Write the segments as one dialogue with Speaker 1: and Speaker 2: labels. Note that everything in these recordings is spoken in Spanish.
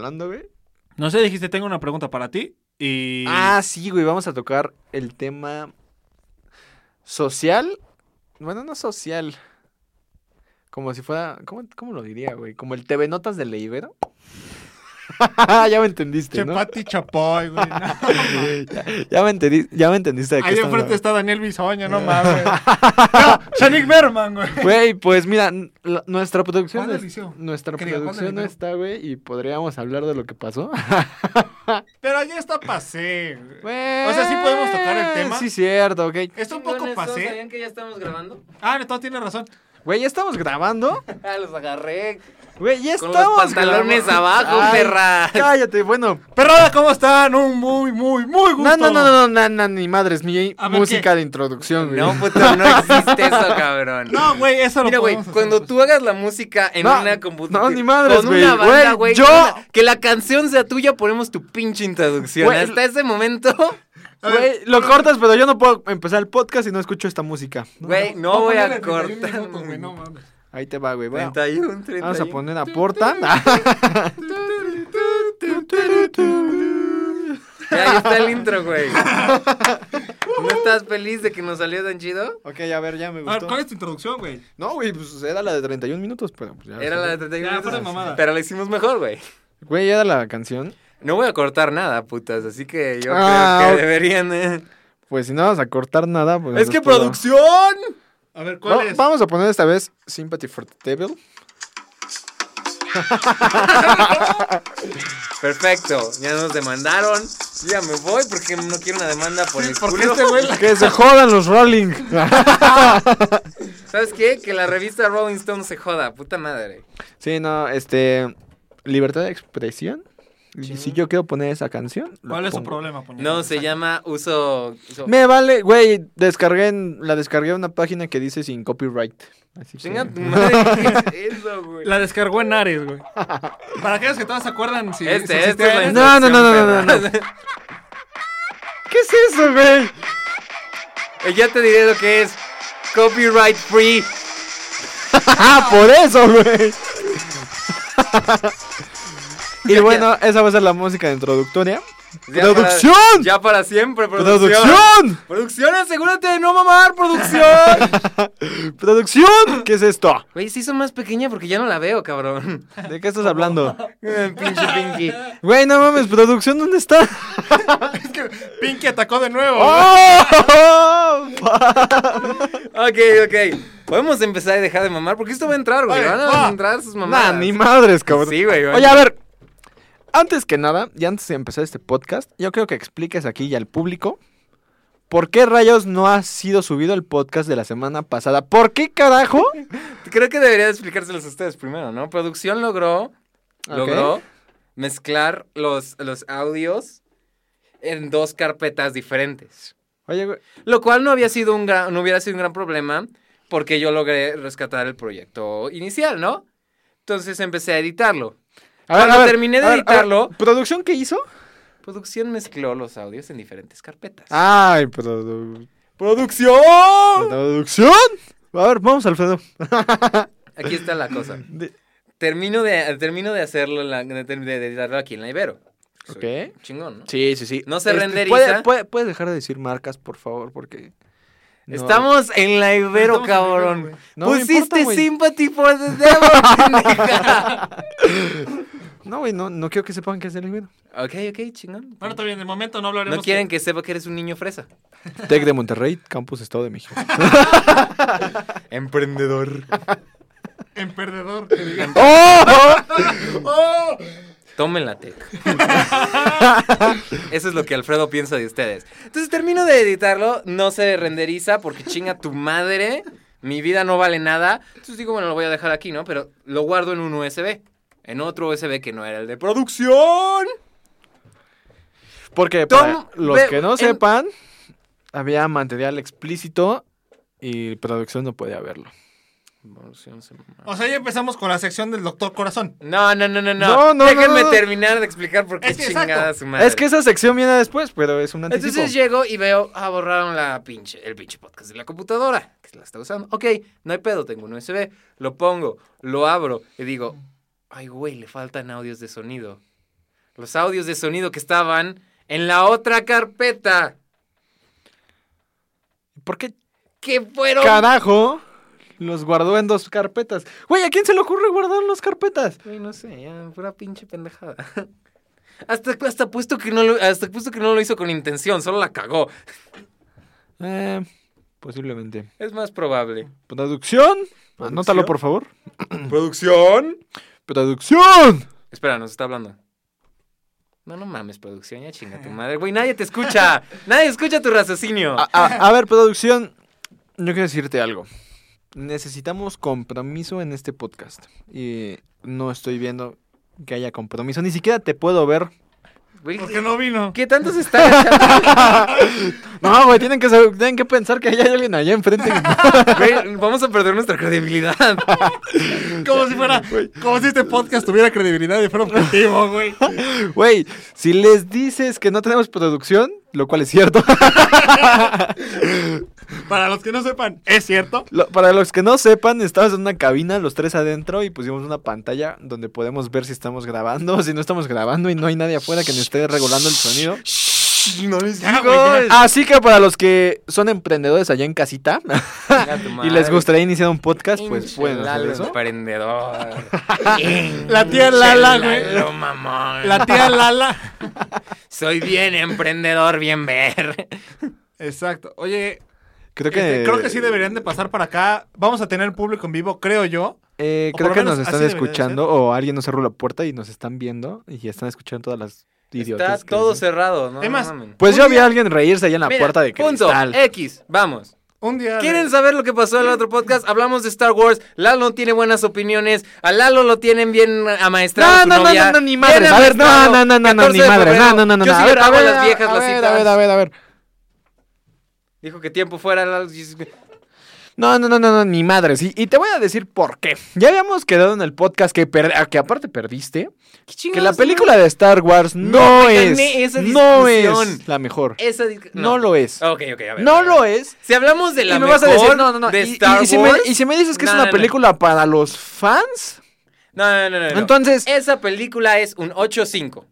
Speaker 1: hablando, güey?
Speaker 2: No sé, dijiste, tengo una pregunta para ti. Y.
Speaker 1: Ah, sí, güey, vamos a tocar el tema social. Bueno, no social. Como si fuera. ¿Cómo, cómo lo diría, güey? Como el TV Notas de Leibero. ya me entendiste, ¿no?
Speaker 2: Chepati Chapoy, güey. no.
Speaker 1: ya, ya me entendí, ya me entendiste de
Speaker 2: Ahí enfrente está Daniel Bisoña, no mames. no, Shanik Berman, güey.
Speaker 1: Güey, pues mira, la- nuestra producción,
Speaker 2: ¿Cuándo
Speaker 1: es- nuestra
Speaker 2: ¿Qué diga, cuándo
Speaker 1: producción no está, güey, y podríamos hablar de lo que pasó.
Speaker 2: Pero ya está pasé. güey. O sea, ¿sí podemos tocar el tema?
Speaker 1: Sí, cierto, ok.
Speaker 2: Está un poco
Speaker 3: Chingones, ¿todos
Speaker 2: pasé.
Speaker 3: ¿Sabían que ya estamos grabando?
Speaker 2: Ah, no, tiene razón.
Speaker 1: Güey, ya estamos grabando.
Speaker 3: Ah, los agarré.
Speaker 1: Güey, ya
Speaker 3: Con
Speaker 1: estamos
Speaker 3: los pantalones
Speaker 1: grabando.
Speaker 3: abajo,
Speaker 1: Ay,
Speaker 3: perra.
Speaker 1: Cállate, bueno.
Speaker 2: Perrada, ¿cómo están? Un muy, muy, muy gusto.
Speaker 1: No, no, no, no, no, no, ni madres,
Speaker 2: A ver,
Speaker 1: música
Speaker 2: ¿qué?
Speaker 1: de introducción, güey.
Speaker 3: No, puto, no existe eso, cabrón.
Speaker 2: No, güey, eso
Speaker 3: Mira,
Speaker 2: lo
Speaker 3: güey,
Speaker 2: podemos hacer
Speaker 3: cuando tú hagas la música en
Speaker 1: No,
Speaker 3: una computadora.
Speaker 1: no, ni madres,
Speaker 3: Con
Speaker 1: güey,
Speaker 3: una banda,
Speaker 1: güey,
Speaker 3: güey.
Speaker 1: yo-
Speaker 3: una- Que la canción sea tuya, ponemos tu pinche introducción.
Speaker 1: Güey,
Speaker 3: Hasta ese momento,
Speaker 1: Güey, lo cortas, pero yo no puedo empezar el podcast si no escucho esta música. No,
Speaker 3: güey, no voy a
Speaker 2: 31
Speaker 3: cortar.
Speaker 2: minutos, güey, no mames.
Speaker 1: Ahí te va, güey. Bueno,
Speaker 3: 31, 31.
Speaker 1: vamos a poner a Porta.
Speaker 3: Ya, ahí está el intro, güey. ¿No estás feliz de que nos salió tan chido?
Speaker 1: ok, a ver, ya me
Speaker 2: A ver,
Speaker 1: gustó.
Speaker 2: ¿cuál es tu introducción, güey?
Speaker 1: No, güey, pues era la de 31 minutos, pero pues ya.
Speaker 3: Era la de 31
Speaker 2: Ya,
Speaker 3: minutos. Pero la hicimos mejor, güey.
Speaker 1: Güey, era la canción.
Speaker 3: No voy a cortar nada, putas, así que yo
Speaker 1: Ah,
Speaker 3: creo
Speaker 1: ok.
Speaker 3: que deberían, eh.
Speaker 1: Pues si no vas a cortar nada, pues.
Speaker 3: ¡Es que producción!
Speaker 2: A ver, ¿cuál es?
Speaker 1: Vamos a poner esta vez Sympathy for the Devil.
Speaker 3: Perfecto, ya nos demandaron. Ya me voy porque no quiero una demanda por el
Speaker 2: Porque
Speaker 3: culo.
Speaker 2: este
Speaker 1: Que se jodan los Rolling.
Speaker 3: ¿Sabes qué? Que la revista Rolling Stone se joda, puta madre.
Speaker 1: sí, no, este. Libertad de expresión. Y si yo quiero poner esa canción.
Speaker 2: ¿Cuál es su problema?
Speaker 3: No, se llama uso... uso-
Speaker 1: Me vale, güey, descargué en, la descargué en una página que dice sin copyright. Así que-
Speaker 3: Chinga tu madre, ¿qué es eso, güey?
Speaker 2: La descargó en Ares, güey. Para aquellos que todavía se acuerdan si.
Speaker 3: Este,
Speaker 2: si
Speaker 3: este es la.
Speaker 1: No, no, no, no, no, ¿Qué es eso, güey?
Speaker 3: perra. Ya te diré lo que es copyright free.
Speaker 1: Ah, por eso, güey. Y bueno, esa va a ser la música introductoria.
Speaker 3: Ya
Speaker 1: ¡Producción!
Speaker 3: para- ya para siempre, producción.
Speaker 1: ¡Producción!
Speaker 3: Producción, asegúrate de no mamar, producción.
Speaker 1: ¡Producción! ¿Qué es esto?
Speaker 3: Güey, se hizo más pequeña porque ya no la veo, cabrón.
Speaker 1: ¿De qué estás hablando?
Speaker 3: Pinche Pinky.
Speaker 1: Güey, no mames, producción, ¿dónde está?
Speaker 2: Es que Pinky atacó de nuevo.
Speaker 1: ¡Oh!
Speaker 3: Ok, ok. Podemos empezar y dejar de mamar porque esto va a entrar, güey. Van a entrar sus
Speaker 1: Nah,
Speaker 3: mamadas.
Speaker 1: ni madres, cabrón.
Speaker 3: Sí, güey.
Speaker 1: Oye, a ver. Antes que nada, y antes de empezar este podcast, yo creo que expliques aquí y al público por qué rayos no ha sido subido el podcast de la semana pasada. ¿Por qué carajo?
Speaker 3: Creo que debería de explicárselos a ustedes primero, ¿no? Producción logró, logró mezclar los, los audios en dos carpetas diferentes.
Speaker 1: Oye, güey.
Speaker 3: Lo cual no había sido un gran, no hubiera sido un gran problema porque yo logré rescatar el proyecto inicial, ¿no? Entonces empecé a editarlo.
Speaker 1: A ver,
Speaker 3: Cuando
Speaker 1: a ver,
Speaker 3: terminé de
Speaker 1: a ver, a ver,
Speaker 3: editarlo-
Speaker 1: ¿Producción qué hizo?
Speaker 3: Producción mezcló los audios en diferentes carpetas.
Speaker 1: Ay, produ-
Speaker 3: ¡Producción!
Speaker 1: producción. A ver, vamos, Alfredo.
Speaker 3: Aquí está la cosa.
Speaker 1: De-
Speaker 3: Termino de, termino de hacerlo, la- de, de editarlo aquí en la Ibero. Soy
Speaker 1: Ok.
Speaker 3: Chingón, ¿no?
Speaker 1: Sí, sí, sí.
Speaker 3: No se
Speaker 1: Este,
Speaker 3: renderiza.
Speaker 1: ¿puede- puede- ¿Puedes dejar de decir marcas, por favor? Porque. no-
Speaker 3: Estamos en la Ibero,
Speaker 2: Estamos en la
Speaker 3: cabrón.
Speaker 1: No
Speaker 3: Pusiste
Speaker 1: importa,
Speaker 3: sympathy for the devil.
Speaker 1: No, güey, no, no quiero que sepan que es el Ibero.
Speaker 3: Ok, ok, chingón.
Speaker 2: Bueno, está bien, de momento no hablaremos.
Speaker 3: No quieren que sepa que eres un niño fresa.
Speaker 1: Tec de Monterrey, Campus Estado de México.
Speaker 3: Emprendedor.
Speaker 2: En perdedor. que digan.
Speaker 1: ¡Oh!
Speaker 2: ¡Oh!
Speaker 3: Tómenla, Tec. Eso es lo que Alfredo piensa de ustedes. Entonces termino de editarlo, no se renderiza porque chinga tu madre. Mi vida no vale nada. Entonces digo, bueno, lo voy a dejar aquí, ¿no? Pero lo guardo en un USB. En otro USB que no era el de producción.
Speaker 1: Porque
Speaker 3: Tom,
Speaker 1: para los
Speaker 3: ve-
Speaker 1: que no
Speaker 3: en-
Speaker 1: sepan, había material explícito y producción no podía verlo.
Speaker 2: O sea, ya empezamos con la sección del doctor Corazón.
Speaker 3: No, no, no, no, no.
Speaker 1: No, no,
Speaker 3: Déjenme
Speaker 1: no, no.
Speaker 3: terminar de explicar por qué
Speaker 2: Es que
Speaker 3: chingada su madre.
Speaker 1: Es que esa sección viene después, pero es un anticipo.
Speaker 3: Entonces llego y veo, ah, borraron la pinche, el pinche podcast de la computadora, que la está usando. Ok, no hay pedo, tengo un USB, lo pongo, lo abro y digo, ay, güey, le faltan audios de sonido. los audios de sonido que estaban en la otra carpeta.
Speaker 1: ¿Por qué
Speaker 3: ¿Qué fueron?
Speaker 1: carajo los guardó en dos carpetas? Güey, ¿a quién se le ocurre guardar las carpetas?
Speaker 3: Güey, no sé, ya, pura pinche pendejada. Hasta, hasta puesto que no lo, hasta puesto que no lo hizo con intención, solo la cagó.
Speaker 1: Eh, posiblemente.
Speaker 3: Es más probable.
Speaker 1: Producción. Anótalo, por favor.
Speaker 3: ¿Producción?
Speaker 1: Producción.
Speaker 3: Espera, nos está hablando. No, no mames, producción, ya chinga tu madre. Güey, nadie te escucha. nadie escucha tu raciocinio.
Speaker 1: A, a- a ver, producción. Yo quiero decirte algo. Necesitamos compromiso en este podcast. Y no estoy viendo que haya compromiso. Ni siquiera te puedo ver.
Speaker 3: Güey,
Speaker 2: Porque no vino.
Speaker 3: ¿Qué tanto se está agachando?
Speaker 1: No, güey, tienen que, saber- tienen que pensar que hay alguien allá enfrente.
Speaker 3: Güey, vamos a perder nuestra credibilidad.
Speaker 2: Como si fuera, como si este podcast tuviera credibilidad y fuera objetivo, güey.
Speaker 1: Güey, si les dices que no tenemos producción, lo cual es cierto.
Speaker 2: Para los que no sepan, es cierto.
Speaker 1: Lo- para los que no sepan, estamos en una cabina, los tres adentro, y pusimos una pantalla donde podemos ver si estamos grabando o si no estamos grabando y no hay nadie afuera que nos esté regulando el sonido.
Speaker 3: no les
Speaker 2: Ya, güey, ya.
Speaker 1: Así que para los que son emprendedores allá en casita y les gustaría iniciar un podcast, pues pueden hacer eso.
Speaker 3: Emprendedor.
Speaker 2: La tía Lala, güey. La tía Lala.
Speaker 3: Soy bien emprendedor, bien ver.
Speaker 2: Exacto. Oye,
Speaker 1: Creo que,
Speaker 2: este, creo que sí deberían de pasar para acá. Vamos a tener público en vivo, creo yo.
Speaker 1: eh, creo que nos están escuchando o alguien nos cerró la puerta y nos están viendo y están escuchando todas las.
Speaker 3: Está todo
Speaker 1: dicen.
Speaker 3: cerrado, ¿no?
Speaker 2: Es más,
Speaker 3: No mamen.
Speaker 1: Pues yo vi a alguien reírse allá en la
Speaker 3: Mira,
Speaker 1: puerta de
Speaker 3: punto,
Speaker 1: cristal.
Speaker 3: X, vamos.
Speaker 2: Un día. de-
Speaker 3: ¿Quieren saber lo que pasó en el otro podcast? Hablamos de Star Wars. Lalo tiene buenas opiniones. A Lalo lo tienen bien amaestrado.
Speaker 1: No,
Speaker 3: su
Speaker 1: no, no,
Speaker 3: novia.
Speaker 1: no, no, ni
Speaker 3: Bien
Speaker 1: madres. A ver, no, no, no, no, no,
Speaker 3: 14
Speaker 1: ni
Speaker 3: febrero.
Speaker 1: No, no, no, no.
Speaker 3: Yo sí
Speaker 1: A
Speaker 3: le
Speaker 1: ver, a
Speaker 3: pago
Speaker 1: ver,
Speaker 3: las viejas
Speaker 1: a
Speaker 3: las
Speaker 1: ver,
Speaker 3: citas.
Speaker 1: a ver, a ver, a ver.
Speaker 3: Dijo que tiempo fuera. Lalo.
Speaker 1: No, no, no, no, no, ni madres. Y, y te voy a decir por qué. Ya habíamos quedado en el podcast que, per- que aparte perdiste.
Speaker 3: ¿Qué
Speaker 1: Que la
Speaker 3: no?
Speaker 1: película de Star Wars no,
Speaker 3: No me
Speaker 1: es.
Speaker 3: esa
Speaker 1: No es la mejor.
Speaker 3: Esa dis-
Speaker 1: No lo es.
Speaker 3: Ok, ok, a ver.
Speaker 1: No
Speaker 3: a ver,
Speaker 1: lo es.
Speaker 3: Si hablamos de la
Speaker 1: y me
Speaker 3: mejor
Speaker 1: vas a decir, no, no, no.
Speaker 3: de
Speaker 1: y, y-
Speaker 3: Star
Speaker 1: y si me,
Speaker 3: Wars.
Speaker 1: y si me dices que es
Speaker 3: No,
Speaker 1: una
Speaker 3: no, no.
Speaker 1: película para los fans,
Speaker 3: No, no, no, no, no.
Speaker 1: entonces.
Speaker 3: Esa película es un 8-5.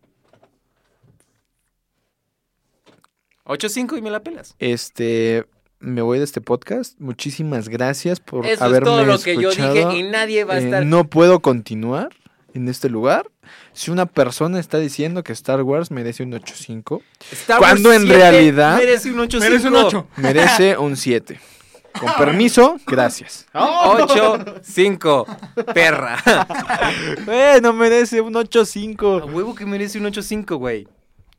Speaker 3: 8-5 y me la pelas.
Speaker 1: Este. Me voy de este podcast. Muchísimas gracias por
Speaker 3: Eso es
Speaker 1: haberme
Speaker 3: todo lo que yo
Speaker 1: escuchado.
Speaker 3: dije y nadie va a
Speaker 1: Eh,
Speaker 3: estar.
Speaker 1: no puedo continuar en este lugar. Si una persona está diciendo que Star Wars merece un 8.5,
Speaker 3: Star Wars
Speaker 1: cuando en
Speaker 3: 7
Speaker 1: realidad-
Speaker 3: merece un 8-5.
Speaker 2: Merece un 8.
Speaker 1: merece un 7. Con permiso, gracias.
Speaker 3: 8-5. Perra.
Speaker 1: Eh, no merece un
Speaker 3: A
Speaker 1: 8.5.
Speaker 3: huevo que merece un 8-5, güey.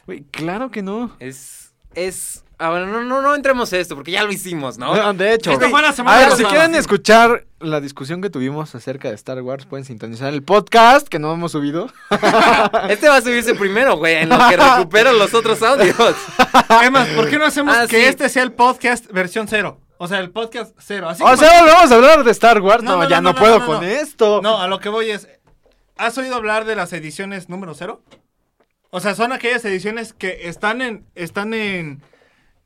Speaker 1: Güey, claro que no.
Speaker 3: Es. Es. Ah, bueno, no, no, no entremos esto porque ya lo hicimos, ¿no?
Speaker 1: No, de hecho.
Speaker 2: Esto fue la semana
Speaker 1: A ver,
Speaker 2: pasada.
Speaker 1: si quieren escuchar la discusión que tuvimos acerca de Star Wars, pueden sintonizar el podcast que no hemos subido.
Speaker 3: Este va a subirse primero, güey, en lo que recupero los otros audios.
Speaker 2: Es más, ¿por qué no hacemos
Speaker 3: Ah,
Speaker 2: que
Speaker 3: sí.
Speaker 2: este sea el podcast versión cero? O sea, el podcast cero. Así
Speaker 1: O
Speaker 2: como-
Speaker 1: sea, vamos a hablar de Star Wars.
Speaker 2: No,
Speaker 1: No,
Speaker 2: no,
Speaker 1: ya
Speaker 2: no,
Speaker 1: no,
Speaker 2: no,
Speaker 1: puedo
Speaker 2: no,
Speaker 1: con
Speaker 2: no.
Speaker 1: esto.
Speaker 2: No, a lo que voy es. ¿Has oído hablar de las ediciones número cero? O sea, son aquellas ediciones que están en. están en.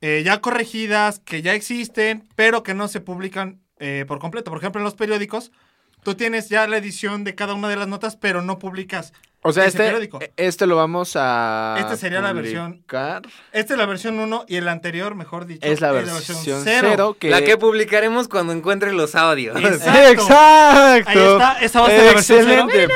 Speaker 2: Eh, ya corregidas, que ya existen, pero que no se publican eh, por completo. Por ejemplo, en los periódicos, tú tienes ya la edición de cada una de las notas, pero no publicas.
Speaker 1: O sea, este,
Speaker 2: e,
Speaker 1: este lo vamos a.
Speaker 2: Esta sería publicar. la versión. Esta es la versión 1 y el anterior, mejor dicho.
Speaker 1: Es la versión 0. Que...
Speaker 3: La que publicaremos cuando encuentre los audios.
Speaker 2: Exacto.
Speaker 1: Exacto.
Speaker 2: Ahí está, esa va a ser la versión
Speaker 1: 0.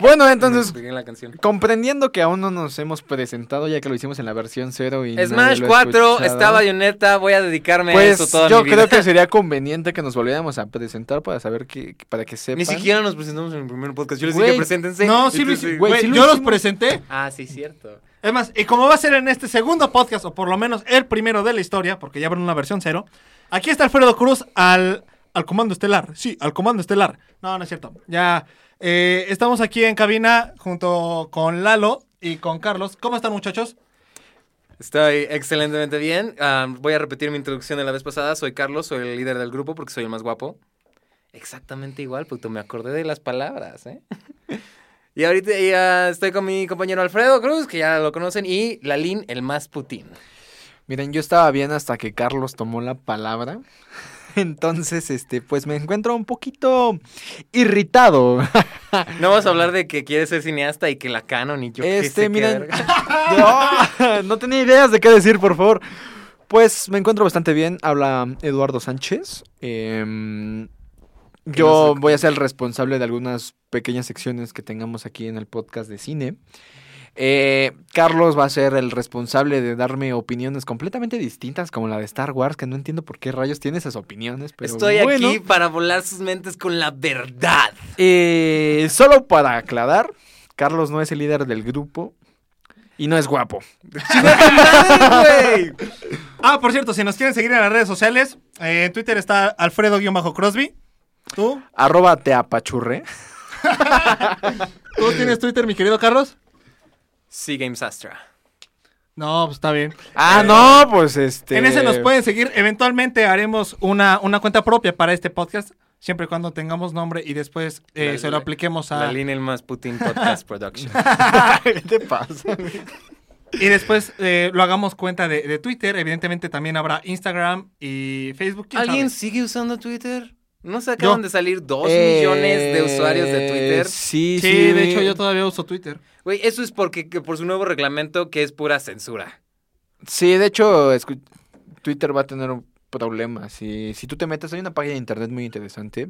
Speaker 1: Bueno, entonces,
Speaker 3: Pegué la canción.
Speaker 1: comprendiendo que aún no nos hemos presentado, ya que lo hicimos en la versión cero y.
Speaker 3: Smash
Speaker 1: lo ha
Speaker 3: 4,
Speaker 1: escuchado,
Speaker 3: está Bayonetta, voy a dedicarme a
Speaker 1: Pues
Speaker 3: eso toda
Speaker 1: yo
Speaker 3: mi vida.
Speaker 1: creo que sería conveniente que nos volviéramos a presentar para saber que, para que sepan.
Speaker 3: Ni siquiera nos presentamos en el primer podcast. Yo les dije, preséntense.
Speaker 2: No, sí lo hice.
Speaker 1: güey, sí
Speaker 2: yo los presenté.
Speaker 3: Ah, sí, cierto.
Speaker 2: Es más, y como va a ser en este segundo podcast, o por lo menos el primero de la historia, porque ya habrá una versión cero, aquí está Alfredo Cruz al, al comando estelar. Sí, al comando estelar. No, no es cierto. Ya eh, estamos aquí en cabina junto con Lalo y con Carlos. ¿Cómo están, muchachos?
Speaker 3: Estoy excelentemente bien. Ah, voy a repetir mi introducción de la vez pasada. Soy Carlos, soy el líder del grupo porque soy el más guapo. Exactamente igual, puto. Me acordé de las palabras, ¿eh? y ahorita ya estoy con mi compañero Alfredo Cruz, que ya lo conocen, y Lalín, el más putín.
Speaker 1: Miren, yo estaba bien hasta que Carlos tomó la palabra. Entonces, este, pues me encuentro un poquito irritado.
Speaker 3: No vas a hablar de que quieres ser cineasta y que la canon y yo
Speaker 1: Este, miren, no, no tenía ideas de qué decir, por favor. Pues me encuentro bastante bien. Habla Eduardo Sánchez. Em, yo voy a ser el responsable de algunas pequeñas secciones que tengamos aquí en el podcast de cine. Eh, Carlos va a ser el responsable de darme opiniones completamente distintas, como la de Star Wars, que no entiendo por qué rayos tiene esas opiniones. Pero
Speaker 3: Estoy
Speaker 1: bueno.
Speaker 3: aquí para volar sus mentes con la verdad.
Speaker 1: Eh, solo para aclarar, Carlos no es el líder del grupo y no es guapo.
Speaker 2: Ah, por cierto, si nos quieren seguir en las redes sociales, eh, en Twitter está Alfredo-Crosby. ¿Tú?
Speaker 1: Arroba te apachurre.
Speaker 2: ¿Tú tienes Twitter, mi querido Carlos?
Speaker 3: Sí, Games Astra.
Speaker 2: No, pues está bien.
Speaker 1: Ah, no, pues este.
Speaker 2: En ese nos pueden seguir. Eventualmente haremos una, una cuenta propia para este podcast, siempre y cuando tengamos nombre y después eh,
Speaker 3: La-
Speaker 2: se lo apliquemos a...
Speaker 3: La línea el más Putin Podcast Production.
Speaker 1: ¿Qué te pasa?
Speaker 2: Y después eh, lo hagamos cuenta de, de Twitter. Evidentemente también habrá Instagram y Facebook. ¿quién
Speaker 3: ¿Alguien
Speaker 2: sabe?
Speaker 3: sigue usando Twitter? ¿No se acaban
Speaker 2: Yo.
Speaker 3: de salir dos millones de usuarios de Twitter?
Speaker 1: Eh, Sí,
Speaker 2: Sí,
Speaker 1: sí.
Speaker 2: de hecho yo todavía uso Twitter.
Speaker 3: Güey, eso es porque que por su nuevo reglamento que es pura censura.
Speaker 1: Sí, de hecho, Twitter va a tener un problema. Si, si tú te metes, hay una página de internet muy interesante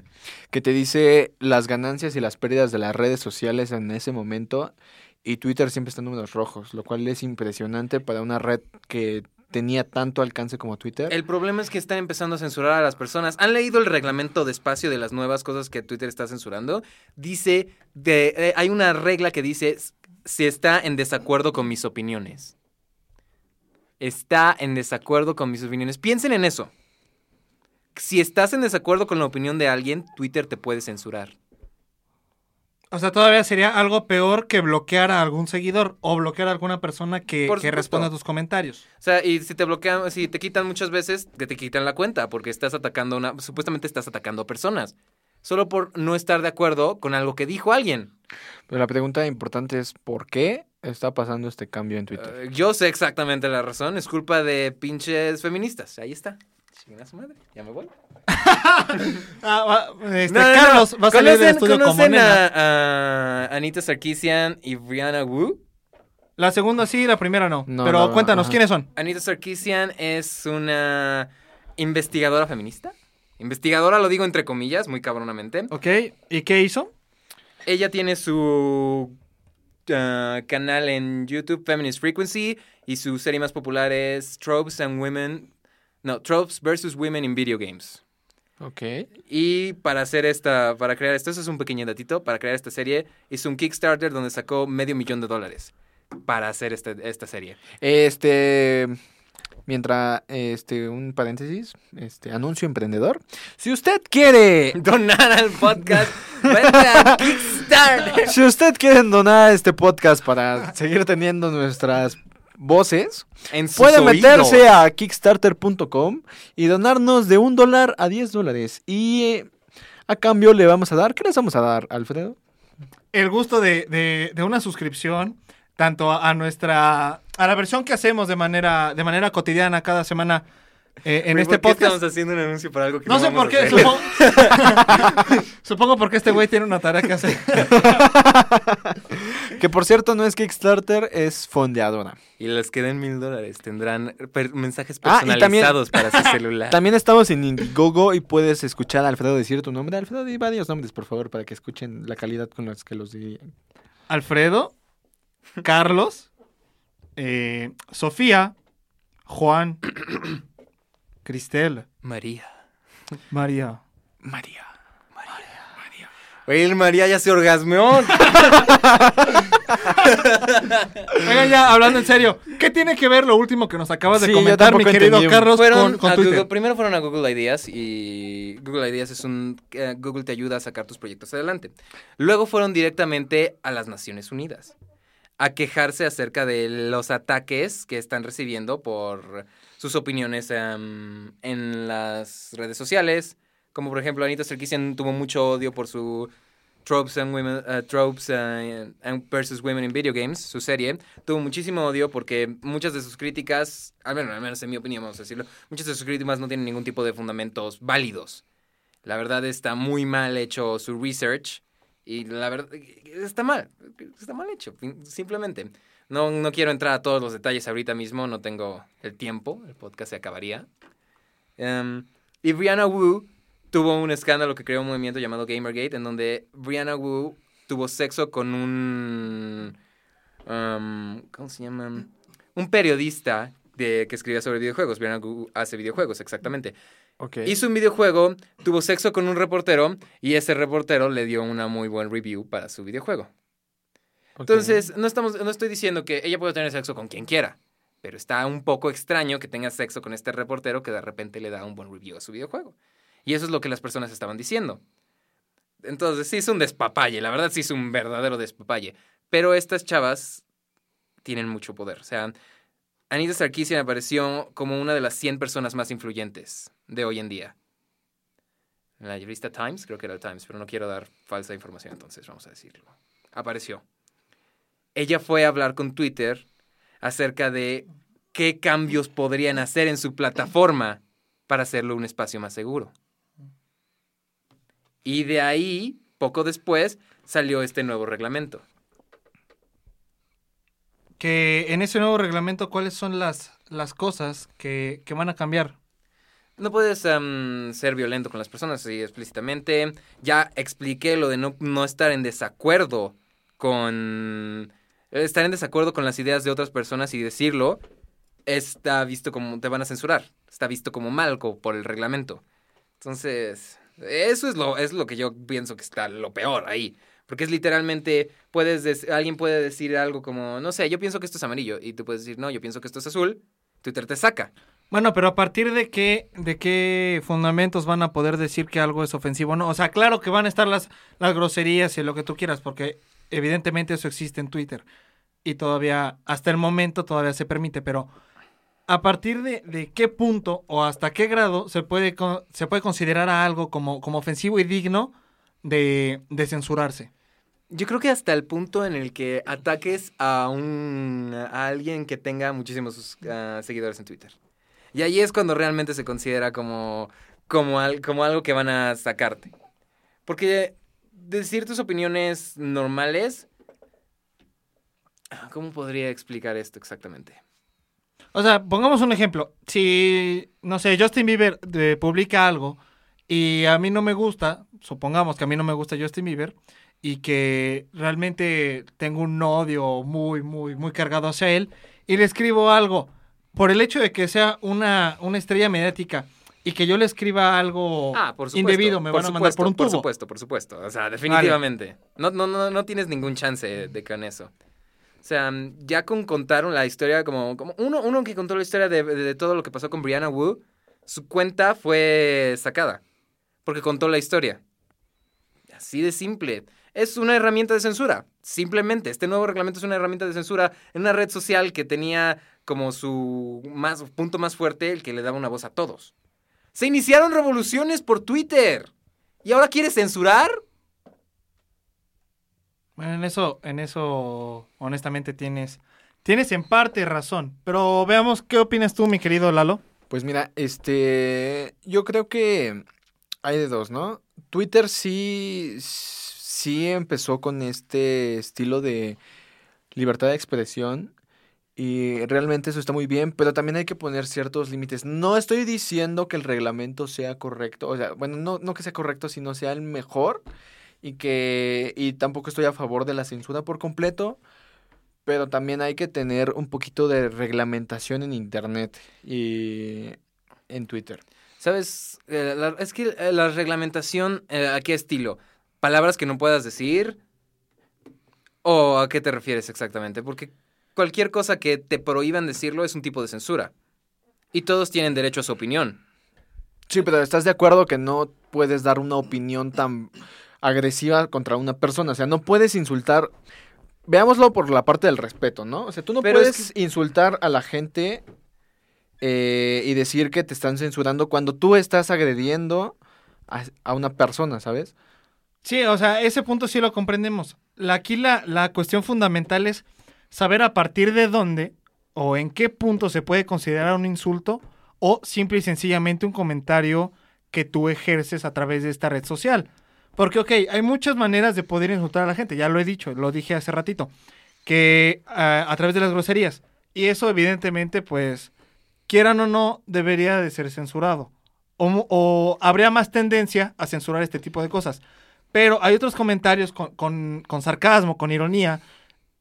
Speaker 1: que te dice las ganancias y las pérdidas de las redes sociales en ese momento. Y Twitter siempre está en números rojos, lo cual es impresionante para una red que tenía tanto alcance como Twitter.
Speaker 3: El problema es que están empezando a censurar a las personas. ¿Han leído el reglamento de espacio de las nuevas cosas que Twitter está censurando? Dice, de, eh, hay una regla que dice si está en desacuerdo con mis opiniones. Está en desacuerdo con mis opiniones. Piensen en eso. Si estás en desacuerdo con la opinión de alguien, Twitter te puede censurar.
Speaker 2: O sea, todavía sería algo peor que bloquear a algún seguidor o bloquear a alguna persona que, que responda a tus comentarios.
Speaker 3: O sea, y si te bloquean, si te quitan muchas veces, que te quitan la cuenta, porque estás atacando a una, supuestamente estás atacando a personas. Solo por no estar de acuerdo con algo que dijo alguien.
Speaker 1: Pero la pregunta importante es, ¿por qué está pasando este cambio en Twitter?
Speaker 3: Eh, yo sé exactamente la razón, es culpa de pinches feministas. Ahí está. Chinga su madre, ya me voy.
Speaker 2: Ah, va- este,
Speaker 3: No, no, no.
Speaker 2: Carlos va a salir del
Speaker 3: ¿Conocen-
Speaker 2: estudio como
Speaker 3: conocen
Speaker 2: nena.
Speaker 3: a, a Anita Sarkeesian y Brianna Wu?
Speaker 2: La segunda sí, la primera no.
Speaker 1: No,
Speaker 2: Pero
Speaker 1: no,
Speaker 2: cuéntanos,
Speaker 1: ajá.
Speaker 2: ¿quiénes son?
Speaker 3: Anita Sarkeesian es una investigadora feminista. Investigadora lo digo entre comillas, muy cabronamente.
Speaker 2: Ok, ¿y qué hizo?
Speaker 3: Ella tiene su ah, canal en YouTube, Feminist Frequency, y su serie más popular es Tropes and Women. No, Tropes versus Women in Video Games.
Speaker 1: Ok.
Speaker 3: Y para hacer esta, para crear esto, eso es un pequeño datito, para crear esta serie, hizo un Kickstarter donde sacó medio millón de dólares para hacer este, esta serie.
Speaker 1: Este, mientras, este, un paréntesis, este, anuncio emprendedor. Si usted quiere,
Speaker 3: Donar al podcast, vete a Kickstarter.
Speaker 1: si usted quiere donar este podcast para seguir teniendo nuestras voces,
Speaker 3: En
Speaker 1: puede meterse
Speaker 3: oídos.
Speaker 1: a kickstarter.com y donarnos de un dólar a 10 dólares. Y eh, a cambio le vamos a dar, ¿qué les vamos a dar, Alfredo?
Speaker 2: El gusto de, de- de una suscripción, tanto a, a nuestra. a la versión que hacemos de manera, de manera cotidiana cada semana eh, en este
Speaker 3: ¿por qué
Speaker 2: podcast.
Speaker 3: estamos haciendo un anuncio para algo que
Speaker 2: No sé
Speaker 3: vamos
Speaker 2: por
Speaker 3: a
Speaker 2: qué,
Speaker 3: hacer?
Speaker 2: supongo, supongo porque este güey tiene una tarea que hacer.
Speaker 1: Que por cierto no es Kickstarter, es fondeadora.
Speaker 3: Y los que den mil dólares tendrán per- mensajes
Speaker 1: Ah, también-
Speaker 3: personalizados para su celular.
Speaker 1: También estamos en Indiegogo y puedes escuchar a Alfredo decir tu nombre. Alfredo, di varios nombres, por favor, para que escuchen la calidad con la que los dirían.
Speaker 2: Alfredo, Carlos, eh, Sofía, Juan, Cristel,
Speaker 3: María.
Speaker 2: María.
Speaker 1: María.
Speaker 3: Oye, el María ya se orgasmeó.
Speaker 2: Oigan, ya, hablando en serio, ¿qué tiene que ver lo último que nos acabas de
Speaker 1: Sí,
Speaker 2: comentar, mi querido
Speaker 1: entendí.
Speaker 2: Carlos,
Speaker 3: Fueron
Speaker 2: con, con Twitter?
Speaker 3: Google- primero fueron a Google Ideas y Google Ideas es un... eh, Google te ayuda a sacar tus proyectos adelante. Luego fueron directamente a las Naciones Unidas a quejarse acerca de los ataques que están recibiendo por sus opiniones em, en las redes sociales. Como por ejemplo, Anita Sarkeesian tuvo mucho odio por su Tropes, and Women, Tropes uh, and versus Women in Video Games, su serie, tuvo muchísimo odio porque muchas de sus críticas, al menos, al menos en mi opinión, vamos a decirlo, muchas de sus críticas no tienen ningún tipo de fundamentos válidos. La verdad está muy mal hecho su research y la verdad está mal, está mal hecho, simplemente. No, no quiero entrar a todos los detalles ahorita mismo, no tengo el tiempo, el podcast se acabaría. Um, y Brianna Wu tuvo un escándalo que creó un movimiento llamado Gamergate, en donde Brianna Wu tuvo sexo con un... Um, ¿Cómo se llama? Un periodista de, que escribía sobre videojuegos. Brianna Wu hace videojuegos, exactamente.
Speaker 1: Okay.
Speaker 3: Hizo un videojuego, tuvo sexo con un reportero y ese reportero le dio una muy buena review para su videojuego. Entonces, no, estamos, no estoy diciendo que ella puede tener sexo con quien quiera, pero está un poco extraño que tenga sexo con este reportero que de repente le da un buen review a su videojuego. Y eso es lo que las personas estaban diciendo. Entonces, sí es un despapalle, la verdad sí es un verdadero despapalle. Pero estas chavas tienen mucho poder. O sea, Anita Sarkeesian apareció como una de las 100 personas más influyentes de hoy en día. En la revista Times, creo que era el Times, pero no quiero dar falsa información, entonces vamos a decirlo. Apareció. Ella fue a hablar con Twitter acerca de qué cambios podrían hacer en su plataforma para hacerlo un espacio más seguro. Y de ahí, poco después, salió este nuevo reglamento.
Speaker 2: Que en ese nuevo reglamento, ¿cuáles son las, las cosas que, que van a cambiar?
Speaker 3: No puedes um, ser violento con las personas, así explícitamente. Ya expliqué lo de no, no estar en desacuerdo con... Estar en desacuerdo con las ideas de otras personas y decirlo está visto como... te van a censurar. Está visto como malco por el reglamento. Entonces, eso es lo, es lo que yo pienso que está lo peor ahí. Porque es literalmente, puedes alguien puede decir algo como, no sé, yo pienso que esto es amarillo. Y tú puedes decir, no, yo pienso que esto es azul. Twitter te saca.
Speaker 2: Bueno, pero a partir de qué, de qué fundamentos van a poder decir que algo es ofensivo, ¿no? O sea, claro que van a estar las, las groserías y lo que tú quieras, porque evidentemente eso existe en Twitter. Y todavía, hasta el momento todavía se permite, pero a partir de, de, qué punto o hasta qué grado se puede, se puede considerar a algo como, como ofensivo y digno de, de, censurarse.
Speaker 3: Yo creo que hasta el punto en el que ataques a, un, a alguien que tenga muchísimos uh, seguidores en Twitter. Y ahí es cuando realmente se considera como, como, al, como algo que van a sacarte. Porque decir tus opiniones normales... ¿Cómo podría explicar esto exactamente?
Speaker 2: O sea, pongamos un ejemplo. Si, no sé, Justin Bieber eh, publica algo y a mí no me gusta, supongamos que a mí no me gusta Justin Bieber y que realmente tengo un odio muy, muy, muy cargado hacia él y le escribo algo por el hecho de que sea una, una estrella mediática y que yo le escriba algo
Speaker 3: ah, por
Speaker 2: indebido, me van a mandar por un tubo.
Speaker 3: Por supuesto, por supuesto. O sea, definitivamente. No, no, no, no tienes ningún chance de con eso. O sea, ya con contaron la historia, como, como uno, uno que contó la historia de, de, todo lo que pasó con Brianna Wu, su cuenta fue sacada. Porque contó la historia. Así de simple. Es una herramienta de censura. Simplemente. Este nuevo reglamento es una herramienta de censura en una red social que tenía como su más, punto más fuerte el que le daba una voz a todos. Se iniciaron revoluciones por Twitter. ¿Y ahora quiere censurar?
Speaker 2: Bueno, en eso, en eso, honestamente tienes, tienes en parte razón. Pero veamos qué opinas tú, mi querido Lalo.
Speaker 1: Pues mira, este, yo creo que hay de dos, ¿no? Twitter sí, sí empezó con este estilo de libertad de expresión y realmente eso está muy bien, pero también hay que poner ciertos límites. No estoy diciendo que el reglamento sea correcto, o sea, bueno, no, no que sea correcto, sino sea el mejor y que y tampoco estoy a favor de la censura por completo, pero también hay que tener un poquito de reglamentación en internet y en Twitter.
Speaker 3: ¿Sabes? Eh, la, es que eh, la reglamentación, eh, ¿a qué estilo? ¿Palabras que no puedas decir? ¿O a qué te refieres exactamente? Porque cualquier cosa que te prohíban decirlo es un tipo de censura. Y todos tienen derecho a su opinión.
Speaker 1: Sí, pero ¿estás de acuerdo que no puedes dar una opinión tan agresiva contra una persona. O sea, no puedes insultar. Veámoslo por la parte del respeto, ¿no? O sea, tú no puedes insultar a la gente eh, y decir que te están censurando cuando tú estás agrediendo a, una persona, ¿sabes?
Speaker 2: Sí, o sea, ese punto sí lo comprendemos. La, aquí la, la cuestión fundamental es saber a partir de dónde o en qué punto se puede considerar un insulto o simple y sencillamente un comentario que tú ejerces a través de esta red social. Porque, ok, hay muchas maneras de poder insultar a la gente, ya lo he dicho, lo dije hace ratito, que ah, a través de las groserías. Y eso evidentemente, pues, quieran o no, debería de ser censurado. O, o habría más tendencia a censurar este tipo de cosas. Pero hay otros comentarios con- con sarcasmo, con ironía,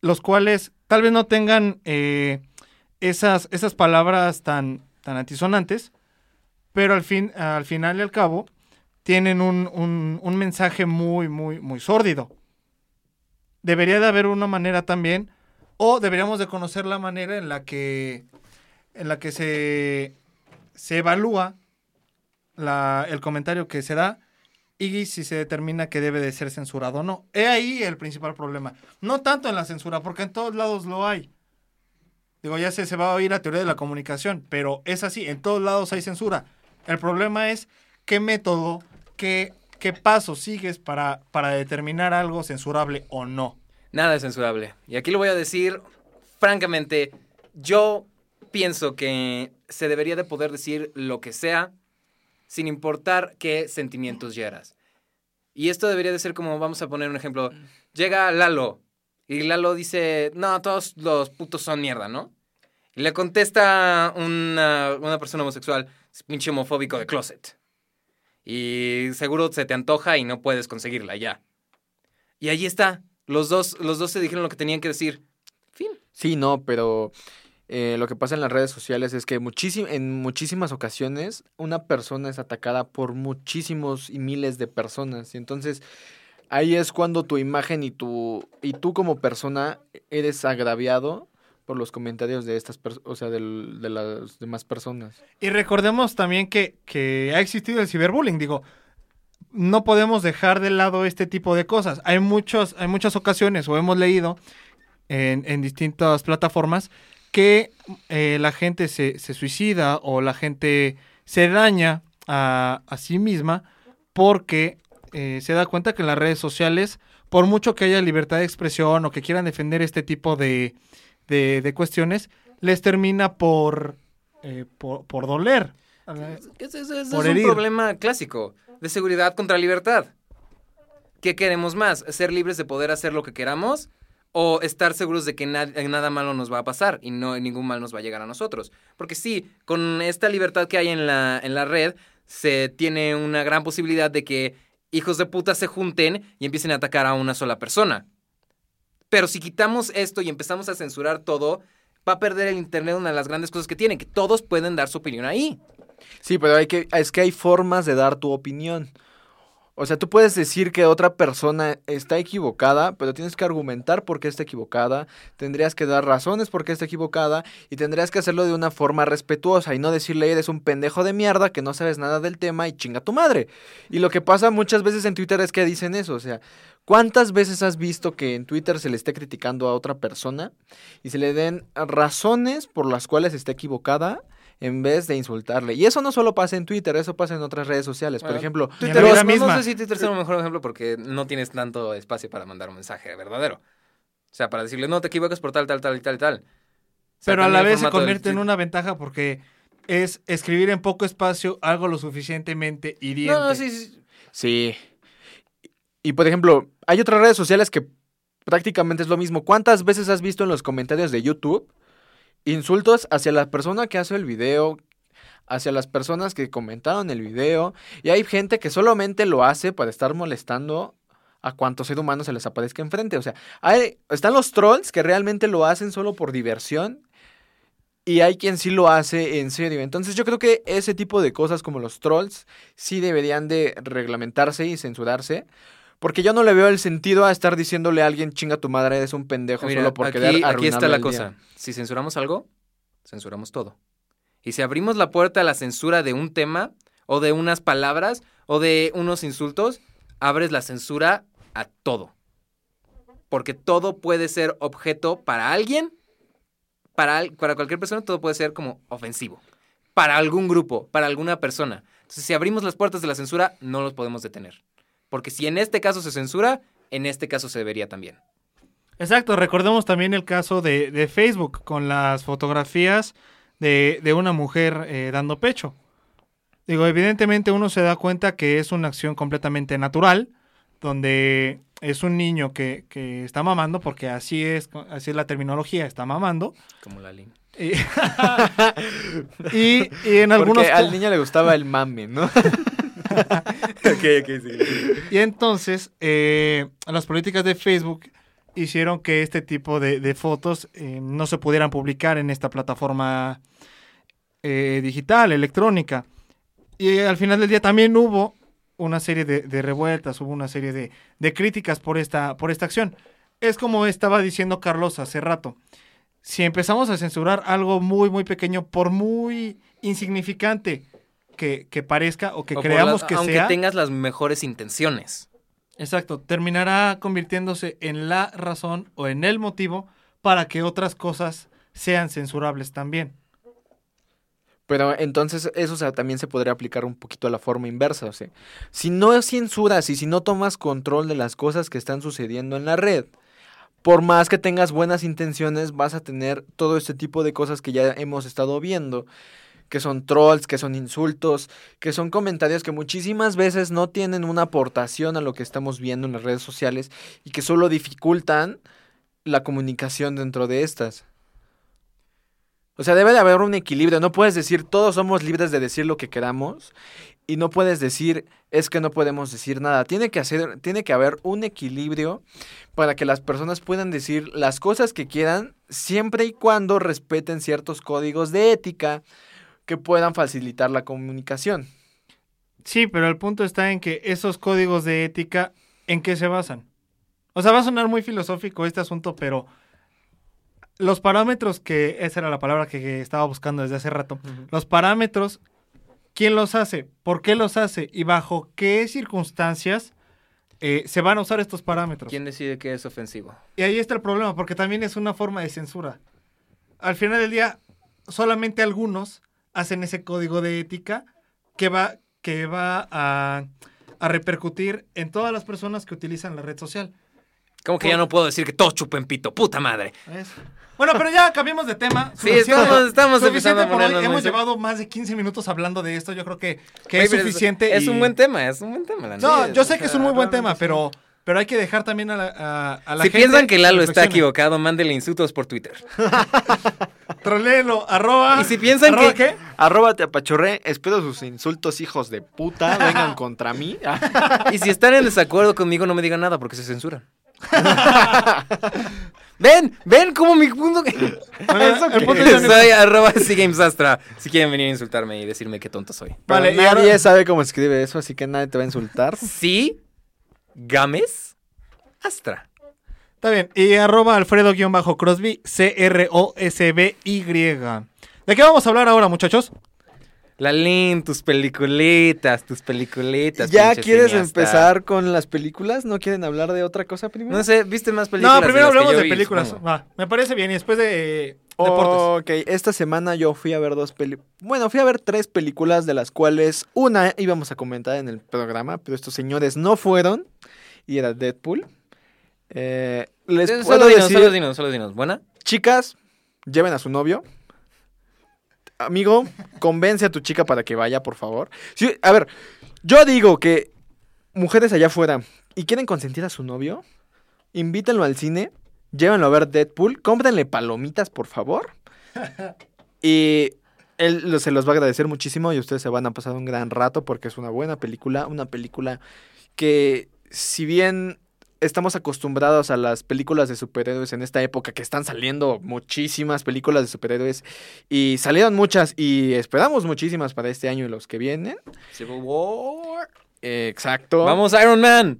Speaker 2: los cuales tal vez no tengan eh, esas, esas palabras tan, tan antisonantes, pero al, fin, al final y al cabo tienen un, un- mensaje muy, muy, muy sórdido. Debería de haber una manera también, o deberíamos de conocer la manera en la que, en la que se, se evalúa el comentario que se da y si se determina que debe de ser censurado o no. He ahí el principal problema. No tanto en la censura, porque en todos lados lo hay. Digo, ya se, se va a oír la teoría de la comunicación, pero es así, en todos lados hay censura. El problema es qué método, qué, qué paso sigues para, para determinar algo censurable o no.
Speaker 3: Nada es censurable. Y aquí lo voy a decir, francamente, yo pienso que se debería de poder decir lo que sea sin importar qué sentimientos llegas. Y esto debería de ser como, vamos a poner un ejemplo, llega Lalo y Lalo dice, no, todos los putos son mierda, ¿no? Y le contesta una, una persona homosexual, es pinche homofóbico de closet. Y seguro se te antoja y no puedes conseguirla ya. Y ahí está. Los dos, los dos se dijeron lo que tenían que decir. Fin.
Speaker 1: Sí, no, pero eh, lo que pasa en las redes sociales es que en muchísimas ocasiones una persona es atacada por muchísimos y miles de personas. Y entonces ahí es cuando tu imagen y tu y tú como persona eres agraviado por los comentarios de estas o sea, de las demás personas.
Speaker 2: Y recordemos también que, que ha existido el ciberbullying. Digo, no podemos dejar de lado este tipo de cosas. Hay, muchos, hay muchas ocasiones, o hemos leído en, en distintas plataformas, que eh, la gente se, se suicida o la gente se daña a, a sí misma porque eh, se da cuenta que en las redes sociales, por mucho que haya libertad de expresión o que quieran defender este tipo de, de, de cuestiones, les termina por, eh, por, por doler. Por
Speaker 3: es un problema clásico de seguridad contra libertad. ¿Qué queremos más? ¿Ser libres de poder hacer lo que queramos? ¿O estar seguros de que na- nada malo nos va a pasar y no ningún mal nos va a llegar a nosotros? Porque sí, con esta libertad que hay en la, en la red, se tiene una gran posibilidad de que hijos de puta se junten y empiecen a atacar a una sola persona. Pero si quitamos esto y empezamos a censurar todo, va a perder el Internet una de las grandes cosas que tiene, que todos pueden dar su opinión ahí.
Speaker 1: Sí, pero hay que, es que hay formas de dar tu opinión. O sea, tú puedes decir que otra persona está equivocada, pero tienes que argumentar por qué está equivocada, tendrías que dar razones por qué está equivocada y tendrías que hacerlo de una forma respetuosa y no decirle eres un pendejo de mierda que no sabes nada del tema y chinga tu madre. Y lo que pasa muchas veces en Twitter es que dicen eso, o sea, ¿cuántas veces has visto que en Twitter se le esté criticando a otra persona y se le den razones por las cuales está equivocada? En vez de insultarle. Y eso no solo pasa en Twitter, eso pasa en otras redes sociales. Por
Speaker 3: Bueno,
Speaker 1: ejemplo,
Speaker 3: Twitter,
Speaker 2: la
Speaker 3: no,
Speaker 2: vida
Speaker 3: no
Speaker 2: misma.
Speaker 3: sé si Twitter sea un mejor ejemplo porque no tienes tanto espacio para mandar un mensaje verdadero. O sea, para decirle, no, te equivocas por tal, tal, tal y tal y tal. O sea,
Speaker 2: Pero a la vez se
Speaker 3: del
Speaker 2: convierte en una ventaja porque es escribir en poco espacio algo lo suficientemente hiriente.
Speaker 3: No, no, sí, sí.
Speaker 1: sí. Y por ejemplo, hay otras redes sociales que prácticamente es lo mismo. ¿Cuántas veces has visto en los comentarios de YouTube insultos hacia la persona que hace el video, hacia las personas que comentaron el video? Y hay gente que solamente lo hace para estar molestando a cuanto ser humano se les aparezca enfrente. O sea, hay, están los trolls que realmente lo hacen solo por diversión. Y hay quien sí lo hace en serio. Entonces yo creo que ese tipo de cosas como los trolls sí deberían de reglamentarse y censurarse. Porque yo no le veo el sentido a estar diciéndole a alguien, chinga tu madre, eres un pendejo
Speaker 3: Mira,
Speaker 1: solo por
Speaker 3: aquí, aquí está la
Speaker 1: el día".
Speaker 3: cosa. Si censuramos algo, censuramos todo. Y si abrimos la puerta a la censura de un tema, o de unas palabras, o de unos insultos, abres la censura a todo. Porque todo puede ser objeto para alguien, para, para cualquier persona, todo puede ser como ofensivo. Para algún grupo, para alguna persona. Entonces, si abrimos las puertas de la censura, no los podemos detener. Porque si en este caso se censura, en este caso se debería también.
Speaker 2: Exacto, recordemos también el caso de, de Facebook con las fotografías de, de una mujer eh, dando pecho. Digo, evidentemente uno se da cuenta que es una acción completamente natural, donde es un niño que, que está mamando, porque así es, así es la terminología, está mamando.
Speaker 3: Como la línea.
Speaker 2: Y, y- y en algunos
Speaker 1: Porque al niño le gustaba el mame, ¿no?
Speaker 2: Y entonces, eh, las políticas de Facebook hicieron que este tipo de, fotos eh, no se pudieran publicar en esta plataforma eh, digital, electrónica. Y al final del día también hubo una serie de, de revueltas, hubo una serie de, de críticas por esta, por esta acción. Es como estaba diciendo Carlos hace rato. Si empezamos a censurar algo muy, muy pequeño, por muy insignificante que, que parezca o que
Speaker 3: O
Speaker 2: creamos
Speaker 3: la-
Speaker 2: que
Speaker 3: aunque
Speaker 2: sea,
Speaker 3: tengas las mejores intenciones.
Speaker 2: Exacto, terminará convirtiéndose en la razón o en el motivo para que otras cosas sean censurables también.
Speaker 1: Pero entonces eso o sea, también se podría aplicar un poquito a la forma inversa. O sea, si no censuras y si no tomas control de las cosas que están sucediendo en la red, por más que tengas buenas intenciones, vas a tener todo este tipo de cosas que ya hemos estado viendo, que son trolls, que son insultos, que son comentarios que muchísimas veces no tienen una aportación a lo que estamos viendo en las redes sociales y que solo dificultan la comunicación dentro de estas. O sea, debe de haber un equilibrio. No puedes decir todos somos libres de decir lo que queramos y no puedes decir es que no podemos decir nada. Tiene que hacer, tiene que haber un equilibrio para que las personas puedan decir las cosas que quieran siempre y cuando respeten ciertos códigos de ética que puedan facilitar la comunicación.
Speaker 2: Sí, pero el punto está en que esos códigos de ética, ¿en qué se basan? O sea, va a sonar muy filosófico este asunto, pero los parámetros que, esa era la palabra que estaba buscando desde hace rato, los parámetros, ¿quién los hace? ¿Por qué los hace? ¿Y bajo qué circunstancias eh, se van a usar estos parámetros?
Speaker 3: ¿Quién decide que es ofensivo?
Speaker 2: Y ahí está el problema, porque también es una forma de censura. Al final del día, solamente algunos hacen ese código de ética que va, que va a, a repercutir en todas las personas que utilizan la red social.
Speaker 3: ¿Cómo que ya no puedo decir que todos chupen pito? ¡Puta madre!
Speaker 2: Eso. Bueno, pero ya cambiemos de tema.
Speaker 3: Sí, estamos- estamos
Speaker 2: Suficiente por hoy. Hemos llevado más de 15 minutos hablando de esto. Yo creo que, que es suficiente.
Speaker 3: Es,
Speaker 2: y-
Speaker 3: un buen tema, es un buen tema. la
Speaker 2: No, yo sé que es un muy buen tema, pero, pero hay que dejar también a la, a, a la
Speaker 3: Si
Speaker 2: gente
Speaker 3: piensan que Lalo está equivocado, mándele insultos por Twitter.
Speaker 2: Troléelo, arroba.
Speaker 3: Y si piensan
Speaker 2: arroba
Speaker 3: que-
Speaker 2: qué?
Speaker 1: Arroba te apachorré, espero sus insultos hijos de puta vengan contra mí.
Speaker 3: Y si están en desacuerdo conmigo, no me digan nada porque se censuran. ven, ven como mi punto que...
Speaker 2: Bueno,
Speaker 3: Soy arroba Astra. Si quieren venir a insultarme y decirme qué tonto soy.
Speaker 1: Pero
Speaker 2: Vale, y
Speaker 1: nadie
Speaker 2: ahora-
Speaker 1: sabe cómo escribe eso, así que nadie te va a insultar.
Speaker 3: Sí, Gámez Astra.
Speaker 2: Está bien. Y arroba Alfredo-Crosby, C-R-O-S-B-Y. ¿De qué vamos a hablar ahora, muchachos?
Speaker 3: Lalín, tus peliculitas, tus peliculitas.
Speaker 1: ¿Ya quieres
Speaker 3: cineasta.
Speaker 1: empezar con las películas? ¿No quieren hablar de otra cosa primero?
Speaker 3: No sé, ¿viste más películas?
Speaker 2: No, primero
Speaker 3: yo
Speaker 2: de películas. Va, me parece bien. Y después de deportes.
Speaker 1: Ok, esta semana yo fui a ver dos películas. Bueno, fui a ver tres películas, de las cuales una íbamos a comentar en el programa, pero estos señores no fueron. Y era Deadpool. Eh, les
Speaker 3: Eh,
Speaker 1: puedo
Speaker 3: Solo dinos,
Speaker 1: decir,
Speaker 3: solo dinos, solo dinos. ¿Buena?
Speaker 1: chicas, lleven a su novio. Amigo, convence a tu chica para que vaya, por favor. Sí, a ver, yo digo que mujeres allá afuera y quieren consentir a su novio, invítenlo al cine, llévenlo a ver Deadpool, cómprenle palomitas, por favor. Y él lo- se los va a agradecer muchísimo y ustedes se van a pasar un gran rato porque es una buena película, una película que si bien estamos acostumbrados a las películas de superhéroes en esta época que están saliendo muchísimas películas de superhéroes y salieron muchas y esperamos muchísimas para este año y los que vienen.
Speaker 3: Civil War.
Speaker 1: Eh, exacto.
Speaker 3: Vamos, Iron Man.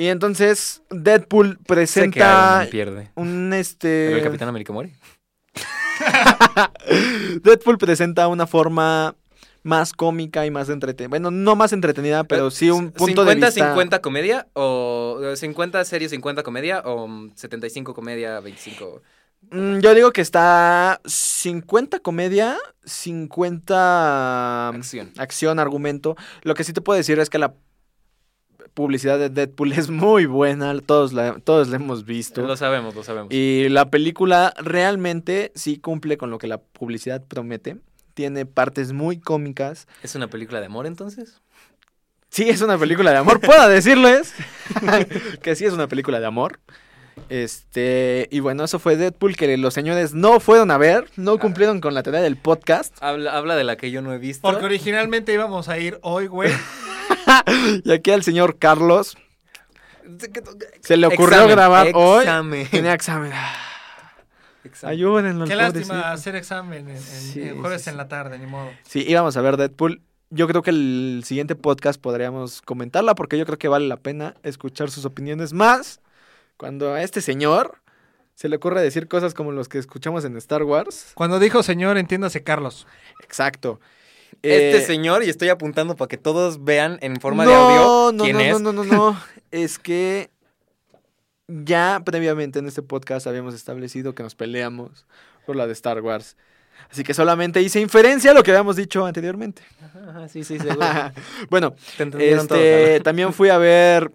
Speaker 1: Y entonces Deadpool presenta
Speaker 3: Man pierde.
Speaker 1: un
Speaker 3: Pero
Speaker 1: este
Speaker 3: el Capitán América muere.
Speaker 1: Deadpool presenta una forma más cómica y más entretenida. Bueno, no más entretenida, pero sí un punto de vista.
Speaker 3: 50 comedia o eh, 50 serie 50 comedia o mm, 75 comedia 25.
Speaker 1: Mm, yo digo que está 50 comedia, 50
Speaker 3: Acción.
Speaker 1: acción, argumento. Lo que sí te puedo decir es que la publicidad de Deadpool es muy buena, todos la, todos la hemos visto.
Speaker 3: Lo sabemos, lo sabemos.
Speaker 1: Y la película realmente sí cumple con lo que la publicidad promete. Tiene partes muy cómicas.
Speaker 3: ¿Es una película de amor entonces?
Speaker 1: Sí, es una película de amor, puedo decirles que sí es una película de amor. Este, y bueno, eso fue Deadpool que los señores no fueron a ver, no cumplieron con la tarea del podcast.
Speaker 3: Habla, habla de la que yo no he visto.
Speaker 2: Porque originalmente íbamos a ir hoy, güey.
Speaker 1: Y aquí al señor Carlos se le ocurrió
Speaker 3: Examen,
Speaker 1: grabar hoy.
Speaker 3: examen.
Speaker 1: Tenía examen.
Speaker 3: Examen.
Speaker 1: Ayúdenlo.
Speaker 2: Qué lástima
Speaker 1: pobrecito.
Speaker 2: hacer examen en, en-
Speaker 1: Sí,
Speaker 2: en jueves
Speaker 1: sí,
Speaker 2: en la tarde, ni modo.
Speaker 1: Sí, íbamos a ver Deadpool. Yo creo que el siguiente podcast podríamos comentarla porque yo creo que vale la pena escuchar sus opiniones más cuando a este señor se le ocurre decir cosas como los que escuchamos en Star Wars.
Speaker 2: Cuando dijo señor, entiéndase Carlos.
Speaker 1: Exacto.
Speaker 3: Este
Speaker 1: Eh,
Speaker 3: señor, y estoy apuntando para que todos vean en forma
Speaker 1: no,
Speaker 3: de audio
Speaker 1: no,
Speaker 3: quién
Speaker 1: no,
Speaker 3: es.
Speaker 1: no, no, no, no. es que ya previamente en este podcast habíamos establecido que nos peleamos por la de Star Wars. Así que solamente hice inferencia a lo que habíamos dicho anteriormente.
Speaker 3: Ajá, sí, sí, seguro.
Speaker 1: bueno,
Speaker 3: todos,
Speaker 1: este, también fui a ver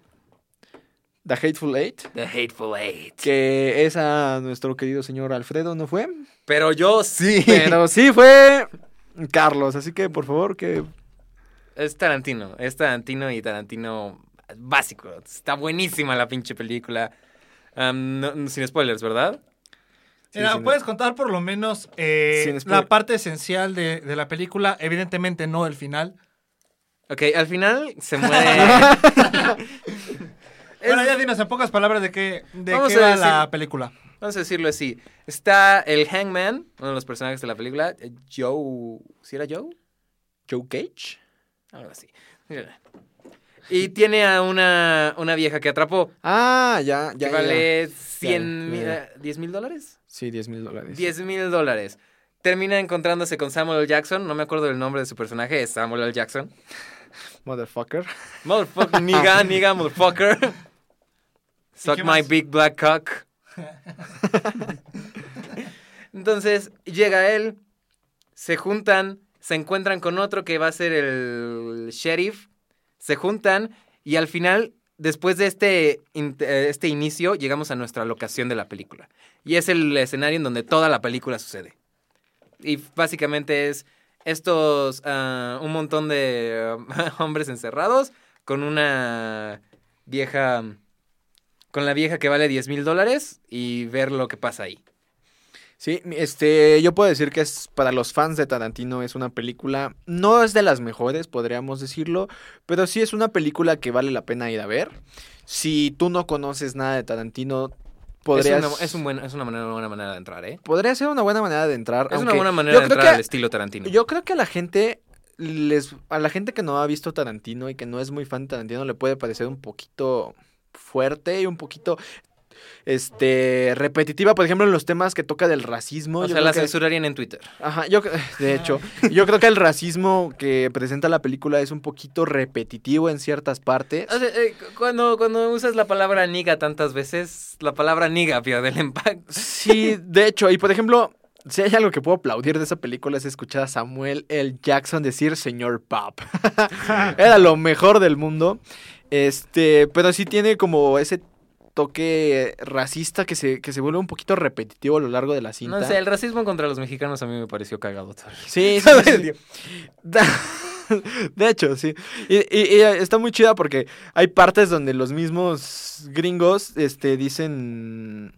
Speaker 1: The Hateful Eight,
Speaker 3: The Hateful Eight.
Speaker 1: que es a nuestro querido señor Alfredo, ¿no fue?
Speaker 3: Pero yo sí.
Speaker 1: Pero sí fue Carlos, así que por favor que...
Speaker 3: Es Tarantino. Es Tarantino y Tarantino básico. Está buenísima la pinche película. No- sin spoilers, ¿verdad?
Speaker 1: Sí,
Speaker 2: Mira,
Speaker 1: sin-
Speaker 2: ¿puedes contar por lo menos eh, la parte esencial de, de la película? Evidentemente no el final.
Speaker 3: Ok, al final se muere. Es-
Speaker 2: Bueno, ya dinos en pocas palabras de qué, de qué va
Speaker 3: decir-
Speaker 2: la película.
Speaker 3: Vamos a decirlo así. Está el Hangman, uno de los personajes de la película. eh, Joe. ¿Sí era Joe?
Speaker 1: Joe Cage.
Speaker 3: Algo así. Y tiene a una, una vieja que atrapó.
Speaker 1: Ah, ya,
Speaker 3: Que
Speaker 1: ya. ya.
Speaker 3: vale 100
Speaker 1: ya,
Speaker 3: mil,
Speaker 1: ya.
Speaker 3: 10 mil dólares.
Speaker 1: Sí, 10 mil dólares.
Speaker 3: 10 mil dólares. Termina encontrándose con Samuel L. Jackson. No me acuerdo del nombre de su personaje. Es Samuel L. Jackson.
Speaker 1: Motherfucker.
Speaker 3: Motherfucker, nigga, nigga, motherfucker. Suck my big black cock. Entonces llega él, se juntan, se encuentran con otro que va a ser el sheriff, se juntan y al final, después de este, eh, este inicio, llegamos a nuestra locación de la película. Y es el escenario en donde toda la película sucede. Y básicamente es estos, ah, un montón de ah, hombres encerrados con una vieja, con la vieja que vale 10 mil dólares y ver lo que pasa ahí.
Speaker 1: Sí, este, yo puedo decir que es para los fans de Tarantino es una película, no es de las mejores, podríamos decirlo, pero sí es una película que vale la pena ir a ver. Si tú no conoces nada de Tarantino, podrías...
Speaker 3: Es una, es un buen, es una manera, buena manera de entrar, ¿eh?
Speaker 1: Podría ser una buena manera de entrar.
Speaker 3: Es una buena manera de entrar
Speaker 1: que-
Speaker 3: al estilo Tarantino.
Speaker 1: Yo creo que a la gente les a la gente que no ha visto Tarantino y que no es muy fan de Tarantino le puede parecer un poquito fuerte y un poquito este repetitiva, por ejemplo, en los temas que toca del racismo.
Speaker 3: o
Speaker 1: yo
Speaker 3: sea, la
Speaker 1: que-
Speaker 3: censurarían en Twitter.
Speaker 1: Ajá, yo de hecho, yo creo que el racismo que presenta la película es un poquito repetitivo en ciertas partes.
Speaker 3: O sea, eh, cu- cuando, cuando usas la palabra niga tantas veces, la palabra niga pierde el impacto.
Speaker 1: Sí, de hecho, y por ejemplo, si hay algo que puedo aplaudir de esa película es escuchar a Samuel L. Jackson decir señor Pop. Era lo mejor del mundo. Este, pero sí tiene como ese toque racista que se, que se vuelve un poquito repetitivo a lo largo de la cinta.
Speaker 3: No sé, el racismo contra los mexicanos a mí me pareció cagado. todavía.
Speaker 1: Sí, sí, sí, sí. De hecho, sí. Y, y- y está muy chida porque hay partes donde los mismos gringos este, dicen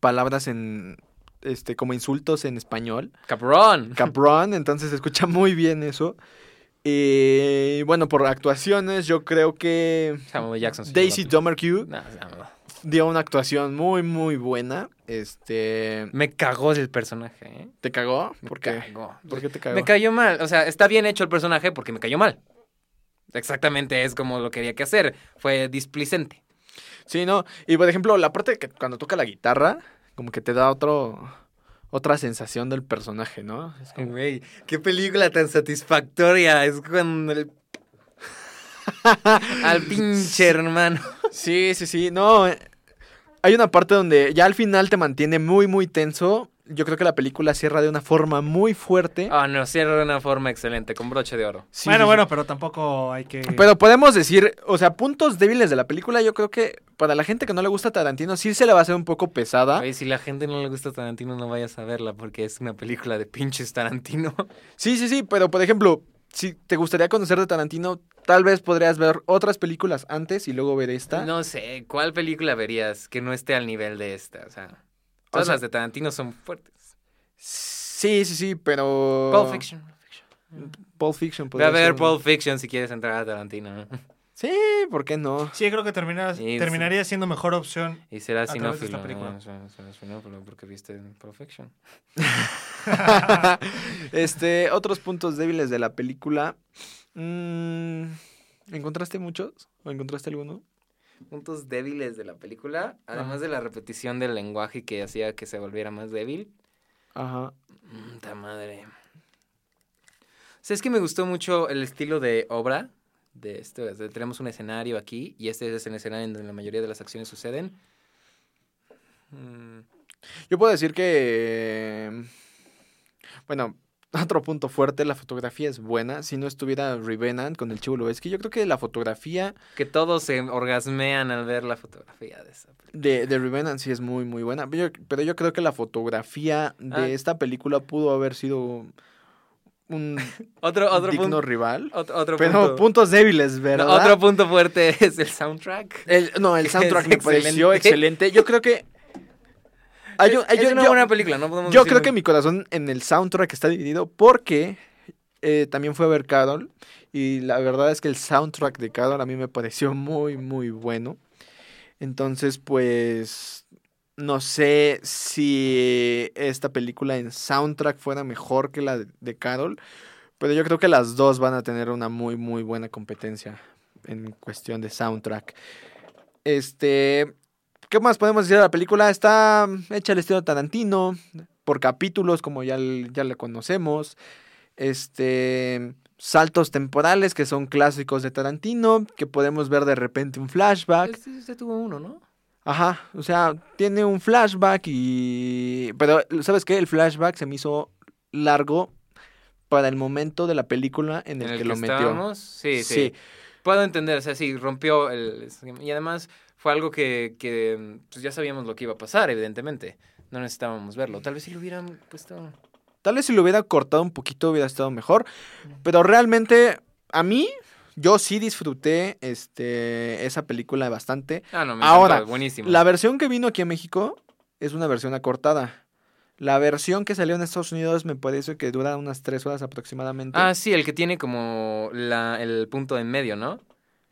Speaker 1: palabras en este como insultos en español.
Speaker 3: Cabrón.
Speaker 1: Cabrón, entonces se escucha muy bien eso. Y bueno, por actuaciones, yo creo que
Speaker 3: Samuel Jackson.
Speaker 1: Daisy Domergue
Speaker 3: no.
Speaker 1: dio una actuación muy, muy buena. Este.
Speaker 3: Me cagó el personaje, ¿eh?
Speaker 1: ¿Te cagó?
Speaker 3: Me
Speaker 1: ¿Por qué?
Speaker 3: cagó.
Speaker 1: ¿Por qué te cagó?
Speaker 3: Me cayó mal. O sea, está bien hecho el personaje porque me cayó mal. Exactamente es como lo quería que hacer. Fue displicente.
Speaker 1: Sí, no. Y por ejemplo, la parte que cuando toca la guitarra, como que te da otro. Otra sensación del personaje, ¿no? Es como-
Speaker 3: Güey, qué película tan satisfactoria. Es cuando el... Al pinche hermano.
Speaker 1: Sí, sí, sí. No. eh, Hay una parte donde ya al final te mantiene muy, muy tenso. Yo creo que la película cierra de una forma muy fuerte.
Speaker 3: Ah, no, cierra de una forma excelente, con broche de oro.
Speaker 1: Sí,
Speaker 2: bueno,
Speaker 1: sí,
Speaker 2: bueno, pero tampoco hay que...
Speaker 1: Pero podemos decir, o sea, puntos débiles de la película, yo creo que para la gente que no le gusta Tarantino sí se le va a hacer un poco pesada.
Speaker 3: Oye, si la gente no le gusta Tarantino, no vayas a verla porque es una película de pinches Tarantino.
Speaker 1: Sí, sí, sí, pero por ejemplo, si te gustaría conocer de Tarantino, tal vez podrías ver otras películas antes y luego ver esta.
Speaker 3: No sé, ¿cuál película verías que no esté al nivel de esta? O sea, todas
Speaker 1: sea-
Speaker 3: las de Tarantino son fuertes.
Speaker 1: Sí, sí, sí, pero...
Speaker 3: Pulp Fiction.
Speaker 1: Pulp Fiction. Podría
Speaker 3: a ver
Speaker 1: ser
Speaker 3: Pulp Fiction si quieres entrar a Tarantino.
Speaker 1: Sí, ¿por qué no?
Speaker 2: Sí, creo que terminas- terminaría siendo mejor opción.
Speaker 3: Y
Speaker 2: de
Speaker 3: sinófilo. ¿no? Serás sinófilo porque viste Pulp Fiction.
Speaker 1: este, otros puntos débiles de la película. Mm, ¿Encontraste muchos? ¿O encontraste alguno?
Speaker 3: Puntos débiles de la película, además de la repetición del lenguaje que hacía que se volviera más débil.
Speaker 1: Ajá.
Speaker 3: Mm, Ta madre. O sea, es que me gustó mucho el estilo de obra de esto. es de- tenemos un escenario aquí y este es el escenario en donde la mayoría de las acciones suceden. Mm,
Speaker 1: Yo puedo decir que. Bueno, otro punto fuerte: la fotografía es buena. Si no estuviera Revenant con el Chivo Lubeski, yo creo que la fotografía
Speaker 3: que todos se orgasmean al ver la fotografía de esa película.
Speaker 1: de, de Revenant sí es muy, muy buena. Pero yo, pero yo creo que la fotografía de
Speaker 3: Ah.
Speaker 1: esta película pudo haber sido un
Speaker 3: Otro, otro
Speaker 1: digno
Speaker 3: punto.
Speaker 1: rival.
Speaker 3: Otro, otro
Speaker 1: Pero
Speaker 3: punto.
Speaker 1: puntos débiles, ¿verdad?
Speaker 3: No, otro punto fuerte es el soundtrack.
Speaker 1: El- no, el
Speaker 3: Es
Speaker 1: soundtrack me pareció
Speaker 3: excelente.
Speaker 1: excelente. Yo creo que. Hay un-
Speaker 3: es,
Speaker 1: hay
Speaker 3: es
Speaker 1: un-
Speaker 3: una
Speaker 1: yo-
Speaker 3: buena película, no podemos
Speaker 1: Yo
Speaker 3: decir
Speaker 1: creo que mi corazón en el soundtrack está dividido porque eh, también fue a ver Carol. Y la verdad es que el soundtrack de Carol a mí me pareció muy, muy bueno. Entonces, pues. No sé si esta película en soundtrack fuera mejor que la de, de Carol. Pero yo creo que las dos van a tener una muy, muy buena competencia en cuestión de soundtrack. Este. ¿Qué más podemos decir de la película? Está hecha al estilo Tarantino, por capítulos, como ya, ya le conocemos. Este. Saltos temporales que son clásicos de Tarantino, que podemos ver de repente un flashback.
Speaker 3: Este, este tuvo uno, ¿no?
Speaker 1: Ajá, o sea, tiene un flashback y... Pero, ¿sabes qué? El flashback se me hizo largo para el momento de la película en el, que, lo metió.
Speaker 3: estábamos. Sí, sí,
Speaker 1: Sí.
Speaker 3: Puedo entender, o sea, sí, rompió el... Y además fue algo que, que pues ya sabíamos lo que iba a pasar, evidentemente. No necesitábamos verlo. Tal vez si lo hubieran puesto...
Speaker 1: Tal vez si lo hubiera cortado un poquito hubiera estado mejor. Pero realmente, a mí, yo sí disfruté este, esa película bastante.
Speaker 3: Ah, no, me
Speaker 1: Ahora,
Speaker 3: buenísimo.
Speaker 1: La versión que vino aquí a México es una versión acortada. La versión que salió en Estados Unidos me parece que dura unas tres horas aproximadamente.
Speaker 3: Ah, sí, el que tiene como la, el punto en medio, ¿no?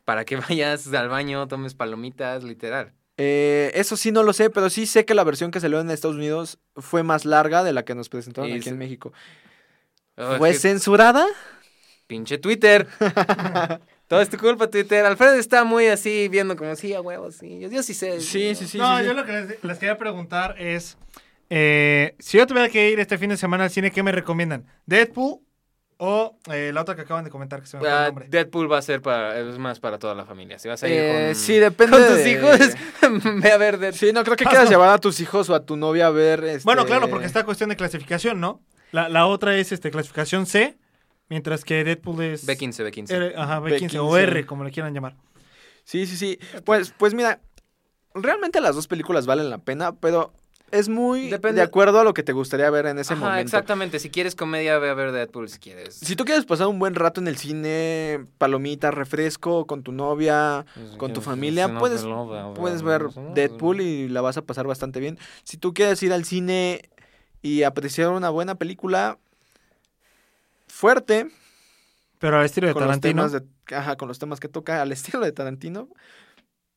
Speaker 3: Para que vayas al baño, tomes palomitas, literal.
Speaker 1: Eh, eso sí no lo sé, pero sí sé que la versión que salió en Estados Unidos fue más larga de la que nos presentaron
Speaker 3: Y
Speaker 1: aquí
Speaker 3: se-
Speaker 1: en México.
Speaker 3: Oh,
Speaker 1: ¿Fue
Speaker 3: es que-
Speaker 1: censurada?
Speaker 3: Pinche Twitter. Todo es tu culpa, Twitter. Alfredo está muy así, viendo como, sí, a huevos, sí. Yo, yo sí sé.
Speaker 1: Sí, sí, sí.
Speaker 2: no,
Speaker 1: sí,
Speaker 2: yo
Speaker 1: sí.
Speaker 2: lo que les, les quería preguntar es, eh, si yo tuviera que ir este fin de semana al cine, ¿qué me recomiendan? ¿Deadpool o eh, la otra que acaban de comentar que se me fue el
Speaker 3: Ah,
Speaker 2: nombre?
Speaker 3: Deadpool va a ser para, es más para toda la familia. Si vas a ir
Speaker 1: Eh,
Speaker 3: con,
Speaker 1: sí, depende
Speaker 3: con tus
Speaker 1: de-
Speaker 3: hijos, ve a ver Deadpool.
Speaker 1: Sí, no creo que quieras llevar a tus hijos o a tu novia a ver. Este...
Speaker 2: Bueno, claro, porque está cuestión de clasificación, ¿no? La, la otra es este clasificación C, mientras que Deadpool es...
Speaker 3: B15, B15.
Speaker 2: R, ajá, B15, o
Speaker 1: B15.
Speaker 2: R, como le quieran llamar.
Speaker 1: Sí, sí, sí. Pues, pues mira, realmente las dos películas valen la pena, pero es muy
Speaker 3: Depende-
Speaker 1: de acuerdo a lo que te gustaría ver en ese
Speaker 3: Ajá,
Speaker 1: momento.
Speaker 3: exactamente. Si quieres comedia, ve a ver Deadpool si quieres.
Speaker 1: Si tú quieres pasar un buen rato en el cine, palomita, refresco, con tu novia, con tu familia, puedes, puedes ver Deadpool y la vas a pasar bastante bien. Si tú quieres ir al cine y apreciar una buena película fuerte,
Speaker 2: Pero al estilo de
Speaker 1: con los,
Speaker 2: Tarantino.
Speaker 1: temas de- ajá, con los temas que toca al estilo de Tarantino,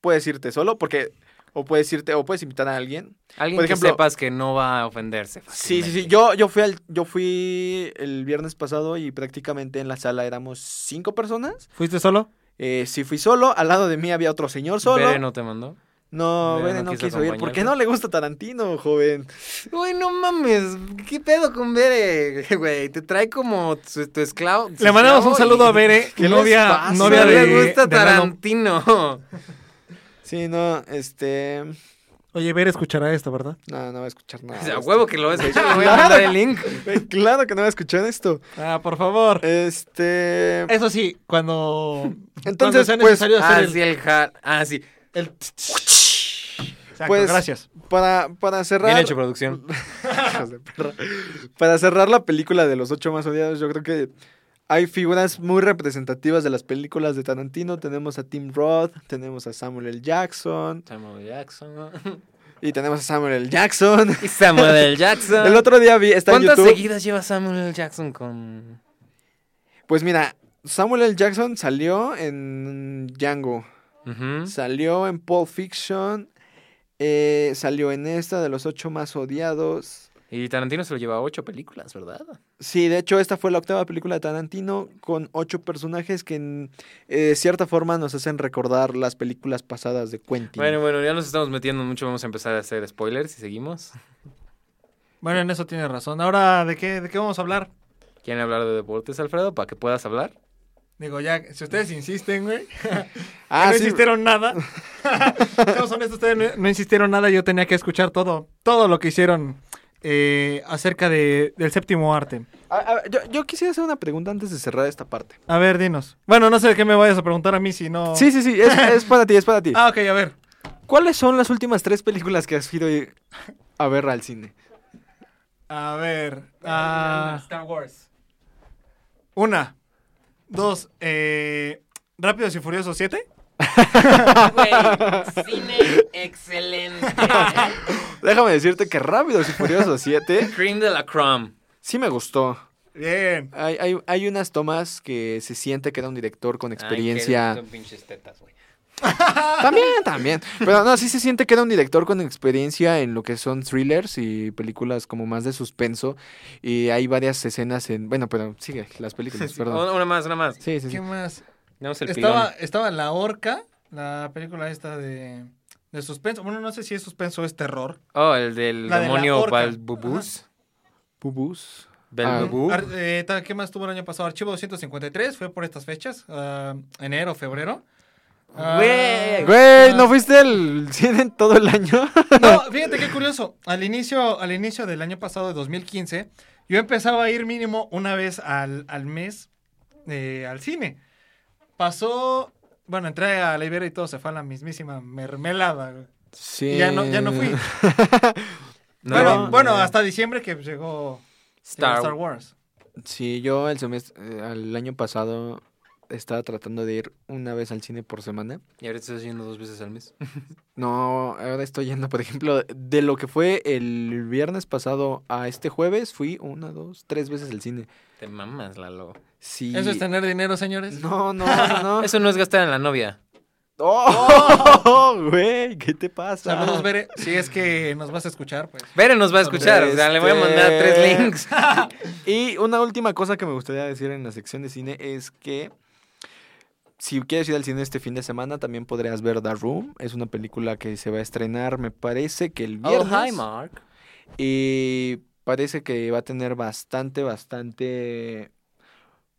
Speaker 1: puedes irte solo porque o puedes irte o puedes invitar a alguien.
Speaker 3: Alguien
Speaker 1: por
Speaker 3: que
Speaker 1: ejemplo-
Speaker 3: sepas que no va a ofenderse.
Speaker 1: Sí, sí, sí. Yo, yo fui al, yo fui el viernes pasado y prácticamente en la sala éramos cinco personas.
Speaker 2: ¿Fuiste solo?
Speaker 1: Eh, sí fui solo, al lado de mí había otro señor solo.
Speaker 3: Bere no te mandó.
Speaker 1: No,
Speaker 3: Bere
Speaker 1: Bere
Speaker 3: no
Speaker 1: no
Speaker 3: quiso
Speaker 1: quiso ir. ¿Por qué no le gusta Tarantino, joven?
Speaker 3: Uy, no mames. ¿Qué pedo con Bere, güey? Te trae como tu, tu esclavo.
Speaker 2: Le mandamos un saludo
Speaker 3: y-
Speaker 2: a Bere,
Speaker 1: ¿Qué les
Speaker 2: novia, novia
Speaker 3: no
Speaker 2: de...
Speaker 3: le gusta
Speaker 2: de.
Speaker 3: Tarantino.
Speaker 1: Sí, no, este...
Speaker 2: Oye, Ver escuchará esto, ¿verdad?
Speaker 1: No, no va a escuchar nada.
Speaker 3: O sea,
Speaker 1: de
Speaker 3: a huevo que lo ves. Le voy a mandar el link.
Speaker 1: Claro que no va a escuchar esto.
Speaker 2: Ah, por favor.
Speaker 1: Este.
Speaker 2: Eso sí, cuando.
Speaker 1: Entonces,
Speaker 2: cuando sea
Speaker 1: pues,
Speaker 2: necesario
Speaker 3: Ah,
Speaker 2: hacer el-
Speaker 3: sí, el ja- Ah, sí.
Speaker 2: el. Exacto,
Speaker 1: Pues-
Speaker 2: gracias.
Speaker 1: Para, para cerrar.
Speaker 3: Bien hecho, producción.
Speaker 1: Para cerrar la película de los ocho más odiados, yo creo que hay figuras muy representativas de las películas de Tarantino. Tenemos a Tim Roth, tenemos a Samuel L. Jackson
Speaker 3: Samuel Jackson.
Speaker 1: y tenemos a Samuel L. Jackson.
Speaker 3: Y Samuel L. Jackson.
Speaker 1: El otro día vi, está en
Speaker 3: ¿Cuántas
Speaker 1: YouTube.
Speaker 3: seguidas lleva Samuel L. Jackson con...?
Speaker 1: Pues mira, Samuel L. Jackson salió en Django, salió en Pulp Fiction, eh, salió en esta de los ocho más odiados.
Speaker 3: Y Tarantino se lo lleva a ocho películas, ¿verdad?
Speaker 1: Sí, de hecho esta fue la octava película de Tarantino con ocho personajes que en eh, cierta forma nos hacen recordar las películas pasadas de Quentin.
Speaker 3: Bueno, bueno, ya nos estamos metiendo mucho. Vamos a empezar a hacer spoilers y seguimos.
Speaker 2: Bueno, en eso tienes razón. Ahora, ¿de qué, ¿de qué vamos a hablar?
Speaker 3: ¿Quieren hablar de deportes, Alfredo, para que puedas hablar?
Speaker 2: Digo, ya, si ustedes insisten, güey.
Speaker 1: ah,
Speaker 2: no
Speaker 1: sí,
Speaker 2: insistieron nada. Seamos honestos, ustedes no, no insistieron nada. Yo tenía que escuchar todo, todo lo que hicieron eh, acerca de, del séptimo arte.
Speaker 1: a- a- yo, yo quisiera hacer una pregunta antes de cerrar esta parte.
Speaker 2: A ver, dinos. Bueno, no sé qué me vayas a preguntar a mí si no.
Speaker 1: Sí, sí, sí, es, es para ti, es para ti.
Speaker 2: Ah, ok, a ver.
Speaker 1: ¿Cuáles son las últimas tres películas que has ido a ver al cine?
Speaker 2: A ver. ah,
Speaker 3: Star Wars.
Speaker 2: una. Dos. Eh, Rápidos y Furiosos 7.
Speaker 3: Cine excelente.
Speaker 1: Déjame decirte que Rápidos y Furiosos 7
Speaker 3: Cream de la Crumb.
Speaker 1: sí me gustó.
Speaker 2: Bien.
Speaker 1: Hay, hay, hay unas tomas que se siente que era un director con experiencia.
Speaker 3: Son pinches tetas, güey.
Speaker 1: También, también. Pero no, sí se siente que era un director con experiencia en lo que son thrillers y películas como más de suspenso. Y hay varias escenas en. Bueno, pero sigue, las películas, perdón.
Speaker 3: Una, una más, una más.
Speaker 1: Sí, sí, sí.
Speaker 2: ¿Qué más?
Speaker 3: El
Speaker 2: Estaba,
Speaker 3: pilón.
Speaker 2: estaba La Horca, la película esta de, de suspenso. Bueno, no sé si es suspenso o es terror.
Speaker 3: Oh, el del
Speaker 2: La de
Speaker 3: demonio
Speaker 2: orca.
Speaker 3: Balbubus.
Speaker 1: Bubus.
Speaker 3: Belbubú.
Speaker 2: Ar- eh, ¿Qué más tuvo el año pasado? Archivo 253, fue por estas fechas, ah, enero, febrero. Ah,
Speaker 3: Güey.
Speaker 1: Güey, ¿no fuiste al cine en todo el año?
Speaker 2: No, fíjate qué curioso. Al inicio, al inicio del año pasado, de 2015, yo empezaba a ir mínimo una vez al, al mes eh, al cine. Pasó, bueno, entré a la Ibera y todo se fue a la mismísima mermelada. güey.
Speaker 1: Sí.
Speaker 2: Y ya no, ya no fui.
Speaker 3: No,
Speaker 2: bueno,
Speaker 3: no,
Speaker 2: bueno,
Speaker 3: no.
Speaker 2: hasta diciembre que llegó
Speaker 3: Star,
Speaker 2: Star Wars.
Speaker 1: Sí, yo el semestre, eh, el año pasado estaba tratando de ir una vez al cine por semana.
Speaker 3: Y ahora estás yendo dos veces al mes.
Speaker 1: No, ahora estoy yendo, por ejemplo, de lo que fue el viernes pasado a este jueves, fui una, dos, tres veces al cine.
Speaker 3: Te mamas, Lalo.
Speaker 1: Sí.
Speaker 2: ¿Eso es tener dinero, señores?
Speaker 1: No, no, no, no.
Speaker 3: Eso no es gastar en la novia.
Speaker 1: ¡Oh! Güey, ¿qué te pasa?
Speaker 2: Saludos, Bere. Si es que nos vas a escuchar, pues.
Speaker 3: Bere nos va a escuchar. O sea, le voy a mandar
Speaker 1: Este-
Speaker 3: tres links.
Speaker 1: Y una última cosa que me gustaría decir en la sección de cine es que si quieres ir al cine este fin de semana, también podrías ver The Room. Es una película que se va a estrenar, me parece que el
Speaker 3: Oh,
Speaker 1: viernes.
Speaker 3: hi, Mark.
Speaker 1: Y parece que va a tener bastante, bastante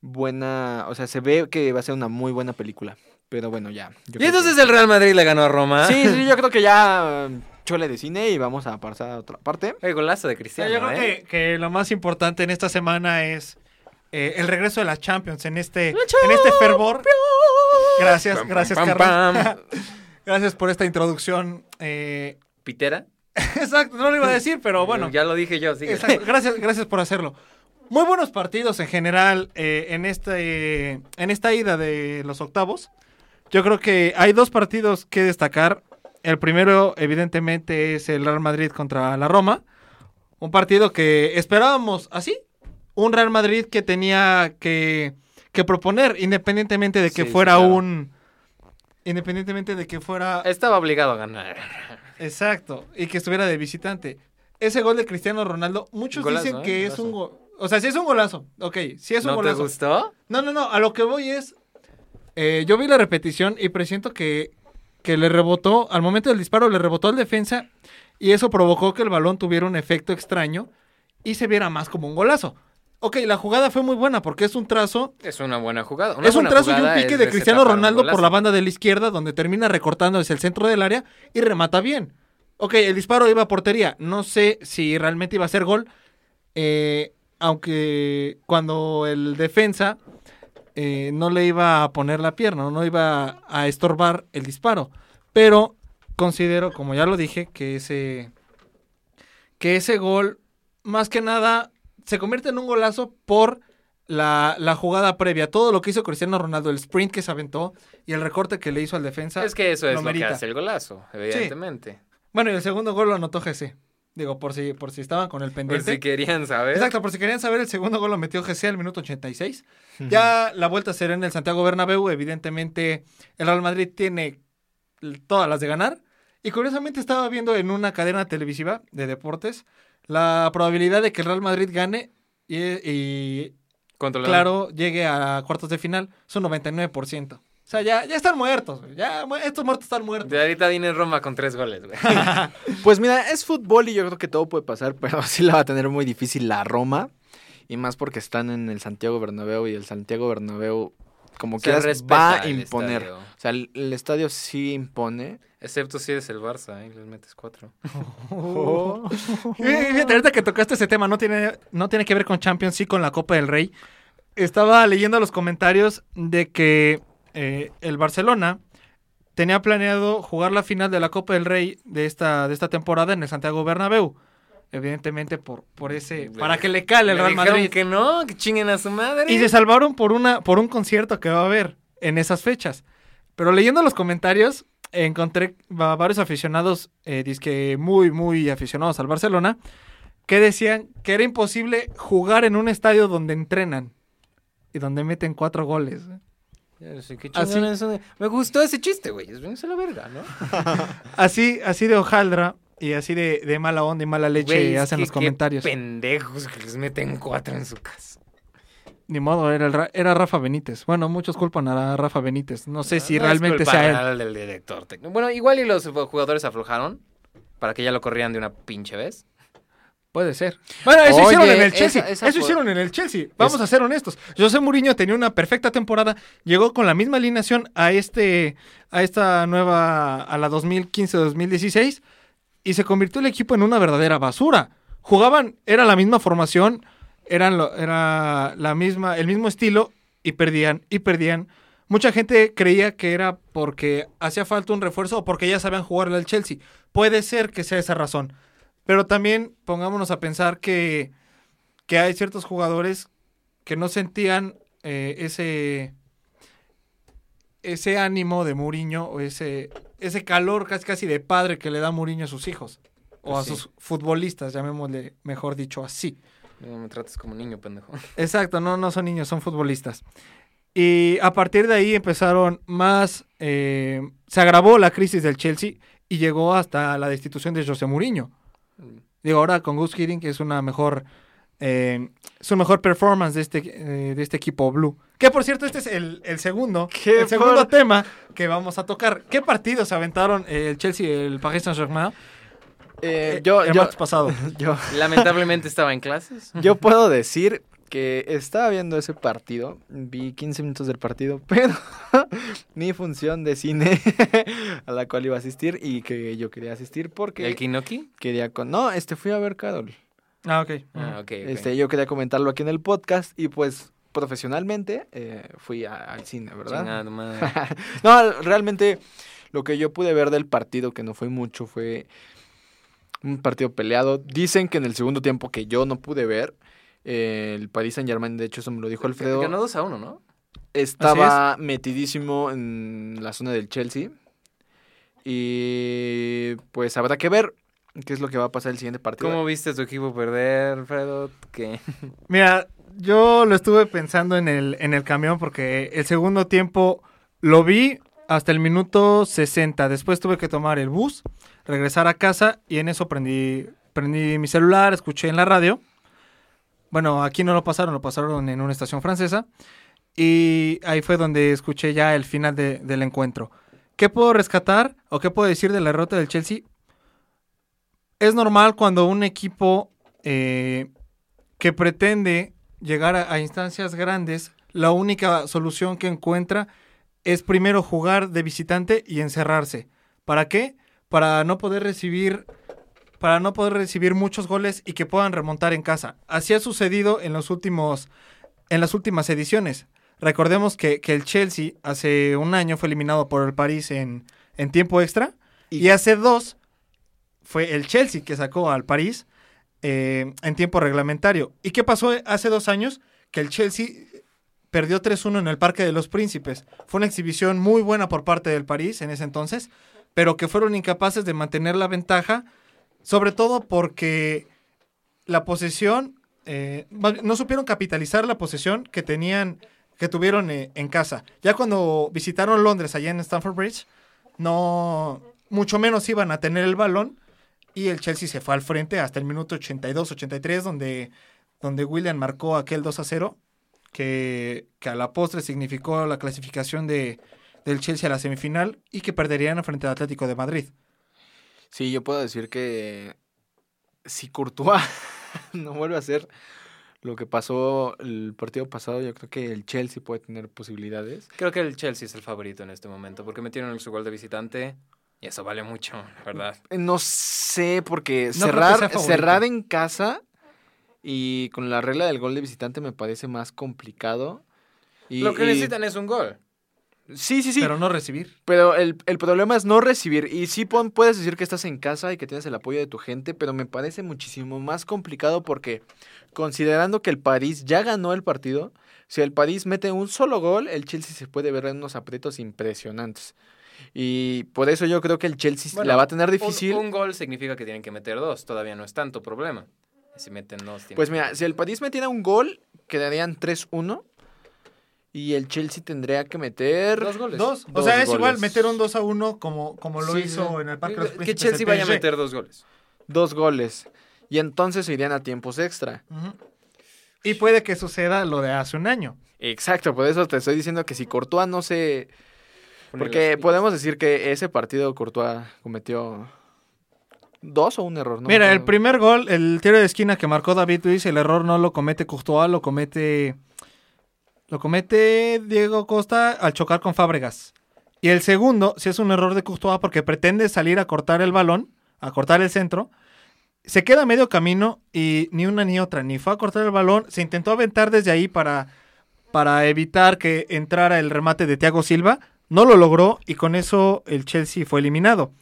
Speaker 1: buena. O sea, se ve que va a ser una muy buena película. Pero bueno, ya. yo
Speaker 3: Y entonces
Speaker 1: que-
Speaker 3: el Real Madrid le ganó a Roma.
Speaker 1: Sí, sí, yo creo que ya um, chole de cine y vamos a pasar a otra parte.
Speaker 3: El golazo de Cristiano,
Speaker 2: yo creo
Speaker 3: ¿eh?
Speaker 2: que, que lo más importante en esta semana es eh, el regreso de la Champions en este, en este fervor. Gracias,
Speaker 3: Pam,
Speaker 2: gracias,
Speaker 3: pam,
Speaker 2: Carlos.
Speaker 3: pam.
Speaker 2: Gracias por esta introducción. eh,
Speaker 3: ¿Pitera?
Speaker 2: exacto, no lo iba a decir, pero bueno.
Speaker 3: Ya lo dije yo, sigue.
Speaker 2: Exacto, gracias, gracias por hacerlo. Muy buenos partidos en general eh, en, este, en esta ida de los octavos. Yo creo que hay dos partidos que destacar. El primero, evidentemente, es el Real Madrid contra la Roma. Un partido que esperábamos así. Un Real Madrid que tenía que, que proponer, independientemente de que
Speaker 3: Sí, sí,
Speaker 2: fuera
Speaker 3: claro.
Speaker 2: un... Independientemente de que fuera...
Speaker 3: Estaba obligado a ganar.
Speaker 2: Exacto, y que estuviera de visitante. Ese gol de Cristiano Ronaldo, muchos
Speaker 3: Golazo,
Speaker 2: dicen
Speaker 3: ¿eh?
Speaker 2: que es
Speaker 3: Golazo.
Speaker 2: un gol. O sea, sí es un golazo. Ok, sí es un
Speaker 3: ¿No te
Speaker 2: golazo.
Speaker 3: gustó?
Speaker 2: No, no, no. A lo que voy es. eh, yo vi la repetición y presiento que, que le rebotó. Al momento del disparo, le rebotó al defensa. Y eso provocó que el balón tuviera un efecto extraño y se viera más como un golazo. Ok, la jugada fue muy buena porque es un trazo.
Speaker 3: Es una buena jugada. Una
Speaker 2: es un
Speaker 3: buena
Speaker 2: trazo y un pique de Cristiano Ronaldo por la banda de la izquierda, donde termina recortando hacia el centro del área y remata bien. ok, el disparo iba a portería. No sé si realmente iba a ser gol. eh, aunque cuando el defensa eh, no le iba a poner la pierna, no iba a estorbar el disparo. Pero considero, como ya lo dije, que ese, que ese gol, más que nada, se convierte en un golazo por la, la jugada previa. Todo lo que hizo Cristiano Ronaldo, el sprint que se aventó y el recorte que le hizo al defensa.
Speaker 3: Es que eso es
Speaker 2: lo
Speaker 3: lo, que hace el golazo, evidentemente.
Speaker 2: Bueno, y el segundo gol lo anotó GC. Digo, por si, por si estaban con el
Speaker 3: Por
Speaker 2: pendiente.
Speaker 3: si querían saber.
Speaker 2: Exacto, por si querían saber, el segundo gol lo metió GC al minuto 86. Ya la vuelta será en el Santiago Bernabéu. Evidentemente, el Real Madrid tiene todas las de ganar. Y curiosamente estaba viendo en una cadena televisiva de deportes la probabilidad de que el Real Madrid gane y, y, claro, llegue a cuartos de final. Son 99%. O sea, ya, ya están muertos. güey. Ya, estos muertos están muertos.
Speaker 3: De ahorita viene Roma con tres goles, güey.
Speaker 1: Pues mira, es fútbol y yo creo que todo puede pasar, pero sí la va a tener muy difícil la Roma. Y más porque están en el Santiago Bernabéu y el Santiago Bernabéu, como
Speaker 3: respeta
Speaker 1: va a imponer.
Speaker 3: estadio.
Speaker 1: O sea, el, el estadio sí impone.
Speaker 3: Excepto si eres el Barça, ahí les metes cuatro.
Speaker 2: Fíjate, ahorita que tocaste ese tema, no tiene, no tiene que ver con Champions, sí con la Copa del Rey. Estaba leyendo los comentarios de que eh, el Barcelona tenía planeado jugar la final de la Copa del Rey de esta, de esta temporada en el Santiago Bernabéu. Evidentemente por, por ese... Para que le cale el Real
Speaker 3: dijeron
Speaker 2: Madrid.
Speaker 3: que no, que chinguen a su madre.
Speaker 2: Y se salvaron por, una, por un concierto que va a haber en esas fechas. Pero leyendo los comentarios, encontré va- varios aficionados, eh, dizque muy, muy aficionados al Barcelona, que decían que era imposible jugar en un estadio donde entrenan y donde meten cuatro goles.
Speaker 3: Ya no sé qué
Speaker 2: Así-
Speaker 3: chingones son. Me gustó ese chiste, güey. Es la verga, ¿no?
Speaker 2: Así, así de hojaldra y así de, de mala onda y mala leche
Speaker 3: Güey,
Speaker 2: hacen
Speaker 3: que
Speaker 2: los
Speaker 3: qué
Speaker 2: comentarios.
Speaker 3: pendejos que les meten cuatro en su casa.
Speaker 2: Ni modo, era, el Ra- era Rafa Benítez. Bueno, muchos culpan a Rafa Benítez. No sé si
Speaker 3: No es
Speaker 2: realmente
Speaker 3: culpa
Speaker 2: sea él.
Speaker 3: del director técnico. Bueno, igual y los jugadores aflojaron para que ya lo corrieran de una pinche vez.
Speaker 2: Puede ser. Bueno, eso
Speaker 1: Oye,
Speaker 2: hicieron en el Chelsea.
Speaker 1: esa
Speaker 2: eso hicieron en el Chelsea. Vamos a ser honestos. José Mourinho tenía una perfecta temporada. Llegó con la misma alineación a este, a esta nueva, a la 2015-2016 y se convirtió el equipo en una verdadera basura. Jugaban, era la misma formación, eran lo- era la misma, el mismo estilo y perdían y perdían. Mucha gente creía que era porque hacía falta un refuerzo o porque ya sabían jugarle al Chelsea. Puede ser que sea esa razón. Pero también pongámonos a pensar que, que hay ciertos jugadores que no sentían eh, ese, ese ánimo de Mourinho o ese, ese calor casi, casi de padre que le da Mourinho a sus hijos. O a
Speaker 3: sí.
Speaker 2: sus futbolistas, llamémosle mejor dicho así.
Speaker 3: No me trates como niño, pendejo.
Speaker 2: Exacto, no, no son niños, son futbolistas. Y a partir de ahí empezaron más, eh, se agravó la crisis del Chelsea y llegó hasta la destitución de José Mourinho. Digo, ahora con Gus Hiddink es una mejor, eh, es un mejor performance de este, eh, de este equipo blue. Que por cierto, este es el, el segundo, el segundo
Speaker 1: por-
Speaker 2: tema que vamos a tocar. ¿Qué partidos aventaron el Chelsea y el Paris Saint-Germain
Speaker 1: Eh,
Speaker 2: eh,
Speaker 1: yo,
Speaker 2: el
Speaker 1: yo,
Speaker 2: martes pasado?
Speaker 1: yo,
Speaker 3: Lamentablemente estaba en clases.
Speaker 1: yo puedo decir que estaba viendo ese partido, vi 15 minutos del partido, pero mi función de cine a la cual iba a asistir y que yo quería asistir porque
Speaker 3: ¿El Kinoki?
Speaker 1: quería con... No, este fui a ver Carol.
Speaker 2: Ah, ok.
Speaker 3: Ah, ok. ok.
Speaker 1: Este, yo quería comentarlo aquí en el podcast y pues profesionalmente eh, fui a- al cine, ¿verdad?
Speaker 3: Chingada madre.
Speaker 1: no, realmente lo que yo pude ver del partido, que no fue mucho, fue un partido peleado. Dicen que en el segundo tiempo que yo no pude ver, eh, el Paris Saint Germain, de hecho eso me lo dijo Alfredo,
Speaker 3: Ganó 2 a 1, ¿no?
Speaker 1: estaba metidísimo en la zona del Chelsea. Y pues habrá que ver qué es lo que va a pasar el siguiente partido.
Speaker 3: ¿Cómo viste a tu equipo perder, Alfredo? ¿Qué?
Speaker 2: Mira, yo lo estuve pensando en el, en el camión porque el segundo tiempo lo vi hasta el minuto 60. Después tuve que tomar el bus, regresar a casa y en eso prendí, prendí mi celular, escuché en la radio. Bueno, aquí no lo pasaron, lo pasaron en una estación francesa. Y ahí fue donde escuché ya el final de- del encuentro. ¿Qué puedo rescatar o qué puedo decir de la derrota del Chelsea? Es normal cuando un equipo eh, que pretende llegar a instancias grandes, la única solución que encuentra es primero jugar de visitante y encerrarse. ¿Para qué? Para no poder recibir para no poder recibir muchos goles y que puedan remontar en casa. Así ha sucedido en los últimos en las últimas ediciones. Recordemos que, que el Chelsea hace un año fue eliminado por el París en, en tiempo extra y,
Speaker 1: Y-
Speaker 2: hace dos fue el Chelsea que sacó al París eh, en tiempo reglamentario. ¿Y qué pasó hace dos años? Que el Chelsea perdió 3-1 en el Parque de los Príncipes. Fue una exhibición muy buena por parte del París en ese entonces, pero que fueron incapaces de mantener la ventaja, sobre todo porque la posesión, eh, no supieron capitalizar la posesión que tenían, que tuvieron eh, en casa. Ya cuando visitaron Londres, allá en Stamford Bridge, no, mucho menos iban a tener el balón y el Chelsea se fue al frente hasta el minuto 82-83, donde, donde William marcó aquel 2 a 0, que, que a la postre significó la clasificación de, del Chelsea a la semifinal y que perderían frente al Atlético de Madrid.
Speaker 1: Sí, yo puedo decir que si Courtois no vuelve a hacer lo que pasó el partido pasado, yo creo que el Chelsea puede tener posibilidades.
Speaker 3: Creo que el Chelsea es el favorito en este momento porque metieron su gol de visitante y eso vale mucho, la verdad.
Speaker 1: Eh, No sé, porque
Speaker 2: No
Speaker 1: cerrar, en casa y con la regla del gol de visitante me parece más complicado. Y,
Speaker 3: Lo que
Speaker 1: y-
Speaker 3: necesitan es un gol.
Speaker 1: Sí, sí, sí.
Speaker 2: Pero no recibir.
Speaker 1: Pero el, el problema es no recibir. Y sí pon- puedes decir que estás en casa y que tienes el apoyo de tu gente, pero me parece muchísimo más complicado porque considerando que el París ya ganó el partido, si el París mete un solo gol, el Chelsea se puede ver en unos aprietos impresionantes. Y por eso yo creo que el Chelsea
Speaker 3: Bueno,
Speaker 1: la va a tener difícil.
Speaker 3: Un, gol significa que tienen que meter dos, todavía no es tanto problema. Si meten dos, tienen
Speaker 1: Pues mira, si el París metiera un gol, quedarían 3-1 y el Chelsea tendría que meter
Speaker 3: Dos goles.
Speaker 2: Dos. O
Speaker 1: Dos
Speaker 2: sea, es
Speaker 1: goles.
Speaker 2: igual meter un 2 a 1 como, como lo
Speaker 1: Sí,
Speaker 2: hizo
Speaker 1: sí.
Speaker 2: en el Parque de los
Speaker 3: Que
Speaker 2: Príncipes.
Speaker 3: Chelsea
Speaker 2: el
Speaker 3: vaya a meter dos goles.
Speaker 1: dos goles. Y entonces se irían a tiempos extra.
Speaker 2: Y puede que suceda lo de hace un año.
Speaker 1: Exacto, por eso te estoy diciendo que si Courtois no se... Porque podemos decir que ese partido Courtois cometió dos o un error, ¿no?
Speaker 2: Mira, el primer gol, el tiro de esquina que marcó David Luiz, el error no lo comete Courtois, lo comete lo comete Diego Costa al chocar con Fábregas. Y el segundo, si es un error de Courtois porque pretende salir a cortar el balón, a cortar el centro, se queda medio camino y ni una ni otra, ni fue a cortar el balón, se intentó aventar desde ahí para, para evitar que entrara el remate de Thiago Silva, no lo logró y con eso el Chelsea fue eliminado.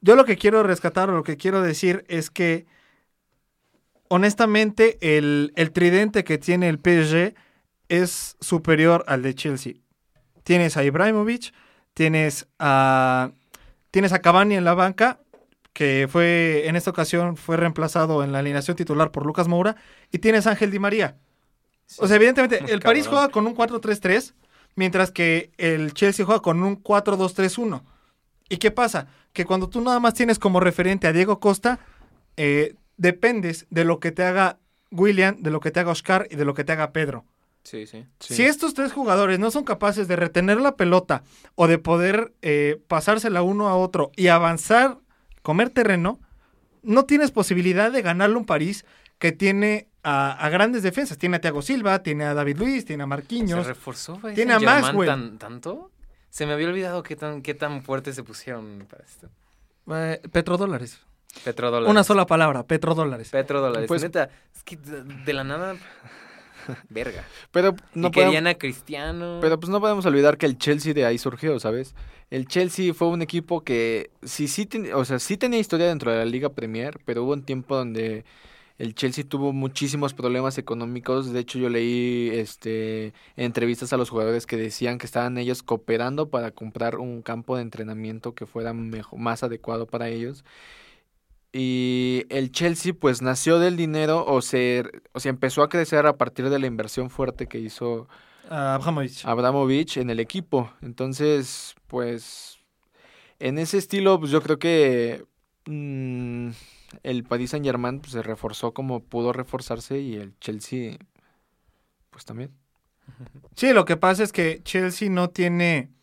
Speaker 2: Yo lo que quiero rescatar o lo que quiero decir es que honestamente el, el tridente que tiene el PSG es superior al de Chelsea. Tienes a Ibrahimovic, tienes a tienes a Cavani en la banca, que fue en esta ocasión fue reemplazado en la alineación titular por Lucas Moura, y tienes a Ángel Di María. O sea, evidentemente, el París juega con un 4-3-3, mientras que el Chelsea juega con un 4-2-3-1. ¿Y qué pasa? Que cuando tú nada más tienes como referente a Diego Costa, eh, dependes de lo que te haga William, de lo que te haga Oscar y de lo que te haga Pedro.
Speaker 3: Sí, sí.
Speaker 1: Sí.
Speaker 2: Si estos tres jugadores no son capaces de retener la pelota o de poder eh, pasársela uno a otro y avanzar, comer terreno, no tienes posibilidad de ganarle un París que tiene a, a grandes defensas. Tiene a Thiago Silva, tiene a David Luis, tiene a
Speaker 3: ¿Se
Speaker 2: Marquinhos.
Speaker 3: reforzó Paris
Speaker 2: Tiene a Maxwell.
Speaker 3: tan- tanto? Se me había olvidado qué tan, qué tan fuerte se pusieron para esto.
Speaker 2: Eh, petrodólares.
Speaker 3: Petrodólares.
Speaker 2: Una sola palabra, petrodólares.
Speaker 3: Petrodólares.
Speaker 1: Pues-
Speaker 3: Neta, es que de la nada... Verga.
Speaker 1: Pero no
Speaker 3: y
Speaker 1: podemos-
Speaker 3: querían a Cristiano.
Speaker 1: Pero pues no podemos olvidar que el Chelsea de ahí surgió, ¿sabes? El Chelsea fue un equipo que sí, sí, ten- o sea, sí tenía historia dentro de la Liga Premier, pero hubo un tiempo donde el Chelsea tuvo muchísimos problemas económicos. De hecho, yo leí este entrevistas a los jugadores que decían que estaban ellos cooperando para comprar un campo de entrenamiento que fuera mejor, más adecuado para ellos. Y el Chelsea pues nació del dinero o se, o sea, empezó a crecer a partir de la inversión fuerte que hizo
Speaker 2: a Abramovich.
Speaker 1: Abramovich en el equipo. Entonces, pues, en ese estilo, pues yo creo que mm, el Paris Saint Germain pues, se reforzó como pudo reforzarse y el Chelsea, pues también.
Speaker 2: Sí, lo que pasa es que Chelsea no tiene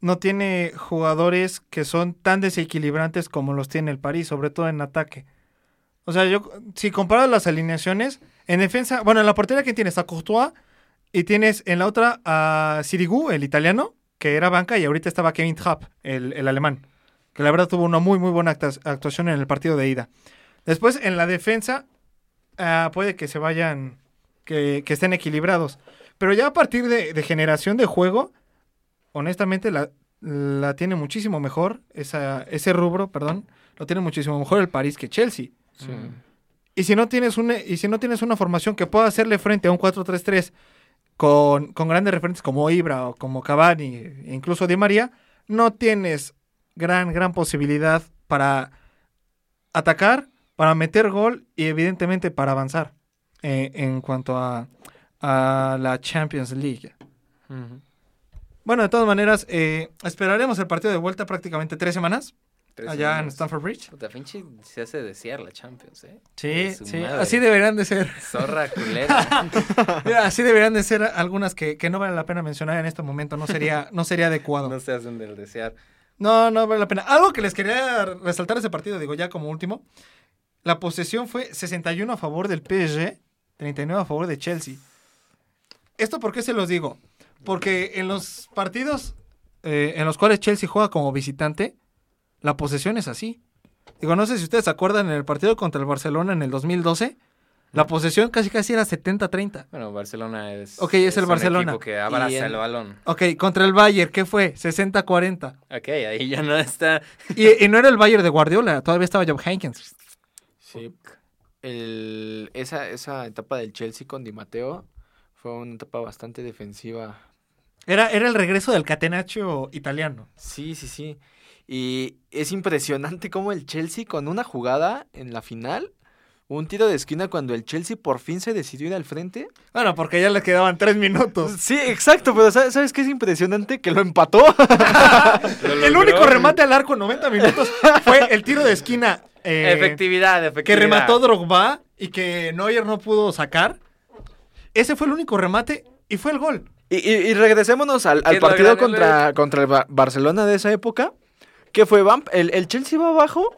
Speaker 2: no tiene jugadores que son tan desequilibrantes como los tiene el París, sobre todo en ataque. O sea, yo si comparas las alineaciones en defensa, bueno, en la portería que tienes a Courtois y tienes en la otra a Sirigu, el italiano, que era banca y ahorita estaba Kevin Trapp, el, el alemán, que la verdad tuvo una muy, muy buena actuación en el partido de ida. Después, en la defensa, ah, puede que se vayan, que, que estén equilibrados. Pero ya a partir de generación de juego, honestamente la, la tiene muchísimo mejor, esa, ese rubro, perdón, lo tiene muchísimo mejor el París que Chelsea.
Speaker 1: Sí.
Speaker 2: Y si no tienes una, y si no tienes una formación que pueda hacerle frente a un 4-3-3 con, con grandes referentes como Ibra o como Cavani e incluso Di María, no tienes gran, gran posibilidad para atacar, para meter gol y evidentemente para avanzar eh, en cuanto a, a la Champions League. Bueno, de todas maneras, eh, esperaremos el partido de vuelta prácticamente tres semanas
Speaker 3: Tres
Speaker 2: allá en. Stamford Bridge.
Speaker 3: Puta, pinche se hace desear la Champions, ¿eh?
Speaker 2: Sí, sí,
Speaker 3: madre.
Speaker 2: así deberían de ser.
Speaker 3: Zorra culera.
Speaker 2: Mira, así deberían de ser algunas que, que no vale la pena mencionar en este momento, no sería, no sería adecuado.
Speaker 3: no se hacen del desear.
Speaker 2: No, no vale la pena. Algo que les quería resaltar de ese partido, digo ya como último, la posesión fue 61 a favor del PSG, 39 a favor de Chelsea. ¿Esto por qué se los digo? Porque en los partidos eh, en los cuales Chelsea juega como visitante, la posesión es así. Digo, no sé si ustedes se acuerdan en el partido contra el Barcelona en el 2012, la posesión casi casi era 70-30.
Speaker 3: Bueno, Barcelona es.
Speaker 2: Ok, es el
Speaker 3: un
Speaker 2: Barcelona.
Speaker 3: equipo que abraza el balón.
Speaker 2: Ok, contra el Bayern, ¿qué fue? 60-40.
Speaker 3: Ok, ahí ya no está.
Speaker 2: Y, y no era el Bayern de Guardiola, todavía estaba Joe Hankins.
Speaker 1: Sí. El, esa, esa etapa del Chelsea con Di Matteo fue una etapa bastante defensiva.
Speaker 2: Era, era el regreso del catenaccio italiano.
Speaker 1: Sí, sí, sí. Y es impresionante cómo el Chelsea con una jugada en la final, un tiro de esquina cuando el Chelsea por fin se decidió ir al frente.
Speaker 2: Bueno, porque ya le quedaban tres minutos.
Speaker 1: Sí, exacto, pero ¿sabes, ¿sabes qué es impresionante? Que lo empató.
Speaker 2: El único remate al arco en 90 minutos fue el tiro de esquina eh,
Speaker 3: efectividad,
Speaker 2: que
Speaker 3: efectividad.
Speaker 2: remató Drogba y que Neuer no pudo sacar. Ese fue el único remate y fue el gol.
Speaker 1: Y, y- y regresémonos al, partido contra, contra el Ba- Barcelona de esa época. Que fue Vamp, el, el Chelsea va abajo.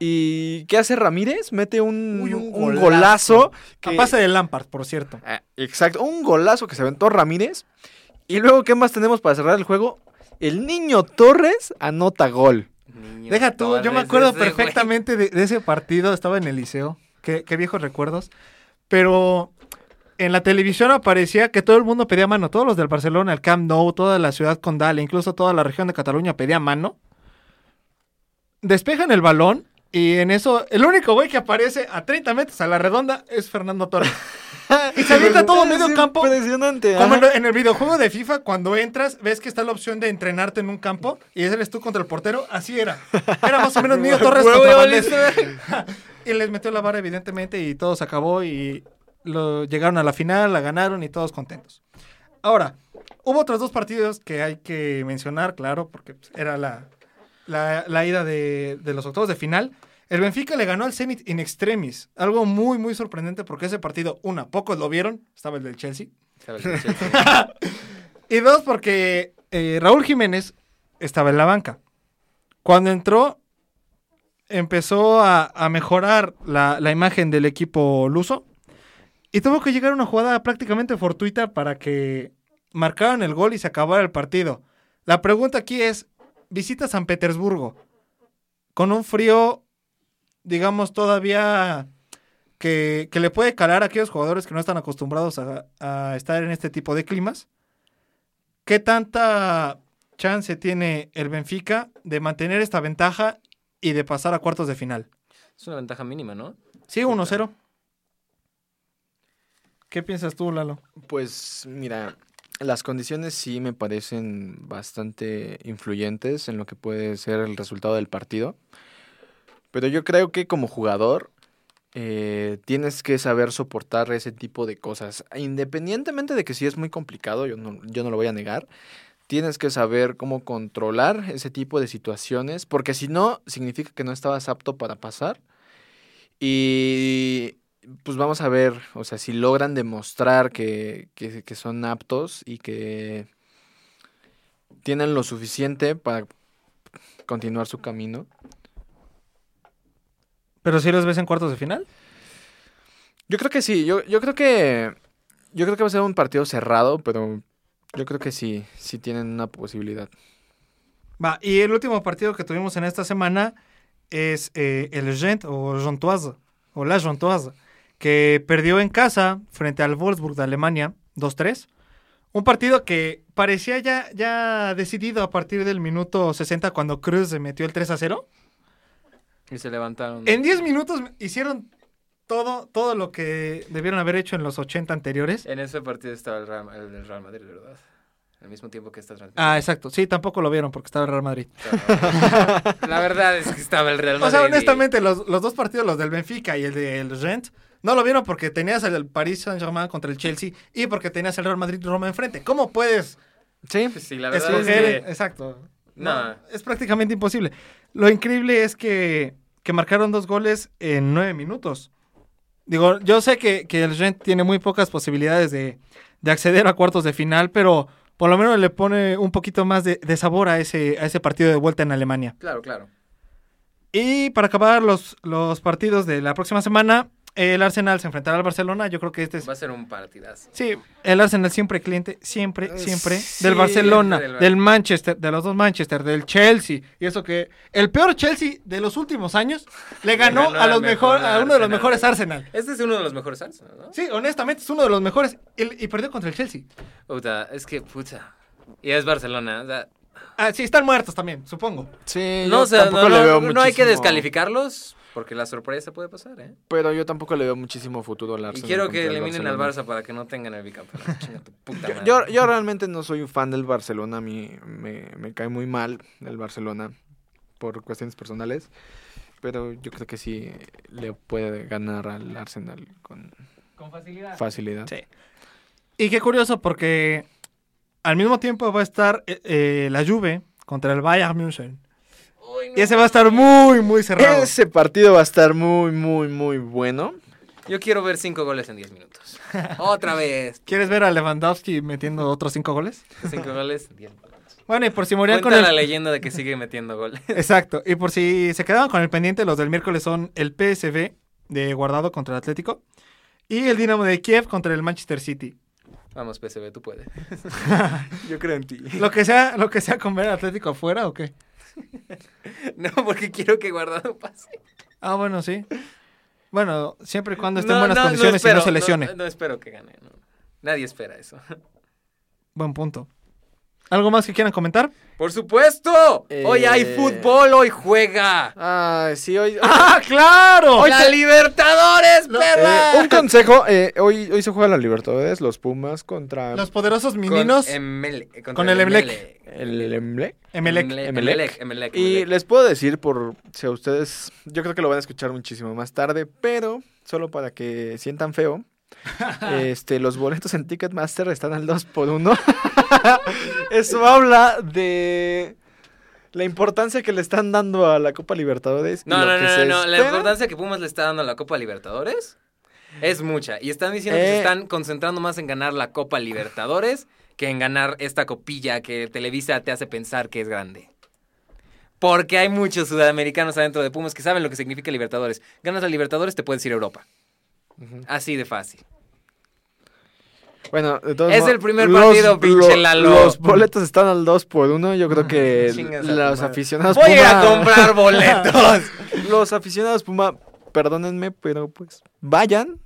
Speaker 1: ¿Y qué hace Ramírez? Mete un,
Speaker 2: Uy, un
Speaker 1: un
Speaker 2: golazo.
Speaker 1: golazo.
Speaker 2: A
Speaker 1: que-
Speaker 2: pase de Lampard, por cierto.
Speaker 1: Ah, exacto, un golazo que se aventó Ramírez. Y luego, ¿qué más tenemos para cerrar el juego? El niño Torres anota gol.
Speaker 3: Niño
Speaker 2: Deja tú, yo me acuerdo perfectamente de, de ese partido, estaba en el liceo, qué, qué viejos recuerdos, pero en la televisión aparecía que todo el mundo pedía mano, todos los del Barcelona, el Camp Nou, toda la ciudad condal, incluso toda la región de Cataluña pedía mano. Despejan el balón y en eso, el único güey que aparece a 30 metros a la redonda es Fernando Torres. y se avienta todo medio campo.
Speaker 1: Impresionante.
Speaker 2: Como
Speaker 1: ajá.
Speaker 2: en, el videojuego de FIFA, cuando entras, ves que está la opción de entrenarte en un campo y eres tú contra el portero. Así era. Era más o menos Niño Torres contra. Y les metió la vara, evidentemente, y todo se acabó y lo, llegaron a la final, la ganaron y todos contentos. Ahora, hubo otros dos partidos que hay que mencionar, claro, porque pues, era la, la, la ida de, de los octavos de final. El Benfica le ganó al Zenit in extremis. Algo muy, muy sorprendente porque ese partido, una, pocos lo vieron, estaba el del Chelsea. Y dos, porque eh, Raúl Jiménez estaba en la banca. Cuando entró, empezó a, a mejorar la, la imagen del equipo luso. Y tuvo que llegar una jugada prácticamente fortuita para que marcaran el gol y se acabara el partido. La pregunta aquí es, visita San Petersburgo con un frío, digamos, todavía que, que le puede calar a aquellos jugadores que no están acostumbrados a, a estar en este tipo de climas. ¿Qué tanta chance tiene el Benfica de mantener esta ventaja y de pasar a cuartos de final?
Speaker 3: Es una ventaja mínima, ¿no?
Speaker 2: Sí, 1-0. ¿Qué piensas tú, Lalo?
Speaker 1: Pues mira, las condiciones sí me parecen bastante influyentes en lo que puede ser el resultado del partido. Pero yo creo que como jugador eh, tienes que saber soportar ese tipo de cosas. Independientemente de que sí es muy complicado, yo no, yo no lo voy a negar. Tienes que saber cómo controlar ese tipo de situaciones, porque si no, significa que no estabas apto para pasar. Y pues vamos a ver, o sea, si logran demostrar que, que, que son aptos y que tienen lo suficiente para continuar su camino.
Speaker 2: ¿Pero si los ves en cuartos de final?
Speaker 1: Yo creo que sí, yo, yo creo que yo creo que va a ser un partido cerrado, pero yo creo que sí, sí tienen una posibilidad.
Speaker 2: Va, y el último partido que tuvimos en esta semana es eh, el Gent o o la Jontoise, que perdió en casa frente al Wolfsburg de Alemania 2-3. Un partido que parecía ya, ya decidido a partir del minuto 60 cuando Cruz se metió el 3-0.
Speaker 3: Y se levantaron.
Speaker 2: En 10 minutos hicieron todo, todo lo que debieron haber hecho en los 80 anteriores.
Speaker 3: En ese partido estaba el Real, el Real Madrid, ¿verdad? Al mismo tiempo que esta transmisión.
Speaker 2: Ah, exacto. Sí, tampoco lo vieron porque estaba el Real Madrid.
Speaker 3: La verdad es que estaba el Real
Speaker 2: O
Speaker 3: Madrid.
Speaker 2: sea,
Speaker 3: y-
Speaker 2: honestamente, los, los dos partidos, los del Benfica y el del Gent, no lo vieron porque tenías el Paris Saint-Germain contra el Chelsea y porque tenías el Real Madrid-Roma enfrente. ¿Cómo puedes
Speaker 1: Sí.
Speaker 3: Pues sí, la verdad es que...
Speaker 2: Exacto.
Speaker 3: No.
Speaker 2: No, es prácticamente imposible. Lo increíble es que, que marcaron dos goles en nueve minutos. Digo, yo sé que, que el Gent tiene muy pocas posibilidades de, de acceder a cuartos de final, pero por lo menos le pone un poquito más de, de sabor a ese, a ese partido de vuelta en Alemania.
Speaker 3: Claro, claro.
Speaker 2: Y para acabar los, los partidos de la próxima semana, el Arsenal se enfrentará al Barcelona. Yo creo que este es...
Speaker 3: Va a ser un partidazo.
Speaker 2: Sí, el Arsenal siempre cliente, siempre,
Speaker 1: Eh,
Speaker 2: siempre,
Speaker 1: sí,
Speaker 2: del Barcelona,
Speaker 3: del Bar-
Speaker 2: del Manchester, de los dos Manchester, del Chelsea. Y eso que el peor Chelsea de los últimos años le ganó,
Speaker 3: ganó
Speaker 2: a, los mejor,
Speaker 3: mejor
Speaker 2: a uno de los mejores Arsenal.
Speaker 3: Este es uno de los mejores Arsenal, ¿no?
Speaker 2: Sí, honestamente es uno de los mejores y, y perdió contra el Chelsea.
Speaker 3: Puta, es que, puta. Y es Barcelona. O sea,
Speaker 2: Ah, sí, están muertos también, supongo.
Speaker 1: Sí,
Speaker 3: no,
Speaker 1: yo
Speaker 3: o sea,
Speaker 1: tampoco
Speaker 3: no,
Speaker 1: le
Speaker 3: no-
Speaker 1: veo
Speaker 3: no hay que descalificarlos porque la sorpresa puede pasar, ¿eh?
Speaker 1: Pero yo tampoco le veo muchísimo futuro al
Speaker 3: Y
Speaker 1: Arsenal.
Speaker 3: quiero que eliminen al. Barça para que no tengan el bicampeonato. Chinga tu puta
Speaker 1: Yo,
Speaker 3: madre.
Speaker 1: yo, yo realmente no soy un fan del Barcelona. A mí me, me cae muy mal el Barcelona por cuestiones personales. Pero yo creo que sí le puede ganar al Arsenal con
Speaker 3: Con facilidad.
Speaker 1: facilidad.
Speaker 2: Sí. Y qué curioso porque al mismo tiempo va a estar eh, eh, la Juve contra el Bayern München.
Speaker 3: Uy, no.
Speaker 2: Y ese va a estar muy, muy cerrado.
Speaker 1: Ese partido va a estar muy, muy, muy bueno.
Speaker 3: Yo quiero ver cinco goles en 10 minutos. Otra vez.
Speaker 2: ¿Quieres ver a Lewandowski metiendo otros cinco goles?
Speaker 3: Cinco goles en 10 minutos.
Speaker 2: Bueno, y por si morían
Speaker 3: Cuenta
Speaker 2: con
Speaker 3: la
Speaker 2: el...
Speaker 3: leyenda de que sigue metiendo goles.
Speaker 2: Exacto. Y por si se quedaban con el pendiente, los del miércoles son el PSV de Guardado contra el Atlético y el Dinamo de Kiev contra el Manchester City.
Speaker 3: Vamos, PSV, tú puedes.
Speaker 1: Yo creo en ti.
Speaker 2: Lo que sea, lo que sea con ver al Atlético afuera o qué.
Speaker 3: No, porque quiero que Guardado pase.
Speaker 2: Ah, bueno, sí. Bueno, siempre y cuando esté en buenas
Speaker 3: no,
Speaker 2: condiciones
Speaker 3: espero,
Speaker 2: y no se lesione.
Speaker 3: No, no espero que gane. no. Nadie espera eso.
Speaker 2: Buen punto. ¿Algo más que quieran comentar?
Speaker 3: ¡Por supuesto!
Speaker 1: Eh,
Speaker 3: Hoy hay fútbol, hoy juega.
Speaker 1: Ah, sí, hoy...
Speaker 2: ¡Ah, claro!
Speaker 3: ¡La Libertadores, perra!
Speaker 1: Eh, un consejo, eh, hoy, hoy se juega la Libertadores, los Pumas contra
Speaker 2: Los poderosos
Speaker 3: Con
Speaker 2: meninos,
Speaker 3: Emele- contra
Speaker 2: con el Emelec.
Speaker 1: el Emelec.
Speaker 2: Emelec.
Speaker 3: Emelec.
Speaker 1: Y les puedo decir por si a ustedes, yo creo que lo van a escuchar muchísimo más tarde, pero solo para que sientan feo, este, los boletos en Ticketmaster están al 2 por 1 Eso habla de la importancia que le están dando a la Copa Libertadores.
Speaker 3: No, no, no, no, no. La importancia que Pumas le está dando a la Copa Libertadores es mucha. Y están diciendo que se
Speaker 1: Eh.
Speaker 3: están concentrando más en ganar la Copa Libertadores que en ganar esta copilla que Televisa te hace pensar que es grande. Porque hay muchos sudamericanos adentro de Pumas que saben lo que significa Libertadores. Ganas la Libertadores, te puedes ir a Europa. Así de fácil.
Speaker 1: Bueno, de todos
Speaker 3: Es el primer partido, pinche Lalo.
Speaker 1: Los boletos están al 2 por 1 Yo creo que los aficionados
Speaker 3: Voy a
Speaker 1: Puma-
Speaker 3: comprar boletos.
Speaker 1: Los aficionados Puma, perdónenme, pero pues vayan.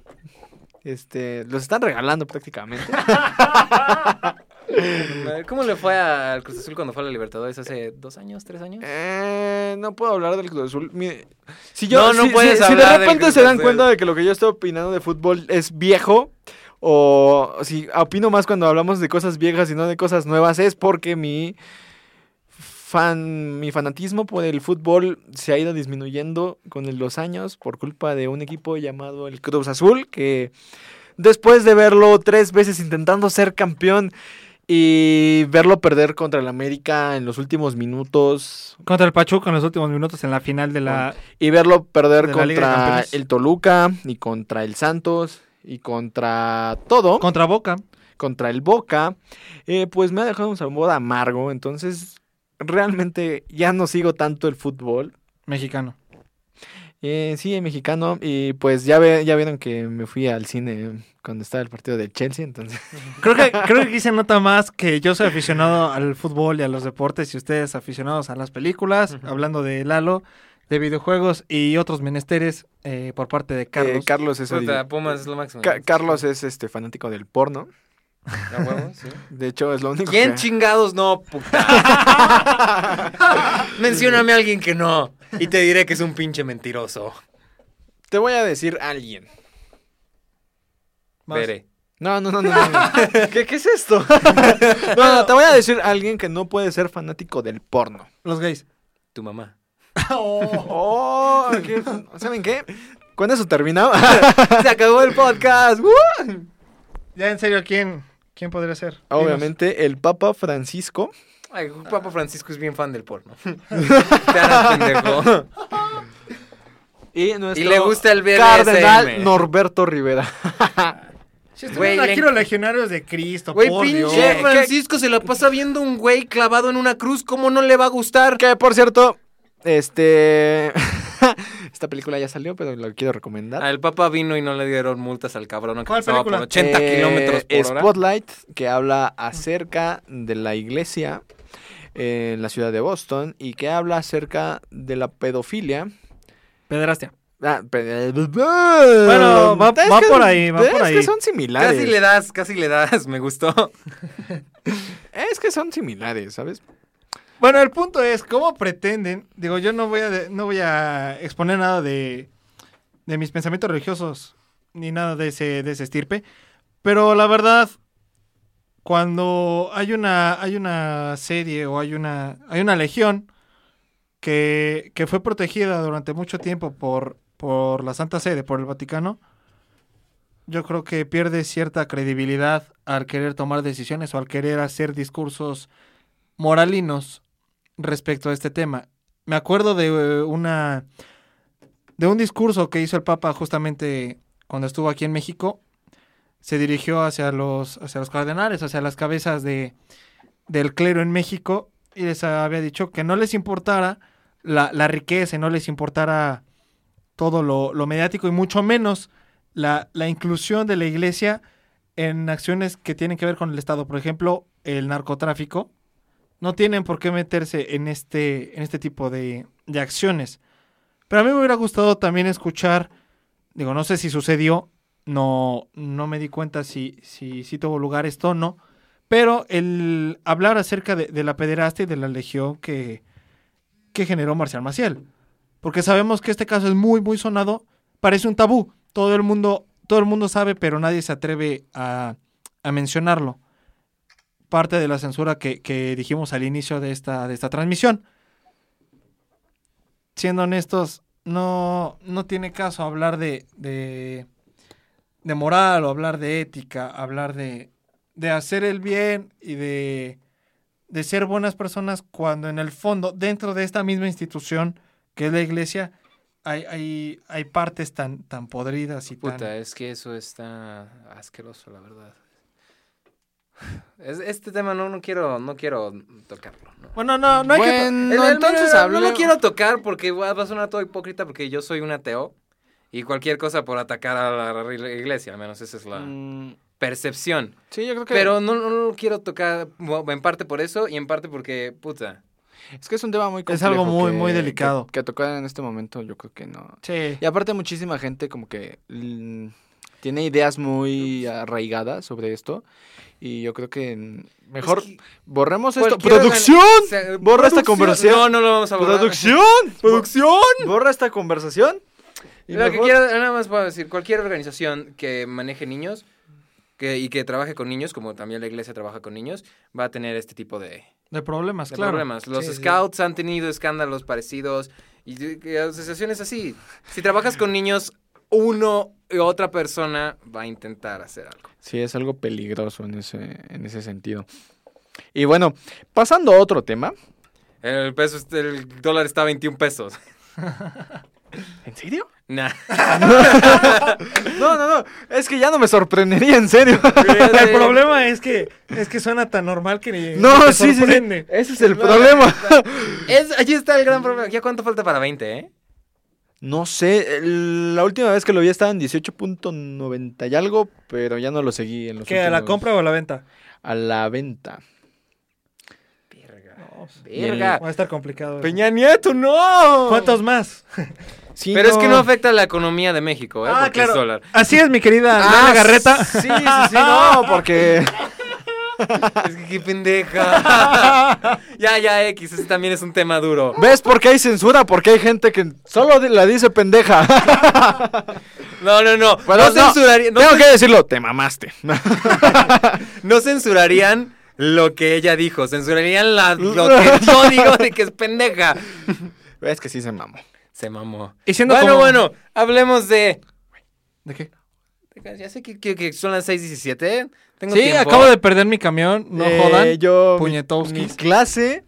Speaker 1: Este, los están regalando prácticamente.
Speaker 3: ¿Cómo le fue al Cruz Azul cuando fue a la Libertadores hace dos años, tres años?
Speaker 1: Eh, no puedo hablar del Cruz Azul. Mire, si yo,
Speaker 3: No, no
Speaker 1: si-
Speaker 3: puedes
Speaker 1: si- de repente se dan cuenta de que lo que yo estoy opinando de fútbol es viejo, o si opino más cuando hablamos de cosas viejas y no de cosas nuevas, es porque mi fan, mi fanatismo por el fútbol se ha ido disminuyendo con los años por culpa de un equipo llamado el Cruz Azul, que después de verlo tres veces intentando ser campeón y verlo perder contra el América en los últimos minutos
Speaker 2: Contra el Pachuca en los últimos minutos en la final de la...
Speaker 1: y verlo perder contra el Toluca y contra el Santos y contra todo,
Speaker 2: Contra Boca.
Speaker 1: contra el Boca, eh, pues me ha dejado un sabor amargo. Entonces, realmente ya no sigo tanto el fútbol.
Speaker 2: Mexicano.
Speaker 1: Eh, sí, mexicano. Y pues ya, ve, ya vieron que me fui al cine cuando estaba el partido del Chelsea, entonces...
Speaker 2: Creo que, creo que aquí se nota más que yo soy aficionado al fútbol y a los deportes y ustedes aficionados a las películas, hablando de Lalo, de videojuegos y otros menesteres eh, por parte de Carlos.
Speaker 1: Eh, Carlos es...
Speaker 3: Puta,
Speaker 1: el-
Speaker 3: Pumas es lo máximo.
Speaker 1: Ca- Carlos es este fanático del porno.
Speaker 3: ¿A huevo? Sí.
Speaker 1: De hecho, es lo único
Speaker 3: ¿Quién
Speaker 1: que...
Speaker 3: chingados no, puta? Mencióname a alguien que no. Y te diré que es un pinche mentiroso.
Speaker 1: Te voy a decir alguien.
Speaker 2: Más.
Speaker 3: Veré.
Speaker 1: No, no, no, no. no. ¿Qué, qué es esto? no, no, te voy a decir alguien que no puede ser fanático del porno.
Speaker 2: Los gays.
Speaker 3: Tu mamá.
Speaker 1: Oh, ¿qué? ¿saben qué? Con eso terminamos.
Speaker 3: Se acabó el podcast. ¡Woo!
Speaker 2: Ya en serio, ¿quién, quién podría ser? Dinos.
Speaker 1: Obviamente, el Papa Francisco.
Speaker 3: Ay, Papa Francisco es bien fan del porno.
Speaker 1: Y, nuestro
Speaker 3: Y le gusta el BDSM.
Speaker 1: Cardenal Norberto Rivera.
Speaker 3: Güey,
Speaker 2: aquí los legionarios de Cristo,
Speaker 3: Güey,
Speaker 2: por Dios.
Speaker 3: pinche
Speaker 1: ¿Qué?
Speaker 3: Francisco se la pasa viendo un güey clavado en una cruz. ¿Cómo no le va a gustar?
Speaker 1: que, por cierto, este... Esta película ya salió, pero lo quiero recomendar.
Speaker 3: Ah, El Papa vino y no le dieron multas al cabrón que
Speaker 2: ¿Cuál
Speaker 3: pasaba
Speaker 2: película?
Speaker 3: por 80
Speaker 1: Eh,
Speaker 3: kilómetros por hora.
Speaker 1: Spotlight, que habla acerca de la iglesia en la ciudad de Boston y que habla acerca de la pedofilia.
Speaker 2: Pederastia.
Speaker 1: Ah, pe-
Speaker 2: Bueno, va-
Speaker 1: Es
Speaker 2: va
Speaker 1: que-
Speaker 2: por ahí, va
Speaker 1: es
Speaker 2: por
Speaker 1: que
Speaker 2: ahí.
Speaker 1: son similares.
Speaker 3: Casi le das, casi le das. Me gustó.
Speaker 1: Es que son similares, ¿sabes?
Speaker 2: Bueno, el punto es, ¿cómo pretenden? Digo, yo no voy a, no voy a exponer nada de, de mis pensamientos religiosos, ni nada de ese, de ese estirpe, pero la verdad, cuando hay una, hay una serie o hay una, hay una legión que, que fue protegida durante mucho tiempo por, por la Santa Sede, por el Vaticano, yo creo que pierde cierta credibilidad al querer tomar decisiones o al querer hacer discursos moralinos respecto a este tema. Me acuerdo de eh, una de un discurso que hizo el Papa justamente cuando estuvo aquí en México. Se dirigió hacia los hacia los cardenales, hacia las cabezas de del clero en México y les había dicho que no les importara la, la riqueza, y no les importara todo lo, lo mediático y mucho menos la, la inclusión de la iglesia en acciones que tienen que ver con el Estado. Por ejemplo, el narcotráfico no tienen por qué meterse en este, en este tipo de, de acciones. Pero a mí me hubiera gustado también escuchar, digo, no sé si sucedió, no, no me di cuenta si, si, si tuvo lugar esto o no, pero el hablar acerca de, la pederastia y de la legión que, que generó Marcial Maciel. Porque sabemos que este caso es muy, muy sonado, parece un tabú, todo el mundo, todo el mundo sabe, pero nadie se atreve a, a mencionarlo parte de la censura que, que dijimos al inicio de esta, de esta transmisión. Siendo honestos, no, no tiene caso hablar de, de, de moral o hablar de ética, hablar de, de hacer el bien y de, de ser buenas personas cuando en el fondo, dentro de esta misma institución que es la iglesia, hay, hay, hay partes tan, tan podridas y tan...
Speaker 3: Puta, es que eso está asqueroso, la verdad. Es- este tema no, no quiero, no quiero tocarlo. ¿no?
Speaker 2: Bueno, no, no hay que...
Speaker 1: bueno,
Speaker 3: El- el-
Speaker 1: entonces
Speaker 3: no, no, lo quiero tocar porque va a sonar todo hipócrita porque yo soy un ateo y cualquier cosa por atacar a la iglesia, al menos esa es la
Speaker 1: Mm,
Speaker 3: percepción.
Speaker 1: sí, yo creo que...
Speaker 3: Pero no, no lo quiero tocar en parte por eso y en parte porque, puta.
Speaker 1: Es que es un tema muy
Speaker 2: Es algo
Speaker 1: complejo
Speaker 2: muy,
Speaker 1: que-
Speaker 2: muy delicado.
Speaker 1: Que, que tocar en este momento yo creo que no.
Speaker 2: Sí.
Speaker 1: Y aparte muchísima gente como que tiene ideas muy arraigadas sobre esto. Y yo creo que mejor
Speaker 3: Es que
Speaker 1: borremos esto. ¡Producción!
Speaker 3: organi- o sea,
Speaker 1: Borra esta
Speaker 3: producción-
Speaker 1: conversación.
Speaker 3: No, no lo vamos a borrar.
Speaker 1: ¡Producción! ¡Producción! Borra esta conversación. Y
Speaker 3: Lo que
Speaker 1: mejor-
Speaker 3: quiero, nada más puedo decir, cualquier organización que maneje niños que, y que trabaje con niños, como también la iglesia trabaja con niños, va a tener este tipo de,
Speaker 2: De problemas,
Speaker 3: de
Speaker 2: claro.
Speaker 3: problemas. Los
Speaker 2: Sí, sí.
Speaker 3: scouts han tenido escándalos parecidos y asociaciones así. Si trabajas con niños, uno y otra persona va a intentar hacer algo.
Speaker 1: Sí, es algo peligroso en ese, en ese sentido. Y bueno, pasando a otro tema.
Speaker 3: El peso, el dólar está a 21 pesos.
Speaker 1: ¿En serio?
Speaker 3: Nah.
Speaker 1: No, no, no. Es que ya no me sorprendería, en serio.
Speaker 2: El problema es que es que suena tan normal que ni
Speaker 1: No,
Speaker 2: te
Speaker 1: sí, sí, sí. Ese es el problema.
Speaker 3: Es, allí está el gran problema. ¿Ya cuánto falta para 20, eh?
Speaker 1: No sé, la última vez que lo vi estaba en 18.90 y algo, pero ya no lo seguí en los
Speaker 2: ¿Qué, a la compra o a la venta?
Speaker 1: A la venta.
Speaker 3: Verga.
Speaker 2: No, pues,
Speaker 3: Verga.
Speaker 2: Va a estar complicado. eso.
Speaker 3: Peña Nieto, no.
Speaker 2: ¿Cuántos más?
Speaker 1: Sí,
Speaker 3: Pero es que no afecta a la economía de México, ¿eh?
Speaker 2: Ah,
Speaker 3: porque es
Speaker 2: claro.
Speaker 3: dólar.
Speaker 2: Así es, mi querida
Speaker 1: Ah,
Speaker 2: Lana Garreta.
Speaker 1: Sí, sí, sí, no, porque...
Speaker 3: Es que qué pendeja. ya, ya, X, ese también es un tema duro.
Speaker 1: ¿Ves por qué hay censura? Porque hay gente que solo la dice pendeja.
Speaker 3: No, no, no.
Speaker 1: Bueno,
Speaker 3: no,
Speaker 1: no,
Speaker 3: censuraría- no
Speaker 1: Tengo que decirlo, te mamaste.
Speaker 3: no censurarían lo que ella dijo, censurarían la- lo que yo digo de que es pendeja.
Speaker 1: Ves que sí se mamó.
Speaker 3: Se mamó.
Speaker 2: Y siendo
Speaker 3: bueno,
Speaker 2: como-
Speaker 3: bueno, hablemos de...
Speaker 2: ¿De qué?
Speaker 3: Ya sé que, que- que son las 6.17. Tengo
Speaker 2: Sí,
Speaker 3: tiempo.
Speaker 2: acabo de perder mi camión. No
Speaker 1: Eh,
Speaker 2: jodan.
Speaker 1: Yo,
Speaker 2: Puñetowskis.
Speaker 1: mi clase...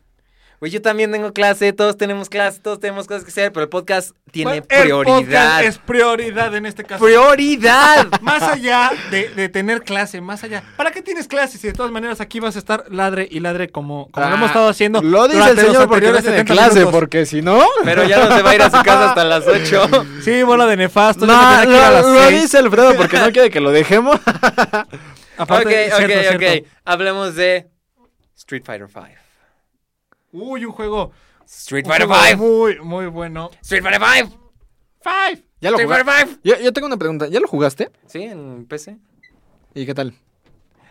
Speaker 3: Güey, yo también tengo clase, todos tenemos clase, todos tenemos cosas que hacer, pero el podcast tiene
Speaker 2: Bueno, el
Speaker 3: prioridad.
Speaker 2: podcast es prioridad en este caso.
Speaker 3: ¡Prioridad!
Speaker 2: Más allá de, de tener clase, más allá. ¿Para qué tienes clase si de todas maneras aquí vas a estar ladre y ladre como, como lo hemos estado haciendo?
Speaker 1: Ah, Lo dice el señor porque no tiene
Speaker 2: 70
Speaker 1: clase,
Speaker 2: minutos?
Speaker 1: porque si no...
Speaker 3: pero ya no se va a ir a su casa hasta las 8.
Speaker 2: Sí, bola de nefasto.
Speaker 1: No, lo, lo dice Alfredo porque no quiere que lo dejemos.
Speaker 2: Aparte,
Speaker 3: ok,
Speaker 2: cierto,
Speaker 3: ok,
Speaker 2: cierto.
Speaker 3: ok. Hablemos de Street Fighter V.
Speaker 2: Uy, un juego.
Speaker 3: Street Fighter V.
Speaker 2: Muy, muy bueno.
Speaker 3: Street Fighter V.
Speaker 2: Five.
Speaker 1: ¿Ya lo
Speaker 3: Street
Speaker 1: jugaste?
Speaker 3: Fighter V.
Speaker 1: Yo, yo tengo una pregunta. ¿Ya lo jugaste?
Speaker 3: Sí, en PC.
Speaker 1: ¿Y qué tal?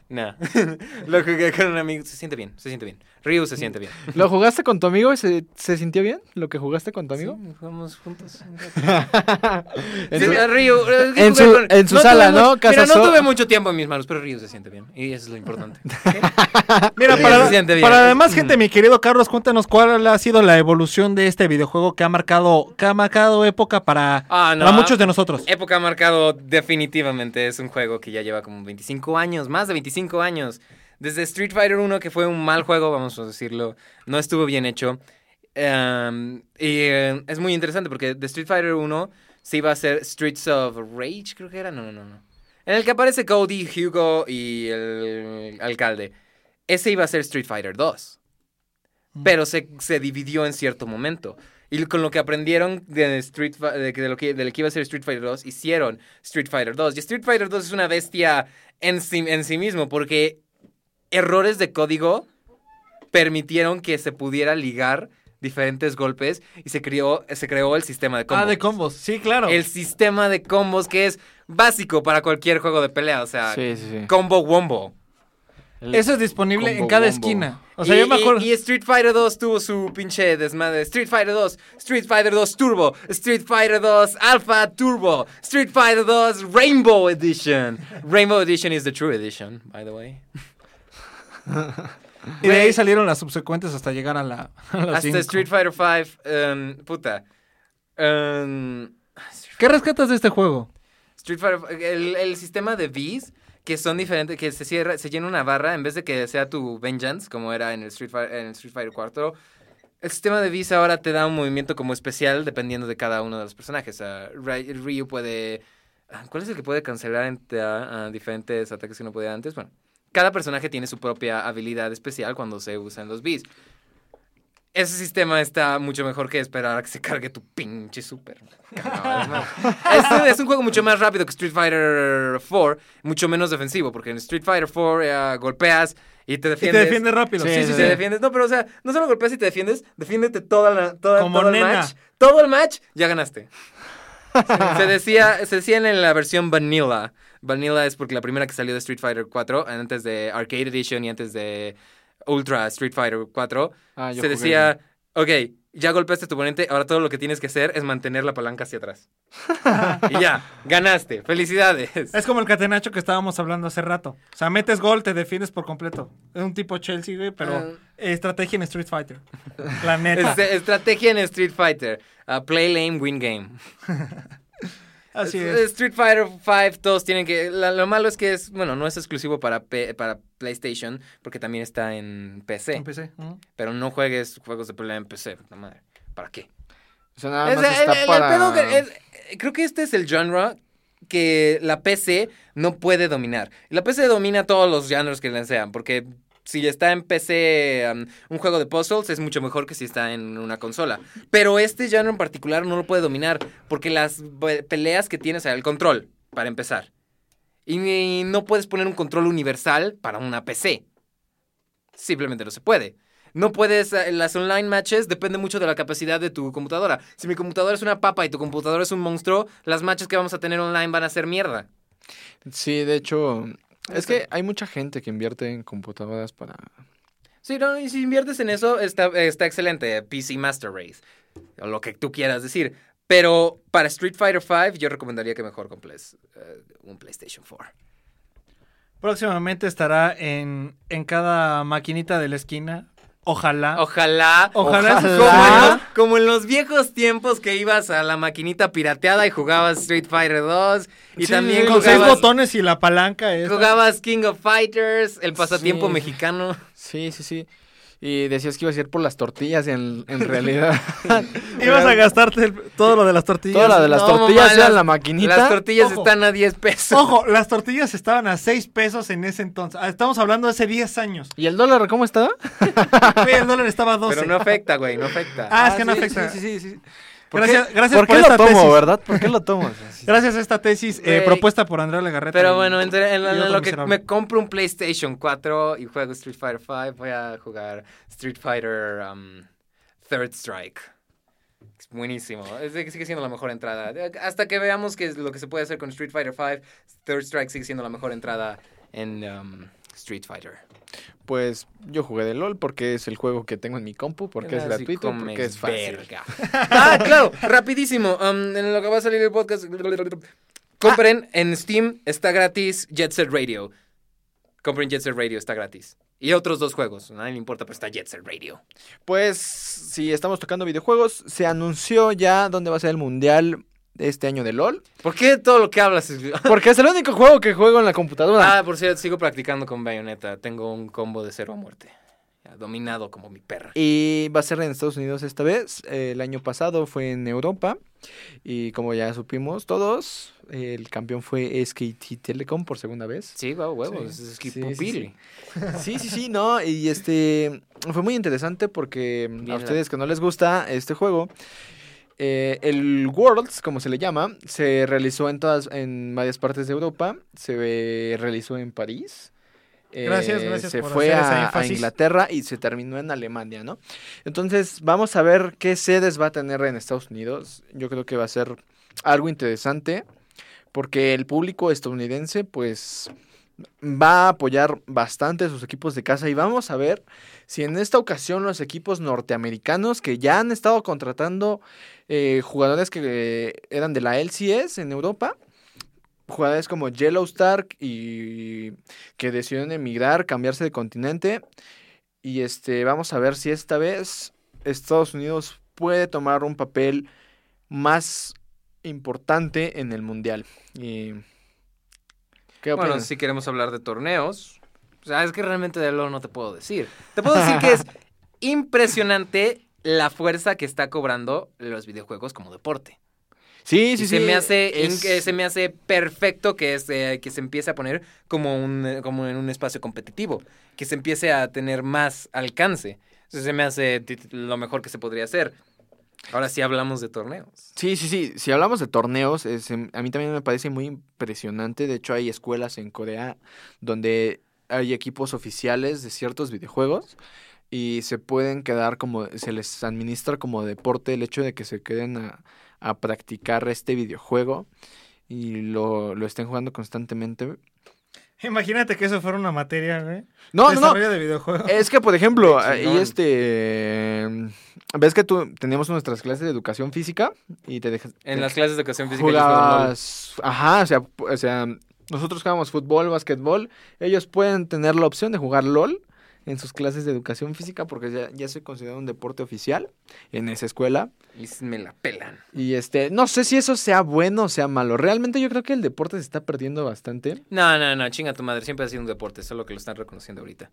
Speaker 3: Nah. Lo jugué con un amigo. Se siente bien, se siente bien. Ryu se siente bien.
Speaker 1: ¿Lo jugaste con tu amigo y se, se sintió bien? ¿Lo que jugaste con tu amigo?
Speaker 3: Sí, jugamos juntos.
Speaker 1: En su-
Speaker 3: Ryu,
Speaker 1: en su-
Speaker 3: con-
Speaker 1: en su
Speaker 3: no
Speaker 1: sala, ¿no?
Speaker 3: mucho- Mira, no tuve mucho tiempo en mis manos, pero Ryu se siente bien. Y eso es lo importante.
Speaker 2: Mira, para,
Speaker 3: se siente bien.
Speaker 2: para además, gente, mi querido Carlos, cuéntanos cuál ha sido la evolución de este videojuego que ha marcado, que ha marcado época para,
Speaker 3: Ah, no.
Speaker 2: para muchos de nosotros.
Speaker 3: Época ha marcado definitivamente. Es un juego que ya lleva como 25 años, más de 25 años. Desde Street Fighter 1, que fue un mal juego, vamos a decirlo, no estuvo bien hecho. Em, y eh, es muy interesante porque de Street Fighter 1 se iba a hacer Streets of Rage, creo que era. No, no, no, no. En el que aparece Cody, Hugo y el alcalde. Ese iba a ser Street Fighter 2. Pero se, se dividió en cierto momento. Y con lo que aprendieron de, Street, de, de lo que, de lo que iba a ser Street Fighter 2, hicieron Street Fighter 2. Y Street Fighter 2 es una bestia en sí, en sí mismo, porque errores de código permitieron que se pudiera ligar diferentes golpes y se creó, se creó el sistema de combos.
Speaker 2: Ah, de combos. Sí, claro.
Speaker 3: El sistema de combos que es básico para cualquier juego de pelea, o sea,
Speaker 1: Sí, sí, sí.
Speaker 3: combo wombo.
Speaker 1: El-
Speaker 2: Eso es disponible en cada
Speaker 1: Wombo.
Speaker 2: esquina. O sea,
Speaker 3: y,
Speaker 2: yo me
Speaker 3: y-
Speaker 2: acuerdo.
Speaker 3: y Street Fighter 2 tuvo su pinche desmadre. Street Fighter 2, Street Fighter 2 Turbo, Street Fighter 2 Alpha Turbo, Street Fighter 2 Rainbow Edition. Rainbow Edition is the true edition, by the way.
Speaker 2: y de ahí salieron las subsecuentes hasta llegar a la. a la
Speaker 3: Hasta
Speaker 2: cinco.
Speaker 3: Street Fighter 5, um, puta. Um,
Speaker 2: ¿Qué rescatas de este juego?
Speaker 3: Street Fighter, el, el sistema de Vs que son diferentes, que se cierra, se llena una barra en vez de que sea tu Vengeance, como era en el Street Fighter, en el Street Fighter 4. El sistema de Vs ahora te da un movimiento como especial dependiendo de cada uno de los personajes. Ry- Ryu puede... ah, ¿Cuál es el que puede cancelar entre ah, diferentes ataques que no podía antes? Bueno, cada personaje tiene su propia habilidad especial cuando se usan los Vs. Ese sistema está mucho mejor que esperar a que se cargue tu pinche super. ¿no? es, es un juego mucho más rápido que Street Fighter 4, mucho menos defensivo, porque en Street Fighter 4 eh, golpeas y te
Speaker 2: Y te
Speaker 3: defiendes.
Speaker 2: defiendes rápido.
Speaker 1: Sí,
Speaker 2: Sí, sí,
Speaker 1: sí.
Speaker 3: Te defiendes. No, pero o sea, no solo golpeas y te defiendes, defiéndete toda la, toda,
Speaker 2: Como
Speaker 3: todo el match. Todo el match, ya ganaste. se, decía, se decía en la versión Vanilla. Vanilla es porque la primera que salió de Street Fighter 4, antes de Arcade Edition y antes de Ultra Street Fighter 4,
Speaker 1: Ah,
Speaker 3: se decía, ok, ya golpeaste a tu oponente, ahora todo lo que tienes que hacer es mantener la palanca hacia atrás. y ya, ganaste. Felicidades.
Speaker 2: Es como el catenacho que estábamos hablando hace rato. O sea, metes gol, te defiendes por completo. Es un tipo Chelsea, güey, pero
Speaker 3: Ah.
Speaker 2: estrategia en Street Fighter. La neta.
Speaker 3: Es- estrategia en Street Fighter. Uh, play lame, win game.
Speaker 2: Así
Speaker 3: Es-. Street Fighter 5, todos tienen que. la- lo malo es que es. Bueno, no es exclusivo para, P- para PlayStation, porque también está en PC.
Speaker 2: Empecé. Ujú.
Speaker 3: Pero no juegues juegos de pelea en PC, puta madre. ¿Para qué?
Speaker 1: O sea, nada
Speaker 3: Es-
Speaker 1: más está
Speaker 3: el- el
Speaker 1: para...
Speaker 3: pedo que es- creo que este es el genre que la PC no puede dominar. La PC domina todos los genres que le sean, porque si está en PC um, un juego de puzzles es mucho mejor que si está en una consola. Pero este género en particular no lo puede dominar porque las pe- peleas que tienes, o el control, para empezar. Y no puedes poner un control universal para una PC. Simplemente no se puede. No puedes, eh, las online matches depende mucho de la capacidad de tu computadora. Si mi computadora es una papa y tu computadora es un monstruo, las matches que vamos a tener online van a ser mierda.
Speaker 1: Sí, de hecho, es que hay mucha gente que invierte en computadoras para...
Speaker 3: Sí, no, y si inviertes en eso, está, está excelente. PC Master Race. O lo que tú quieras decir. Pero para Street Fighter V, yo recomendaría que mejor compres eh, un PlayStation 4.
Speaker 4: Próximamente estará en, en cada maquinita de la esquina. Ojalá.
Speaker 3: Ojalá.
Speaker 4: Ojalá
Speaker 3: Como, en los, como en los viejos tiempos que ibas a la maquinita pirateada y jugabas Street Fighter 2. Y
Speaker 4: Sí,
Speaker 3: también
Speaker 4: con seis botones y la palanca. esa.
Speaker 3: jugabas King of Fighters, el pasatiempo
Speaker 1: Sí.
Speaker 3: mexicano.
Speaker 1: Sí, sí, sí. Y decías que ibas a ir por las tortillas y en, en realidad...
Speaker 4: Ibas a gastarte el- todo lo de las tortillas.
Speaker 1: Toda la de las
Speaker 3: No,
Speaker 1: tortillas
Speaker 3: mamá,
Speaker 1: era
Speaker 3: las-
Speaker 1: la maquinita.
Speaker 3: Las tortillas
Speaker 4: Ojo.
Speaker 3: están a 10 pesos.
Speaker 4: Ojo, las tortillas estaban a 6 pesos en ese entonces. Ah, Estamos hablando de hace 10 años.
Speaker 1: ¿Y el dólar cómo estaba?
Speaker 4: El dólar estaba a 12.
Speaker 3: Pero no afecta, güey, no afecta.
Speaker 4: Ah, es que no
Speaker 1: sí,
Speaker 4: afecta.
Speaker 1: Sí, sí, sí. sí. ¿Por
Speaker 4: Gracias,
Speaker 1: qué,
Speaker 4: gracias
Speaker 1: ¿por
Speaker 4: por,
Speaker 1: qué
Speaker 4: esta
Speaker 1: lo tomo,
Speaker 4: tesis.
Speaker 1: verdad? ¿Por qué lo tomo?
Speaker 4: Gracias a esta tesis eh, propuesta por Andrea Legarreta.
Speaker 3: Pero bueno, en, lo que me compro un PlayStation 4 y juego Street Fighter 5, voy a jugar Street Fighter um, Third Strike. Es buenísimo. Es sigue siendo la mejor entrada. Hasta que veamos que es lo que se puede hacer con Street Fighter 5, Third Strike sigue siendo la mejor entrada en um, Street Fighter.
Speaker 1: Pues yo jugué de LOL porque es el juego que tengo en mi compu, porque es gratuito, porque es fácil.
Speaker 3: verga. ah, claro, rapidísimo. um, en lo que va a salir el podcast. Compren en Steam, está gratis Jet Set Radio. Compren Jet Set Radio, está gratis. Y otros dos juegos, a nadie le importa, pero está Jet Set Radio.
Speaker 1: Pues si estamos tocando videojuegos, se anunció ya dónde va a ser el mundial este año de LOL.
Speaker 3: ¿Por qué todo lo que hablas es...
Speaker 1: Porque es el único juego que juego en la computadora.
Speaker 3: ah, por cierto, sigo practicando con Bayonetta. Tengo un combo de cero a muerte. Dominado como mi perra.
Speaker 1: Y va a ser en Estados Unidos esta vez. Eh, El año pasado fue en Europa. Y como ya supimos todos, el campeón fue SKT Telecom por segunda vez.
Speaker 3: Sí, va, huevos.
Speaker 1: Sí.
Speaker 3: Es
Speaker 1: Sí, sí. Sí, sí, sí, no. Y este fue muy interesante porque
Speaker 3: Bien
Speaker 1: a
Speaker 3: la-
Speaker 1: ustedes que no les gusta este juego, eh, el Worlds, como se le llama, se realizó en todas, en varias partes de Europa. Se eh, realizó en París. eh,
Speaker 4: Gracias, gracias
Speaker 1: Se
Speaker 4: por
Speaker 1: fue a. Inglaterra y se terminó en Alemania, ¿no? Entonces, vamos a ver qué sedes va a tener en Estados Unidos. Yo creo que va a ser algo interesante porque el público estadounidense, pues, va a apoyar bastante a sus equipos de casa y vamos a ver si en esta ocasión los equipos norteamericanos que ya han estado contratando eh, jugadores que eh, eran de la LCS en Europa, jugadores como Yellow Stark y que decidieron emigrar, cambiarse de continente y este vamos a ver si esta vez Estados Unidos puede tomar un papel más importante en el mundial. Y ¿Qué
Speaker 3: Bueno, si queremos hablar de torneos, o sea, es que realmente de LoL no te puedo decir. Te puedo decir que es impresionante la fuerza que está cobrando los videojuegos como deporte.
Speaker 1: Sí,
Speaker 3: Y
Speaker 1: sí,
Speaker 3: se
Speaker 1: sí.
Speaker 3: me hace
Speaker 1: es-
Speaker 3: in- se me hace perfecto que es, eh, que se empiece a poner como un eh, como en un espacio competitivo, que se empiece a tener más alcance. Eso se me hace lo mejor que se podría hacer. Ahora sí hablamos de torneos.
Speaker 1: Sí, sí, sí. Si hablamos de torneos, em, a mí también me parece muy impresionante. De hecho, hay escuelas en Corea donde hay equipos oficiales de ciertos videojuegos y se pueden quedar como, se les administra como deporte el hecho de que se queden a, a practicar este videojuego y lo, lo estén jugando constantemente.
Speaker 4: Imagínate que eso fuera una materia, güey.
Speaker 1: No, no, no.
Speaker 4: Desarrollo de videojuegos.
Speaker 1: Es que, por ejemplo, ahí
Speaker 3: chingón.
Speaker 1: este... ¿Ves que tú teníamos nuestras clases de educación física? Y te dejas...
Speaker 3: En
Speaker 1: te-
Speaker 3: las clases de educación física
Speaker 1: jugabas, ajá, o sea, o sea, nosotros jugamos fútbol, básquetbol, ellos pueden tener la opción de jugar LOL en sus clases de educación física porque ya, ya se considera un deporte oficial en esa escuela.
Speaker 3: y me la pelan.
Speaker 1: Y este, no sé si eso sea bueno o sea malo. Realmente yo creo que el deporte se está perdiendo bastante.
Speaker 3: No, no, no, chinga tu madre, siempre ha sido un deporte, solo que lo están reconociendo ahorita.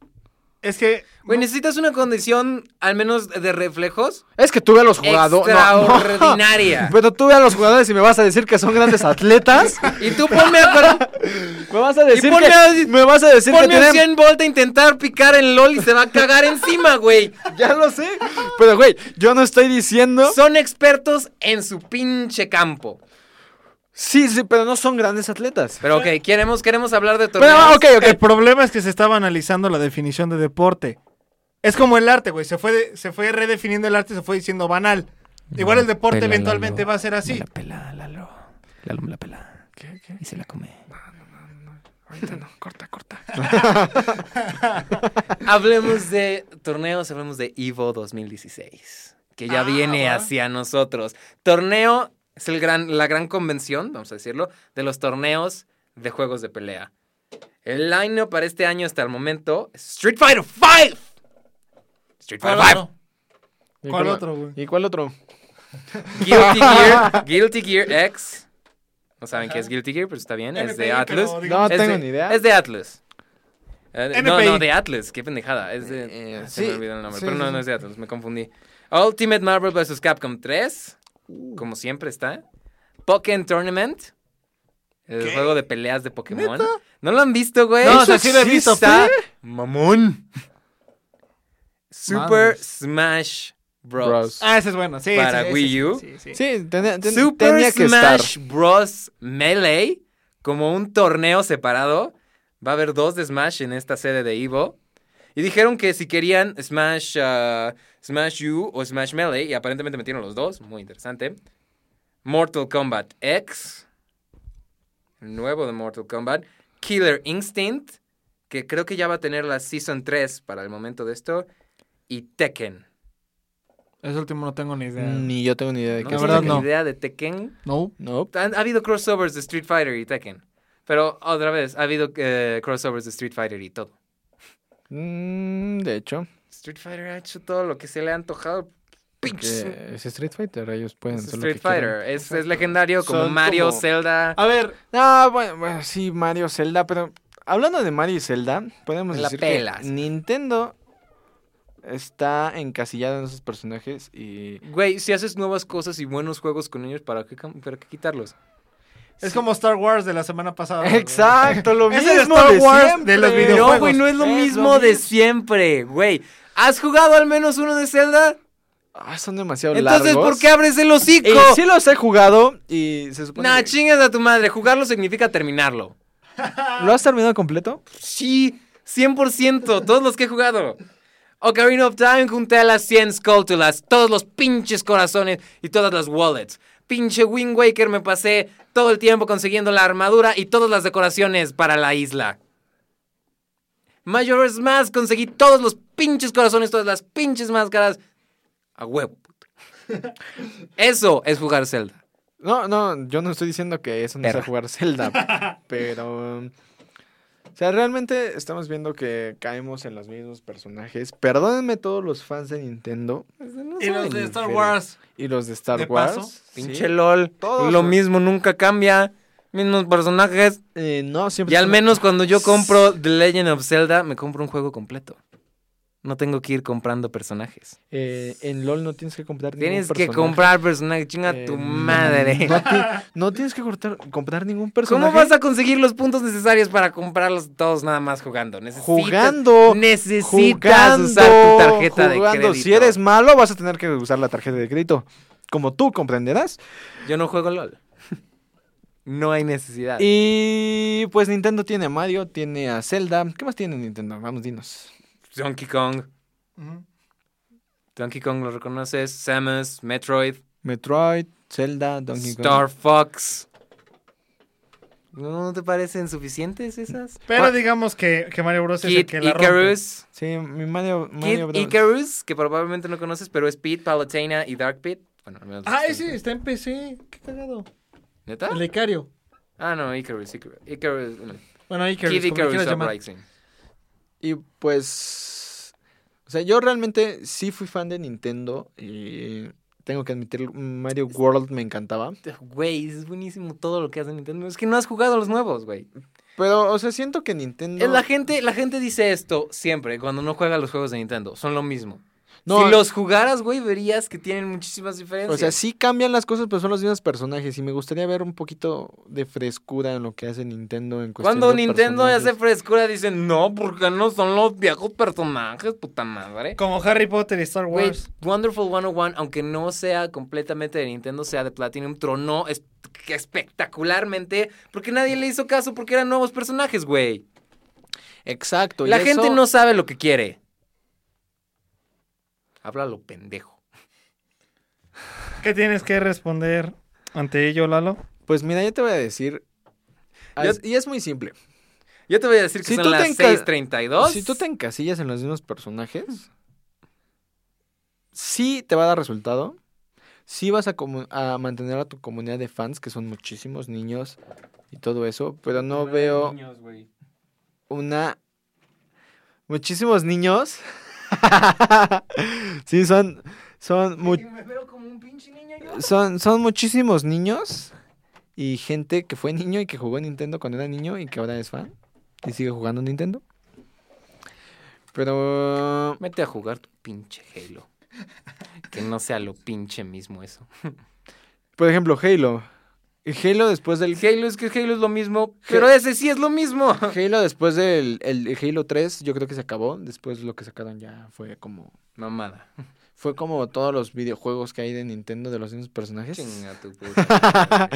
Speaker 2: Es que.
Speaker 3: Güey, necesitas una condición, al menos de reflejos,
Speaker 1: Es que tú ve a los jugadores.
Speaker 3: extraordinaria.
Speaker 1: Pero tú ve a los jugadores y me vas a decir que son grandes atletas.
Speaker 3: Y tú ponme a,
Speaker 1: me vas a decir
Speaker 3: ponme
Speaker 1: que.
Speaker 3: a-
Speaker 1: me vas a decir que
Speaker 3: ponme a
Speaker 1: tienen.
Speaker 3: 100 Bolt a intentar picar en LOL y se va a cagar encima, güey.
Speaker 1: Ya lo sé. Pero, güey, yo no estoy diciendo.
Speaker 3: Son expertos en su pinche campo.
Speaker 1: Sí, sí, pero no son grandes atletas.
Speaker 3: Pero ok, queremos, queremos hablar de
Speaker 1: Pero,
Speaker 3: torneos.
Speaker 1: ah, ok, ok.
Speaker 2: El problema es que se estaba analizando la definición de deporte. Es como el arte, güey. Se fue, de- se fue redefiniendo el arte, se fue diciendo banal. Igual el deporte
Speaker 3: pela,
Speaker 2: eventualmente
Speaker 3: Lalo.
Speaker 2: va a ser así.
Speaker 3: Me la pela, Lalo. Lalo me la pela.
Speaker 1: ¿Qué, qué?
Speaker 3: Y se la come.
Speaker 1: Ahorita no, corta, corta.
Speaker 3: Hablemos de torneos, hablemos de Evo 2016, que ya
Speaker 2: Ah,
Speaker 3: viene hacia nosotros. Torneo es el gran, la gran convención, vamos a decirlo, de los torneos de juegos de pelea. El line para este año hasta el momento es Street Fighter 5. Street
Speaker 2: ¿Cuál
Speaker 3: Fighter 5.
Speaker 2: otro?
Speaker 1: ¿Y
Speaker 2: ¿Cuál otro, güey?
Speaker 1: ¿Y cuál otro?
Speaker 3: Guilty Gear, Guilty Gear X. No saben qué es Guilty Gear, pero está bien, es de Atlus.
Speaker 2: digamos-
Speaker 1: No tengo
Speaker 3: de-
Speaker 1: ni idea.
Speaker 3: Es de Atlus. Eh, no, no, de Atlus, qué pendejada. Es de.
Speaker 1: Eh,
Speaker 3: se
Speaker 1: sí,
Speaker 3: me olvidó el nombre,
Speaker 1: sí,
Speaker 3: pero no, no es de Atlus, me confundí. Ultimate Marvel vs. Capcom 3,
Speaker 1: Uh.
Speaker 3: como siempre está. Pokémon Tournament, el
Speaker 2: ¿Qué?
Speaker 3: juego de peleas de Pokémon. ¿No lo han visto, güey?
Speaker 2: No, o sea, sí lo he visto,
Speaker 3: Está mamón. Super. Smash Bros.
Speaker 1: Bros.
Speaker 2: Ah, ese es bueno. Sí,
Speaker 3: Para
Speaker 2: sí,
Speaker 3: Wii U.
Speaker 2: Sí, sí.
Speaker 1: Sí, tenía, ten-
Speaker 3: Super
Speaker 1: tenía que estar.
Speaker 3: Smash Bros. Melee, como un torneo separado. Va a haber dos de Smash en esta sede de Evo. Y dijeron que si querían Smash, ah, Smash U o Smash Melee, y aparentemente metieron los dos, muy interesante. Mortal Kombat X, el nuevo de Mortal Kombat. Killer Instinct, que creo que ya va a tener la Season 3 para el momento de esto. Y Tekken.
Speaker 2: Ese último no tengo ni idea.
Speaker 1: Ni yo tengo ni idea de
Speaker 3: ¿No
Speaker 1: qué
Speaker 2: La
Speaker 1: es.
Speaker 2: verdad,
Speaker 3: tienen
Speaker 2: no.
Speaker 3: idea de Tekken?
Speaker 2: No.
Speaker 1: No.
Speaker 3: Han- ha habido crossovers de Street Fighter y Tekken. Pero otra vez, ha habido eh, crossovers de Street Fighter y todo.
Speaker 1: Mm, de hecho,
Speaker 3: Street Fighter ha hecho todo lo que se le ha antojado.
Speaker 1: Porque es Street Fighter, ellos pueden
Speaker 3: Es
Speaker 1: hacer lo
Speaker 3: Street. Fighter. Es, es legendario como
Speaker 1: Son
Speaker 3: Mario,
Speaker 1: como-
Speaker 3: Zelda.
Speaker 2: A ver,
Speaker 1: Ah, bueno, bueno, sí, Mario, Zelda, pero hablando de Mario y Zelda, podemos
Speaker 3: la
Speaker 1: decir
Speaker 3: pelas.
Speaker 1: que Nintendo está encasillado en esos personajes y
Speaker 3: Güey, si haces nuevas cosas y buenos juegos con ellos, ¿para qué, para qué quitarlos?
Speaker 2: es como Star Wars de la semana pasada.
Speaker 1: Exacto, lo
Speaker 2: Es
Speaker 1: mismo
Speaker 2: el Star
Speaker 1: de
Speaker 2: Wars
Speaker 1: siempre.
Speaker 2: de los
Speaker 3: No,
Speaker 2: videojuegos.
Speaker 3: güey, no es lo
Speaker 1: Es lo
Speaker 3: mismo de
Speaker 1: mismo.
Speaker 3: siempre, güey. ¿Has jugado al menos uno de Zelda?
Speaker 1: Ah, son demasiado
Speaker 3: Entonces,
Speaker 1: largos.
Speaker 3: ¿por qué abres el hocico?
Speaker 1: Y sí los he jugado y se supone
Speaker 3: Nah,
Speaker 1: que-
Speaker 3: chingas a tu madre. Jugarlo significa terminarlo.
Speaker 1: ¿Lo has terminado completo?
Speaker 3: Sí, 100%, todos los que he jugado. Ocarina of Time junté a las 100 Skulltulas, todos los pinches corazones y todas las wallets. Pinche Wind Waker me pasé todo el tiempo consiguiendo la armadura y todas las decoraciones para la isla. Majora's Mask conseguí todos los pinches corazones, todas las pinches máscaras. A huevo. puto. Eso es jugar Zelda.
Speaker 1: No, no, yo no estoy diciendo que eso no sea jugar Zelda, pero... um, O sea, realmente estamos viendo que caemos en los mismos personajes. Perdónenme todos los fans de Nintendo
Speaker 2: Y los de Star. Wars.
Speaker 1: y los de Star
Speaker 2: De
Speaker 1: Wars.
Speaker 2: paso.
Speaker 1: ¿sí?
Speaker 3: Pinche LOL.
Speaker 1: Todos
Speaker 3: Lo
Speaker 1: los-
Speaker 3: mismo nunca cambia. Mismos personajes.
Speaker 1: Eh, no, siempre
Speaker 3: Y al menos cuando yo compro The Legend of Zelda, me compro un juego completo. No tengo que ir comprando personajes.
Speaker 1: Eh, en LOL no tienes que comprar ningún
Speaker 3: Tienes que comprar personajes, chinga
Speaker 1: Eh,
Speaker 3: tu madre.
Speaker 1: No, ti- no tienes que cortar- comprar ningún personaje.
Speaker 3: ¿Cómo vas a conseguir los puntos necesarios para comprarlos todos nada más jugando? Necesitas,
Speaker 1: Jugando.
Speaker 3: Necesitas
Speaker 1: jugando,
Speaker 3: usar tu tarjeta de crédito.
Speaker 1: Si eres malo, vas a tener que usar la tarjeta de crédito. Como tú comprenderás.
Speaker 3: Yo no juego LOL. No hay necesidad.
Speaker 1: Y pues Nintendo tiene a Mario, tiene a Zelda. ¿Qué más tiene Nintendo? Vamos, dinos.
Speaker 3: Donkey Kong. Donkey Kong lo reconoces. Samus, Metroid,
Speaker 1: Metroid, Zelda, Donkey Kong.
Speaker 3: Star Fox. ¿No te parecen suficientes esas?
Speaker 2: Pero digamos que, que Mario Bros. es el que la rompe.
Speaker 3: Icarus.
Speaker 1: Sí, mi Mario,
Speaker 3: Kid
Speaker 1: Mario Bros.
Speaker 3: Icarus, que probablemente no conoces, pero es Pete, Palutena y Dark Pit. Bueno, al menos
Speaker 2: Ah, ese está en PC. Qué cagado.
Speaker 3: ¿Neta?
Speaker 2: El Icario.
Speaker 3: Ah, no, Icarus, Icarus. Icarus bueno,
Speaker 2: Bueno, Icarus,
Speaker 3: Kid
Speaker 2: como
Speaker 3: Icarus. Uprising.
Speaker 1: Y pues. O sea, yo realmente sí fui fan de Nintendo. Y tengo que admitir, Mario World me encantaba.
Speaker 3: Güey, es buenísimo todo lo que hace Nintendo. Es que no has jugado los nuevos, güey.
Speaker 1: Pero, o sea, siento que Nintendo.
Speaker 3: Es La gente, la gente dice esto siempre cuando no juega los juegos de Nintendo. Son lo mismo.
Speaker 1: No,
Speaker 3: si los jugaras, güey, verías que tienen muchísimas diferencias.
Speaker 1: O sea, sí cambian las cosas, pero son los mismos personajes. Y me gustaría ver un poquito de frescura en lo que hace Nintendo en cuestión
Speaker 3: Cuando
Speaker 1: de
Speaker 3: Nintendo hace frescura, dicen, no, porque no son los viejos personajes, puta madre.
Speaker 2: Como Harry Potter y Star Wars.
Speaker 3: Wonderful 101, aunque no sea completamente de Nintendo, sea de Platinum, tronó es- espectacularmente porque nadie le hizo caso porque eran nuevos personajes, güey.
Speaker 1: Exacto. y
Speaker 3: La gente
Speaker 1: eso-
Speaker 3: no sabe lo que quiere. Háblalo, pendejo.
Speaker 2: ¿Qué tienes que responder ante ello, Lalo?
Speaker 1: Pues mira, yo te voy a decir. Y es muy simple.
Speaker 3: Yo te voy a decir que
Speaker 1: Si
Speaker 3: son
Speaker 1: tú te
Speaker 3: las
Speaker 1: enca-
Speaker 3: 6:32.
Speaker 1: Si tú te encasillas en los mismos personajes, sí te va a dar resultado. Sí vas a, a mantener a tu comunidad de fans, que son muchísimos niños y todo eso, pero no veo una... Muchísimos niños. sí, son... Son, mu-
Speaker 3: Me veo como un pinche niño yo.
Speaker 1: son, son muchísimos niños y gente que fue niño y que jugó Nintendo cuando era niño y que ahora es fan y sigue jugando Nintendo. Pero
Speaker 3: Mete a jugar tu pinche Halo. Que no sea lo pinche mismo eso.
Speaker 1: Por ejemplo, Halo. Halo después del
Speaker 3: Halo es que Halo es lo mismo, pero ese sí es lo mismo.
Speaker 1: Halo después del el Halo 3, yo creo que se acabó. Después lo que sacaron ya fue como
Speaker 3: Mamada.
Speaker 1: fue como todos los videojuegos que hay de Nintendo de los mismos personajes.
Speaker 3: Chinga tu puta.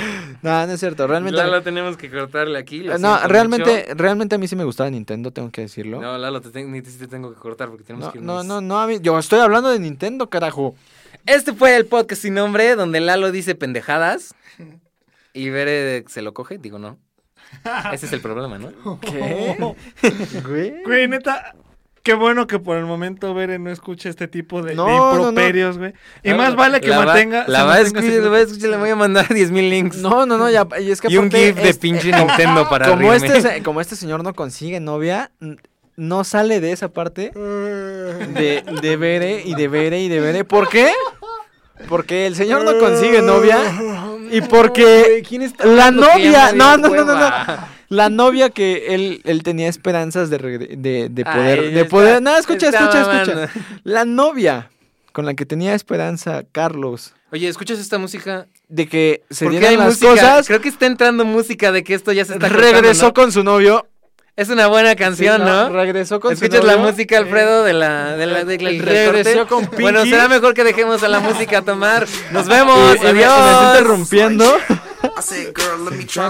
Speaker 1: no, no es cierto, realmente
Speaker 3: Lalo tenemos que cortarle aquí. lo
Speaker 1: No, realmente
Speaker 3: mucho.
Speaker 1: realmente a mí sí me gustaba Nintendo, tengo que decirlo.
Speaker 3: No, Lalo, te, ten- ni te, tengo que cortar porque tenemos
Speaker 1: No,
Speaker 3: que
Speaker 1: no,
Speaker 3: irnos.
Speaker 1: no, no, a mí- yo estoy hablando de Nintendo, carajo.
Speaker 3: Este fue el podcast sin nombre donde Lalo dice pendejadas y Bere se lo coge. Digo, no. Ese es el problema, ¿no?
Speaker 1: ¿Qué? Güey.
Speaker 2: Güey, neta, qué bueno que por el momento Bere no escuche este tipo de, de
Speaker 1: No, no, no.
Speaker 2: improperios, güey. Y
Speaker 3: No,
Speaker 2: más vale que
Speaker 3: la va-
Speaker 2: mantenga.
Speaker 3: La va a escuchar, la va a escuchar, le voy a mandar 10.000 links.
Speaker 1: No, no, no, ya, y es que
Speaker 3: y un GIF de pinche Nintendo para
Speaker 1: como este, se- como este señor no consigue novia, no sale de esa parte de, de Bere y de Bere y de Bere. ¿Por qué? Porque el señor no consigue novia y porque
Speaker 3: ¿Quién está
Speaker 1: la novia, no, no, no, no, no, la novia que él, él tenía esperanzas de, de, de poder, de poder, no, escucha, escucha, escucha. La novia con la que tenía esperanza Carlos
Speaker 3: Oye, ¿escuchas esta música?
Speaker 1: de que se
Speaker 3: ¿Por qué
Speaker 1: dieran las
Speaker 3: música?
Speaker 1: cosas,
Speaker 3: Creo que está entrando música de que esto ya se está
Speaker 1: regresó
Speaker 3: cortando,
Speaker 1: con su novio.
Speaker 3: ¿No? Es una buena canción,
Speaker 1: Sí,
Speaker 3: ¿no?
Speaker 1: Regresó con su
Speaker 3: ¿Escuchas la
Speaker 1: novio.
Speaker 3: música, Alfredo, de la, de la, de la- del
Speaker 1: Regresó con
Speaker 3: Bueno,
Speaker 1: Pinky.
Speaker 3: será mejor que dejemos a la música a tomar. Nos vemos.
Speaker 1: Y- y me- me
Speaker 3: Adiós.
Speaker 1: interrumpiendo.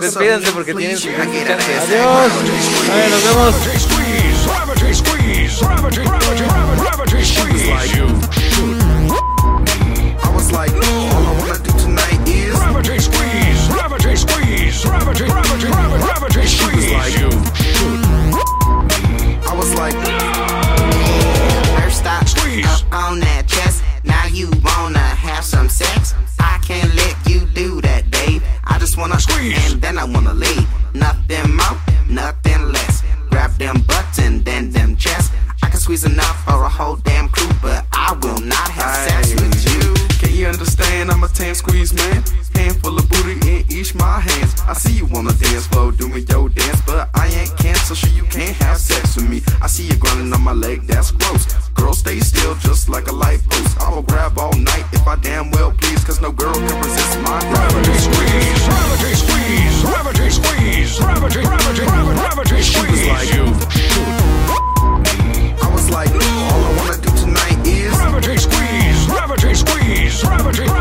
Speaker 3: Despídanse porque tienen.
Speaker 1: Adiós. A ver, nos vemos.
Speaker 5: Squeeze,
Speaker 6: on that chest. Now you wanna have some sex? I can't let you do that, babe. I just wanna
Speaker 5: Squeeze.
Speaker 6: and then I wanna leave. Nothing more, nothing less grab them butts and then them chests. I can squeeze enough for a whole damn crew, but I will not have Aye. sex with you. Can you understand? I'm a tan squeeze man. Handful of booty in each my hands. I see you on the dance floor doing your dance, but I ain't cancer, so you can't have sex with me. I see you grinding on my leg, that's gross. Girl, stay still just like a light post. I will grab all night if I damn well please, cause no girl can resist my gravity squeeze. Gravity squeeze, gravity squeeze, gravity, gravity, gravity, gravity squeeze you should. I was like, all I wanna do tonight is squeeze, Gravity squeeze, Gravity.